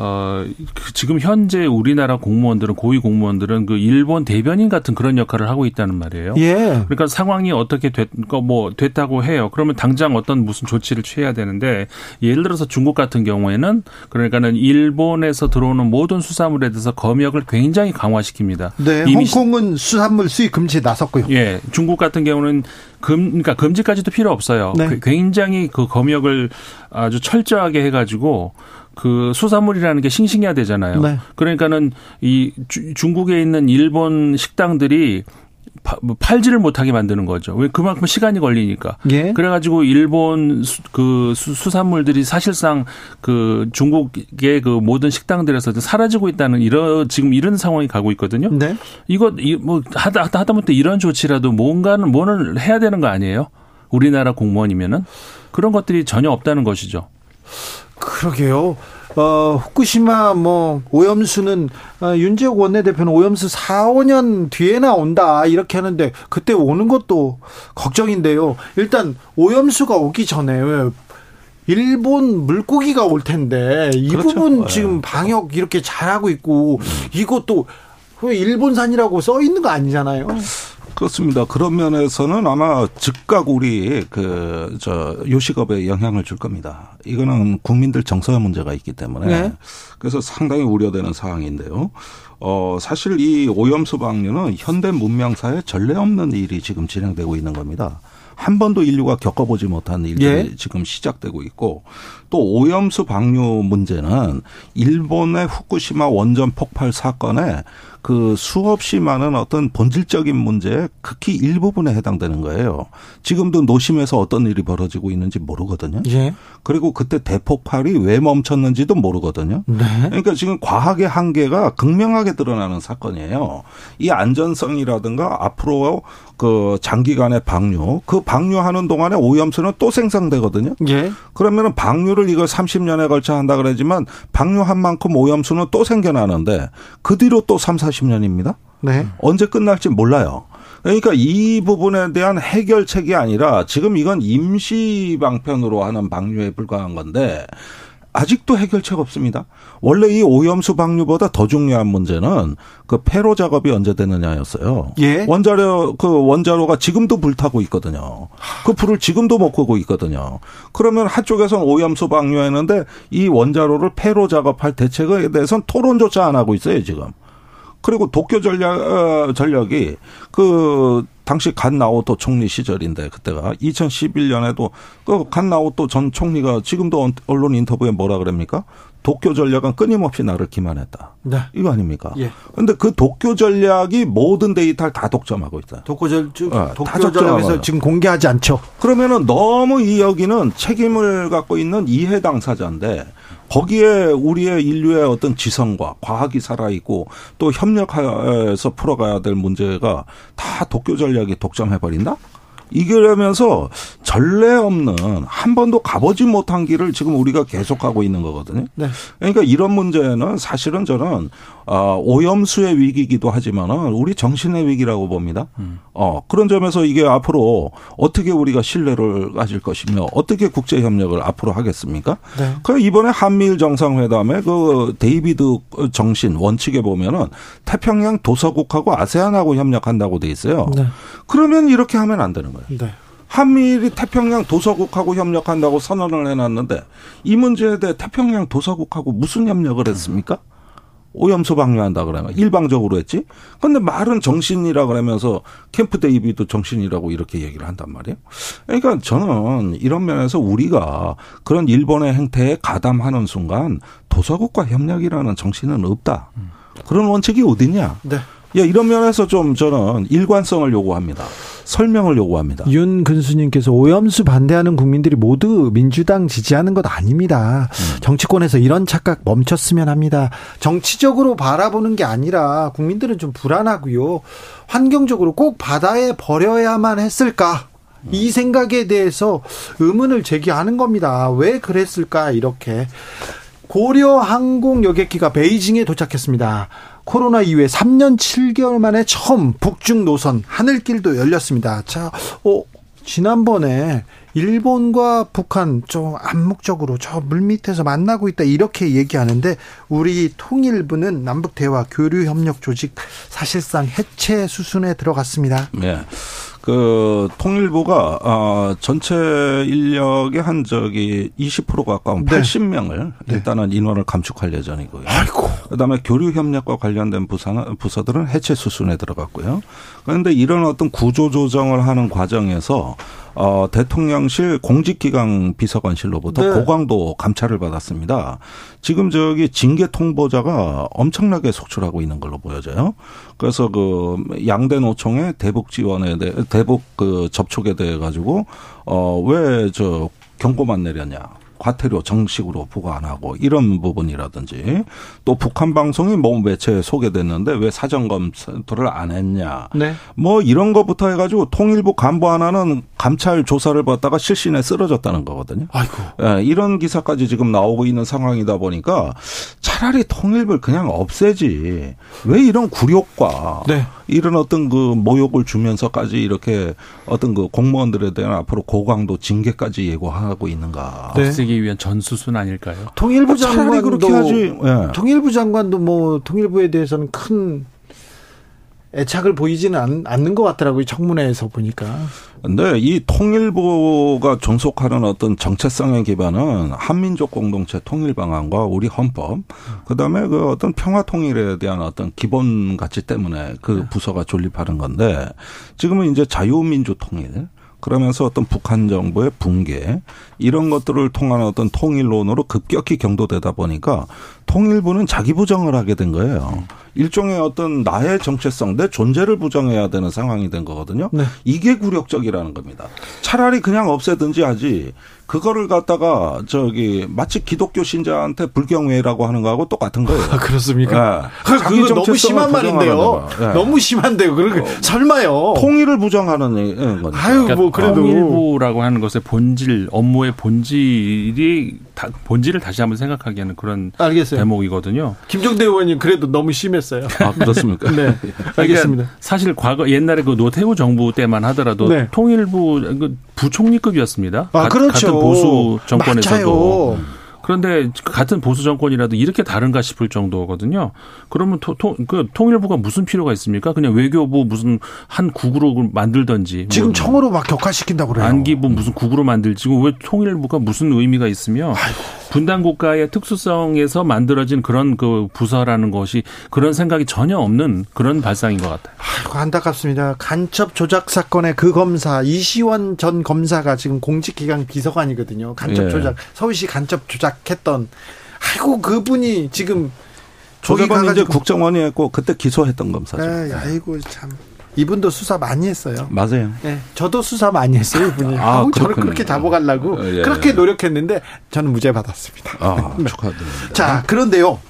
어, 그 지금 현재 우리나라 공무원들은 고위 공무원들은 그 일본 대변인 같은 그런 역할을 하고 있다는 말이에요. 예. 그러니까 상황이 어떻게 됐, 그뭐 됐다고 해요. 그러면 당장 어떤 무슨 조치를 취해야 되는데 예를 들어서 중국 같은 경우에는 그러니까는 일본에서 들어오는 모든 수산물에 대해서 검역을 굉장히 강화시킵니다. 네, 홍콩은 수산물 수입 금지 나섰고요. 예, 중국 같은 경우는 금, 그러니까 금지까지도 필요 없어요. 네. 그- 굉장히 그 검역을 아주 철저하게 해 가지고 그 수산물이라는 게 싱싱해야 되잖아요. 네. 그러니까는 이 주- 중국에 있는 일본 식당들이 파- 뭐 팔지를 못하게 만드는 거죠. 왜 그만큼 시간이 걸리니까. 예. 그래가지고 일본 수, 그 수, 수산물들이 사실상 그 중국의 그 모든 식당들에서 사라지고 있다는 이런 지금 이런 상황이 가고 있거든요. 네. 이거 이뭐 하다 하다 하다못해 이런 조치라도 뭔가는 뭐는 해야 되는 거 아니에요? 우리나라 공무원이면은 그런 것들이 전혀 없다는 것이죠. 그러게요. 어, 후쿠시마 뭐 오염수는 어, 윤재욱 원내대표는 오염수 4, 5년 뒤에 나온다 이렇게 하는데 그때 오는 것도 걱정인데요. 일단 오염수가 오기 전에 일본 물고기가 올 텐데 이 그렇죠. 부분 네. 지금 방역 이렇게 잘하고 있고 이것도 왜 일본산이라고 써 있는 거 아니잖아요. 그렇습니다. 그런 면에서는 아마 즉각 우리 그 저 요식업에 영향을 줄 겁니다. 이거는 국민들 정서의 문제가 있기 때문에 네. 그래서 상당히 우려되는 상황인데요. 어 사실 이 오염수 방류는 현대 문명사에 전례 없는 일이 지금 진행되고 있는 겁니다. 한 번도 인류가 겪어보지 못한 일들이 예. 지금 시작되고 있고 또 오염수 방류 문제는 일본의 후쿠시마 원전 폭발 사건에 그 수없이 많은 어떤 본질적인 문제의 극히 일부분에 해당되는 거예요. 지금도 노심에서 어떤 일이 벌어지고 있는지 모르거든요. 예. 그리고 그때 대폭발이 왜 멈췄는지도 모르거든요. 네. 그러니까 지금 과학의 한계가 극명하게 드러나는 사건이에요. 이 안전성이라든가 앞으로 그 장기간의 방류, 그 방류하는 동안에 오염수는 또 생성되거든요. 예. 그러면은 방류를 이걸 30년에 걸쳐 한다 그러지만 방류한 만큼 오염수는 또 생겨나는데 그 뒤로 또 3, 40년입니다. 네. 언제 끝날지 몰라요. 그러니까 이 부분에 대한 해결책이 아니라 지금 이건 임시 방편으로 하는 방류에 불과한 건데 아직도 해결책 없습니다. 원래 이 오염수 방류보다 더 중요한 문제는 그 폐로 작업이 언제 되느냐였어요. 예. 원자료 그 원자로가 지금도 불타고 있거든요. 그 불을 지금도 못 끄고 있거든요. 그러면 한쪽에서는 오염수 방류했는데 이 원자로를 폐로 작업할 대책에 대해서는 토론조차 안 하고 있어요 지금. 그리고 도쿄 전략 어, 전력이 그 당시 간 나오토 총리 시절인데 그때가 2011년에도 그간 나오토 전 총리가 지금도 언론 인터뷰에 뭐라 그럽니까? 도쿄 전략은 끊임없이 나를 기만했다. 네. 이거 아닙니까? 예. 근데 그 도쿄 전략이 모든 데이터를 다 독점하고 있어요. 도쿄전 어, 다 도쿄전에서 적절하고요. 지금 공개하지 않죠. 그러면은 너무 이 여기는 책임을 갖고 있는 이해 당사자인데 거기에 우리의 인류의 어떤 지성과 과학이 살아있고 또 협력해서 풀어가야 될 문제가 다 도쿄 전략이 독점해버린다? 이러면서 전례 없는 한 번도 가보지 못한 길을 지금 우리가 계속하고 있는 거거든요. 네. 그러니까 이런 문제는 사실은 저는 어, 오염수의 위기이기도 하지만은 우리 정신의 위기라고 봅니다. 어, 그런 점에서 이게 앞으로 어떻게 우리가 신뢰를 가질 것이며 어떻게 국제 협력을 앞으로 하겠습니까? 네. 그 이번에 한미일 정상회담에 그 데이비드 정신 원칙에 보면은 태평양 도서국하고 아세안하고 협력한다고 돼 있어요. 네. 그러면 이렇게 하면 안 되는 거예요. 네. 한미일이 태평양 도서국하고 협력한다고 선언을 해놨는데 이 문제에 대해 태평양 도서국하고 무슨 협력을 했습니까? 오염수 방류한다 그러면 일방적으로 했지. 근데 말은 정신이라 그러면서 캠프 데이비드 정신이라고 이렇게 얘기를 한단 말이에요. 그러니까 저는 이런 면에서 우리가 그런 일본의 행태에 가담하는 순간 도서국과 협력이라는 정신은 없다. 그런 원칙이 어디냐? 네. 야, 이런 면에서 좀 저는 일관성을 요구합니다. 설명을 요구합니다. 윤근수님께서 오염수 반대하는 국민들이 모두 민주당 지지하는 것 아닙니다. 정치권에서 이런 착각 멈췄으면 합니다. 정치적으로 바라보는 게 아니라 국민들은 좀 불안하고요. 환경적으로 꼭 바다에 버려야만 했을까? 이 생각에 대해서 의문을 제기하는 겁니다. 왜 그랬을까? 이렇게. 고려 항공 여객기가 베이징에 도착했습니다. 코로나 이후에 3년 7개월 만에 처음 북중 노선 하늘길도 열렸습니다. 자, 어, 지난번에 일본과 북한 좀 암묵적으로 저 물밑에서 만나고 있다 이렇게 얘기하는데 우리 통일부는 남북 대화 교류 협력 조직 사실상 해체 수순에 들어갔습니다. 네. 그 통일부가 어 전체 인력의 한 저기 20% 가까운 네. 80명을 일단은 인원을 감축할 예정이고요. 그다음에 교류 협력과 관련된 부서는 부서들은 해체 수순에 들어갔고요. 그런데 이런 어떤 구조 조정을 하는 과정에서 어 대통령실 공직기강 비서관실로부터 네. 고강도 감찰을 받았습니다. 지금 저기 징계 통보자가 엄청나게 속출하고 있는 걸로 보여져요. 그래서 그 양대 노총의 대북 지원에 대해 대북 그 접촉에 대해 가지고 어왜 저 경고만 내렸냐. 과태료 정식으로 부과 안 하고 이런 부분이라든지 또 북한 방송이 뭐 매체에 소개됐는데 왜 사전 검토를 안 했냐. 네. 뭐 이런 것부터 해가지고 통일부 간부 하나는 감찰 조사를 받다가 실신에 쓰러졌다는 거거든요. 아이고. 예, 이런 기사까지 지금 나오고 있는 상황이다 보니까 차라리 통일부를 그냥 없애지. 왜 이런 굴욕과 네. 이런 어떤 그 모욕을 주면서까지 이렇게 어떤 그 공무원들에 대한 앞으로 고강도 징계까지 예고하고 있는가. 네. 없애기 위한 전수순 아닐까요? 통일부 차라리 장관도 그렇게 하지. 예. 통일부 장관도 뭐 통일부에 대해서는 큰 애착을 보이지는 않, 않는 것 같더라고요. 청문회에서 보니까. 근데 이 통일부가 존속하는 어떤 정체성의 기반은 한민족 공동체 통일 방안과 우리 헌법, 그 다음에 그 어떤 평화 통일에 대한 어떤 기본 가치 때문에 그 부서가 존립하는 건데 지금은 이제 자유민주 통일, 그러면서 어떤 북한 정부의 붕괴 이런 것들을 통한 어떤 통일론으로 급격히 경도되다 보니까 통일부는 자기 부정을 하게 된 거예요. 일종의 어떤 나의 정체성, 내 존재를 부정해야 되는 상황이 된 거거든요. 네. 이게 굴욕적이라는 겁니다. 차라리 그냥 없애든지 하지. 그거를 갖다가 저기 마치 기독교 신자한테 불경외라고 하는 거하고 똑같은 거예요. 아, 그렇습니까? 네. 아, 자기 그거 너무 심한 말인데요. 네. 너무 심한데요. 그러니까 설마요. 통일을 부정하는 거니까. 아유, 뭐 그래도 통일부라고 하는 것의 본질, 업무의 본질이 다, 본질을 다시 한번 생각하게 하는 그런 알겠어요. 대목이거든요. 김종대 의원님 그래도 너무 심했어요. 아 그렇습니까? 네, 알겠습니다. 그러니까 사실 과거 옛날에 그 노태우 정부 때만 하더라도 네. 통일부 그 부총리급이었습니다. 아, 가- 그렇죠. 같은 보수 정권에서도. 맞아요. 그런데 같은 보수 정권이라도 이렇게 다른가 싶을 정도거든요. 그러면 토, 토, 그 통일부가 무슨 필요가 있습니까? 그냥 외교부 무슨 한 국으로 만들던지. 지금 뭐 청으로 막 격화시킨다고 그래요. 안기부 무슨 국으로 만들지 왜 통일부가 무슨 의미가 있으며 분단 국가의 특수성에서 만들어진 그런 그 부서라는 것이 그런 생각이 전혀 없는 그런 발상인 것 같아요. 아이고, 안타깝습니다. 간첩 조작 사건의 그 검사 이시원 전 검사가 지금 공직기강 비서관이거든요. 간첩 예. 조작 서울시 간첩 조작했던 아이고 그분이 지금 조대범 이제 가가지고 국정원이 했고 그때 기소했던 검사죠. 에이, 아이고 참 이분도 수사 많이 했어요. 맞아요. 네, 저도 수사 많이 했어요, 이분이. 아, 아, 저를. 그렇게 잡아가려고 어, 예, 그렇게 예. 노력했는데 저는 무죄 받았습니다. 아, 네. 축하드립니다. 자, 그런데요.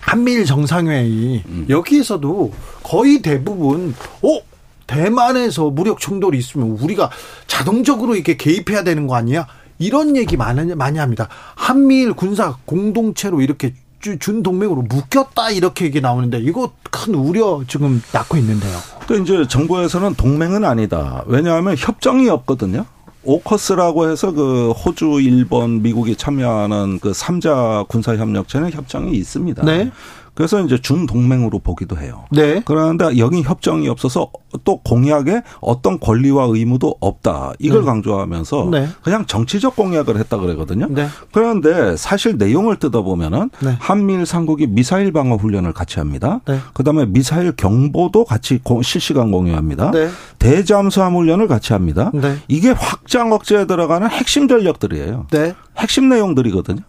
한미일 정상회의 음. 여기에서도 거의 대부분 어 대만에서 무력 충돌이 있으면 우리가 자동적으로 이렇게 개입해야 되는 거 아니야? 이런 얘기 많이 많이 합니다. 한미일 군사 공동체로 이렇게 주- 준 동맹으로 묶였다 이렇게 얘기 나오는데 이거 큰 우려 지금 낳고 있는데요. 또 이제 정부에서는 동맹은 아니다. 왜냐하면 협정이 없거든요. 오커스라고 해서 그 호주, 일본, 미국이 참여하는 그 3자 군사협력체는 협정이 있습니다. 네. 그래서 이제 준동맹으로 보기도 해요. 네. 그런데 여기 협정이 없어서 또 공약에 어떤 권리와 의무도 없다. 이걸 네. 강조하면서 네. 그냥 정치적 공약을 했다 그러거든요. 네. 그런데 사실 내용을 뜯어보면은 네. 한미일 삼국이 미사일 방어 훈련을 같이 합니다. 네. 그다음에 미사일 경보도 같이 공- 실시간 공유합니다. 네. 대잠수함 훈련을 같이 합니다. 네. 이게 확장 억제에 들어가는 핵심 전력들이에요. 네. 핵심 내용들이거든요.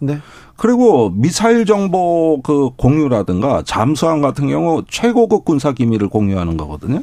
네. 그리고 미사일 정보 그 공유라든가 잠수함 같은 경우 최고급 군사 기밀을 공유하는 거거든요.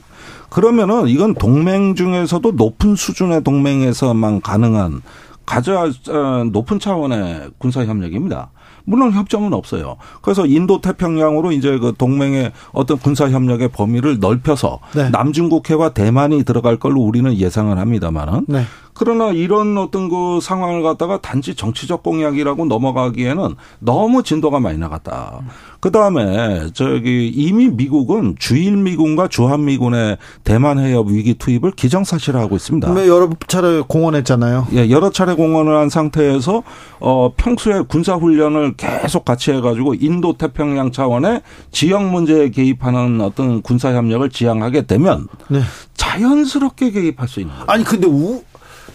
그러면은 이건 동맹 중에서도 높은 수준의 동맹에서만 가능한 가장 어, 높은 차원의 군사 협력입니다. 물론 협정은 없어요. 그래서 인도 태평양으로 이제 그 동맹의 어떤 군사 협력의 범위를 넓혀서 네. 남중국해와 대만이 들어갈 걸로 우리는 예상을 합니다만은 네. 그러나 이런 어떤 그 상황을 갖다가 단지 정치적 공약이라고 넘어가기에는 너무 진도가 많이 나갔다. 그 다음에 저기 이미 미국은 주일 미군과 주한 미군의 대만 해협 위기 투입을 기정사실화하고 있습니다. 왜 여러 차례 공언했잖아요. 예, 여러 차례 공헌을 한 상태에서 어 평소에 군사 훈련을 계속 같이 해가지고 인도 태평양 차원의 지역 문제에 개입하는 어떤 군사 협력을 지향하게 되면 네. 자연스럽게 개입할 수 있는 거예요. 아니 근데 우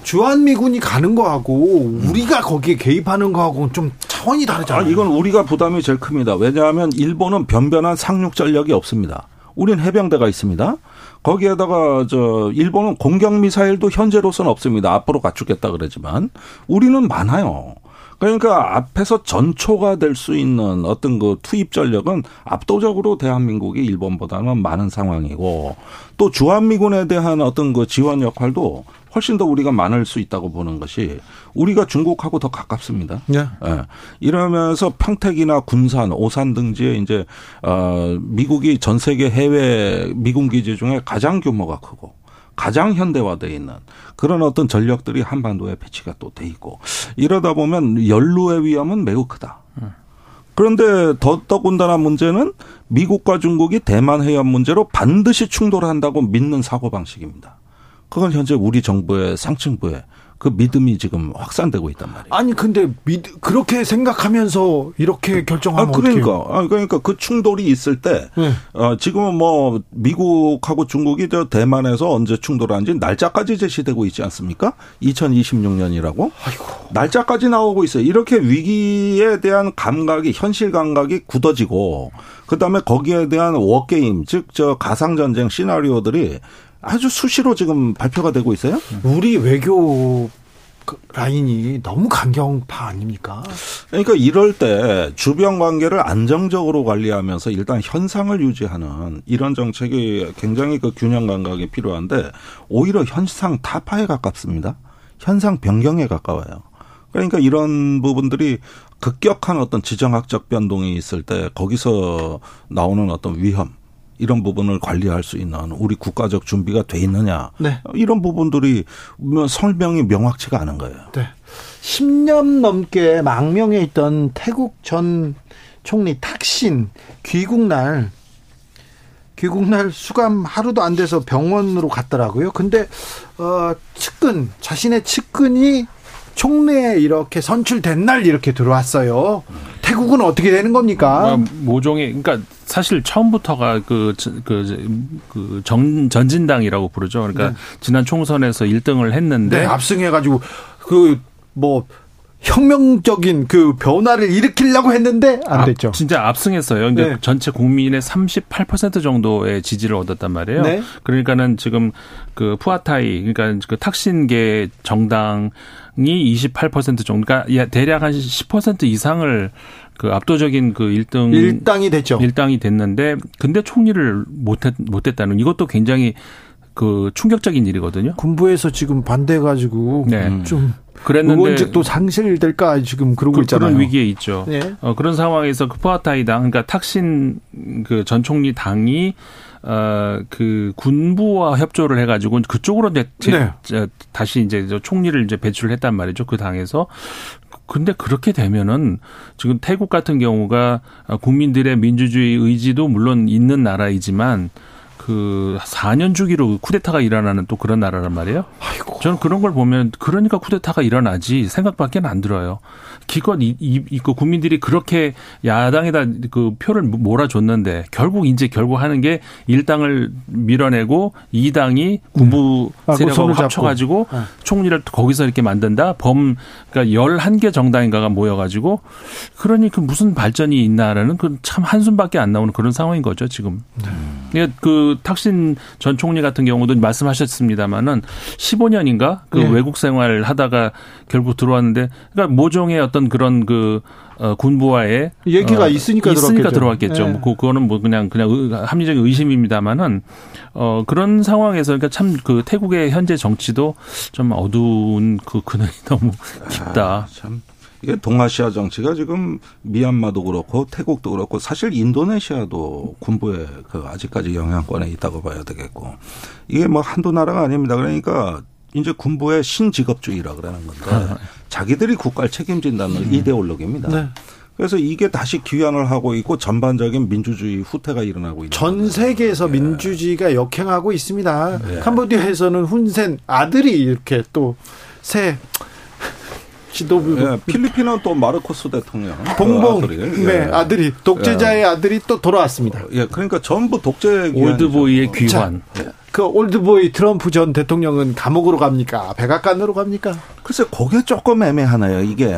주한미군이 가는 거하고 우리가 거기에 개입하는 거하고는 좀 차원이 아, 다르잖아요. 이건 우리가 부담이 제일 큽니다. 왜냐하면 일본은 변변한 상륙 전력이 없습니다. 우린 해병대가 있습니다. 거기에다가 저 일본은 공격 미사일도 현재로서는 없습니다. 앞으로 갖추겠다 그러지만 우리는 많아요. 그러니까 앞에서 전초가 될 수 있는 어떤 그 투입 전력은 압도적으로 대한민국이 일본보다는 많은 상황이고 또 주한미군에 대한 어떤 그 지원 역할도 훨씬 더 우리가 많을 수 있다고 보는 것이 우리가 중국하고 더 가깝습니다. 네. 예. 이러면서 평택이나 군산, 오산 등지에 이제 어 미국이 전 세계 해외 미군 기지 중에 가장 규모가 크고 가장 현대화돼 있는 그런 어떤 전력들이 한반도에 배치가 또 돼 있고 이러다 보면 연루의 위험은 매우 크다. 그런데 더 더군다나 문제는 미국과 중국이 대만 해협 문제로 반드시 충돌한다고 믿는 사고 방식입니다. 그건 현재 우리 정부의 상층부에 그 믿음이 지금 확산되고 있단 말이에요. 아니 근데 믿, 그렇게 생각하면서 이렇게 결정하면 아, 그러니까 어떡해요? 아, 그러니까 그 충돌이 있을 때 네. 어, 지금은 뭐 미국하고 중국이 저 대만에서 언제 충돌한지 날짜까지 제시되고 있지 않습니까? 2026년이라고 날짜까지 나오고 있어요. 이렇게 위기에 대한 감각이 현실 감각이 굳어지고 그다음에 거기에 대한 워게임 즉 저 가상 전쟁 시나리오들이 아주 수시로 지금 발표가 되고 있어요. 우리 외교 그 라인이 너무 강경파 아닙니까? 그러니까 이럴 때 주변 관계를 안정적으로 관리하면서 일단 현상을 유지하는 이런 정책이 굉장히 그 균형 감각이 필요한데 오히려 현상 타파에 가깝습니다. 현상 변경에 가까워요. 그러니까 이런 부분들이 급격한 어떤 지정학적 변동이 있을 때 거기서 나오는 어떤 위험 이런 부분을 관리할 수 있는 우리 국가적 준비가 돼 있느냐 네. 이런 부분들이 뭐 설명이 명확치가 않은 거예요. 네. 10년 넘게 망명해 있던 태국 전 총리 탁신 귀국 날 귀국 날 수감 하루도 안 돼서 병원으로 갔더라고요. 근데 어 측근 자신의 측근이 총리에 이렇게 선출된 날 이렇게 들어왔어요. 태국은 어떻게 되는 겁니까? 아, 모종의 그러니까 사실 처음부터가 그그 전 전진당이라고 부르죠. 그러니까 네. 지난 총선에서 1등을 했는데 네, 압승해가지고 그 뭐 혁명적인 그 변화를 일으키려고 했는데 안 앞- 됐죠. 진짜 압승했어요. 근데 네. 전체 국민의 38% 정도의 지지를 얻었단 말이에요. 네. 그러니까는 지금 그 푸아타이 그러니까 그 탁신계 정당이 28% 정도 그러니까 야, 대략 한 10% 이상을 그 압도적인 그 1등 일당이 됐죠. 일당이 됐는데 근데 총리를 못했 못했다는 이것도 굉장히 그 충격적인 일이거든요. 군부에서 지금 반대해 가지고 네. 좀 그랬는데 의원직도 상실될까 지금 그러고 그, 있잖아요. 런 위기에 있죠. 네. 어, 그런 상황에서 그 푸아타이 당, 그러니까 탁신 그 전 총리 당이 어, 그 군부와 협조를 해가지고 그쪽으로 제- 네. 저, 다시 이제 저 총리를 이제 배출을 했단 말이죠. 그 당에서. 근데 그렇게 되면은 지금 태국 같은 경우가 국민들의 민주주의 의지도 물론 있는 나라이지만 그 4년 주기로 쿠데타가 일어나는 또 그런 나라란 말이에요. 저는 그런 걸 보면 그러니까 쿠데타가 일어나지 생각밖에 안 들어요. 기껏 이, 이, 이- 그 국민들이 그렇게 야당에다 그 표를 몰아줬는데 결국 이제 결국 하는 게 일당을 밀어내고 이 당이 군부 아, 그 세력하고. 합쳐가지고 네. 총리를 거기서 이렇게 만든다. 범 그러니까 11개 정당인가가 모여가지고 그러니 그 무슨 발전이 있나라는 그 참 한숨밖에 안 나오는 그런 상황인 거죠 지금. 예, 그 탁신 전 총리 같은 경우도 말씀하셨습니다마는 15년인가 그 네. 외국 생활 하다가 결국 들어왔는데 그러니까 모종의 어떤 그런 그 어, 군부와의 얘기가 어, 있으니까 있으니까 들어왔겠죠. 들어왔겠죠. 네. 뭐 그, 그거는 뭐 그냥 그냥 의- 합리적인 의심입니다만은 어 그런 상황에서 그러니까 참 그 태국의 현재 정치도 좀 어두운 그 그늘이 너무 깊다. 참 이게 동아시아 정치가 지금 미얀마도 그렇고 태국도 그렇고 사실 인도네시아도 군부에 그 아직까지 영향권에 있다고 봐야 되겠고 이게 뭐 한두 나라가 아닙니다. 그러니까 이제 군부의 신직업주의라 그러는 건데 자기들이 국가를 책임진다는 이데올로기입니다. 네. 그래서 이게 다시 기원을 하고 있고 전반적인 민주주의 후퇴가 일어나고 있는 전 세계에서 민주주의가 역행하고 있습니다. 네. 캄보디아에서는 훈센 아들이 이렇게 또새 지도부 예, 필리핀은 또 마르코스 대통령 봉봉 그 아들이, 네 예. 아들이 독재자의 아들이 또 돌아왔습니다. 예, 그러니까 전부 독재 올드보이의. 귀환. 그 올드보이 트럼프 전 대통령은 감옥으로 갑니까? 백악관으로 갑니까? 글쎄, 그게 조금 애매하네요. 이게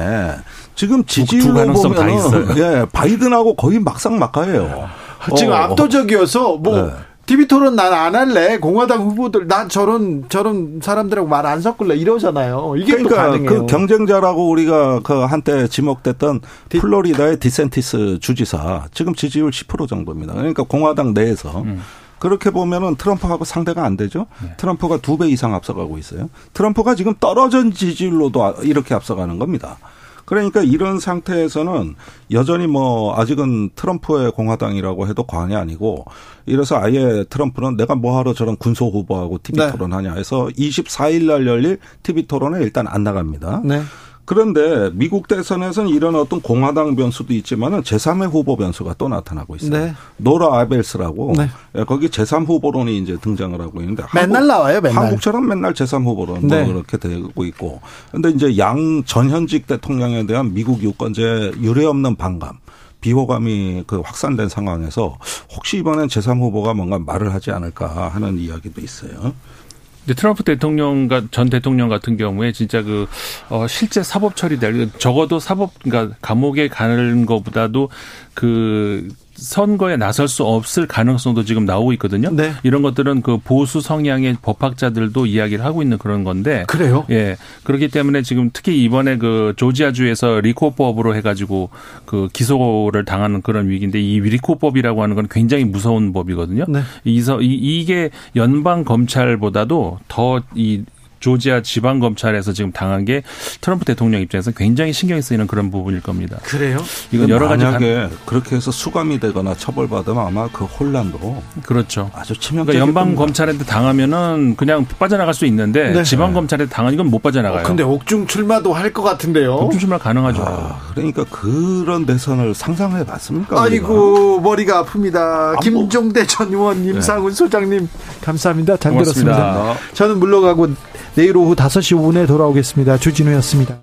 지금 두 지지율로 가능성 다 보면은 있어요. 예, 바이든하고 거의 막상 막하예요. 지금 어, 압도적이어서 뭐 네. TV 토론 난 안 할래. 공화당 후보들 난 저런 저런 사람들하고 말 안 섞을래 이러잖아요. 이게 또 그러니까 가능해요. 그 경쟁자라고 우리가 그 한때 지목됐던 플로리다의 디센티스 주지사 지금 지지율 10% 정도입니다. 그러니까 공화당 내에서 음. 그렇게 보면은 트럼프하고 상대가 안 되죠. 네. 트럼프가 두 배 이상 앞서가고 있어요. 트럼프가 지금 떨어진 지지율로도 아- 이렇게 앞서가는 겁니다. 그러니까 이런 상태에서는 여전히 뭐 아직은 트럼프의 공화당이라고 해도 과언이 아니고 이래서 아예 트럼프는 내가 뭐하러 저런 군소 후보하고 TV 네. 토론하냐 해서 24일 날 열릴 TV 토론에 일단 안 나갑니다. 네. 그런데 미국 대선에서는 이런 어떤 공화당 변수도 있지만은 제3의 후보 변수가 또 나타나고 있어요. 네. 노라 아벨스라고 네. 예, 거기 제3 후보론이 이제 등장을 하고 있는데 맨날 나와요, 맨날. 한국처럼 맨날 제3 후보론 네. 뭐 그렇게 되고 있고. 근데 이제 양 전현직 대통령에 대한 미국 유권자의 유례 없는 반감. 비호감이 그 확산된 상황에서 혹시 이번엔 제3 후보가 뭔가 말을 하지 않을까 하는 이야기도 있어요. 근데 트럼프 대통령 전 대통령 같은 경우에 진짜 그 어, 실제 사법 처리될 적어도 사법 그러니까 감옥에 가는 것보다도 그 선거에 나설 수 없을 가능성도 지금 나오고 있거든요. 네. 이런 것들은 그 보수 성향의 법학자들도 이야기를 하고 있는 그런 건데. 그래요? 예. 그렇기 때문에 지금 특히 이번에 그 조지아주에서 리코법으로 해가지고 그 기소를 당하는 그런 위기인데 이 리코법이라고 하는 건 굉장히 무서운 법이거든요. 네. 이서 이- 이게 연방 검찰보다도 더 이 조지아 지방 검찰에서 지금 당한 게 트럼프 대통령 입장에서 굉장히 신경이 쓰이는 그런 부분일 겁니다. 그래요? 이건 여러 가지 만약에 간- 그렇게 해서 수감이 되거나 처벌받으면 아마 그 혼란도 그렇죠. 아주 치명적일 그러니까 연방. 검찰한테 당하면은 그냥 빠져나갈 수 있는데 네. 지방 검찰한테 당하는 건못 빠져나가요. 근데 옥중 출마도 할 것 같은데요. 옥중 출마 가능하죠. 아, 그러니까 그런 대선을 상상해 봤습니까? 아이고 머리가 아픕니다. 김종대 전 의원, 임상훈 소장님 감사합니다. 잘 고맙습니다. 들었습니다. 저는 물러가고 내일 오후 5시 5분에 돌아오겠습니다. 주진우였습니다.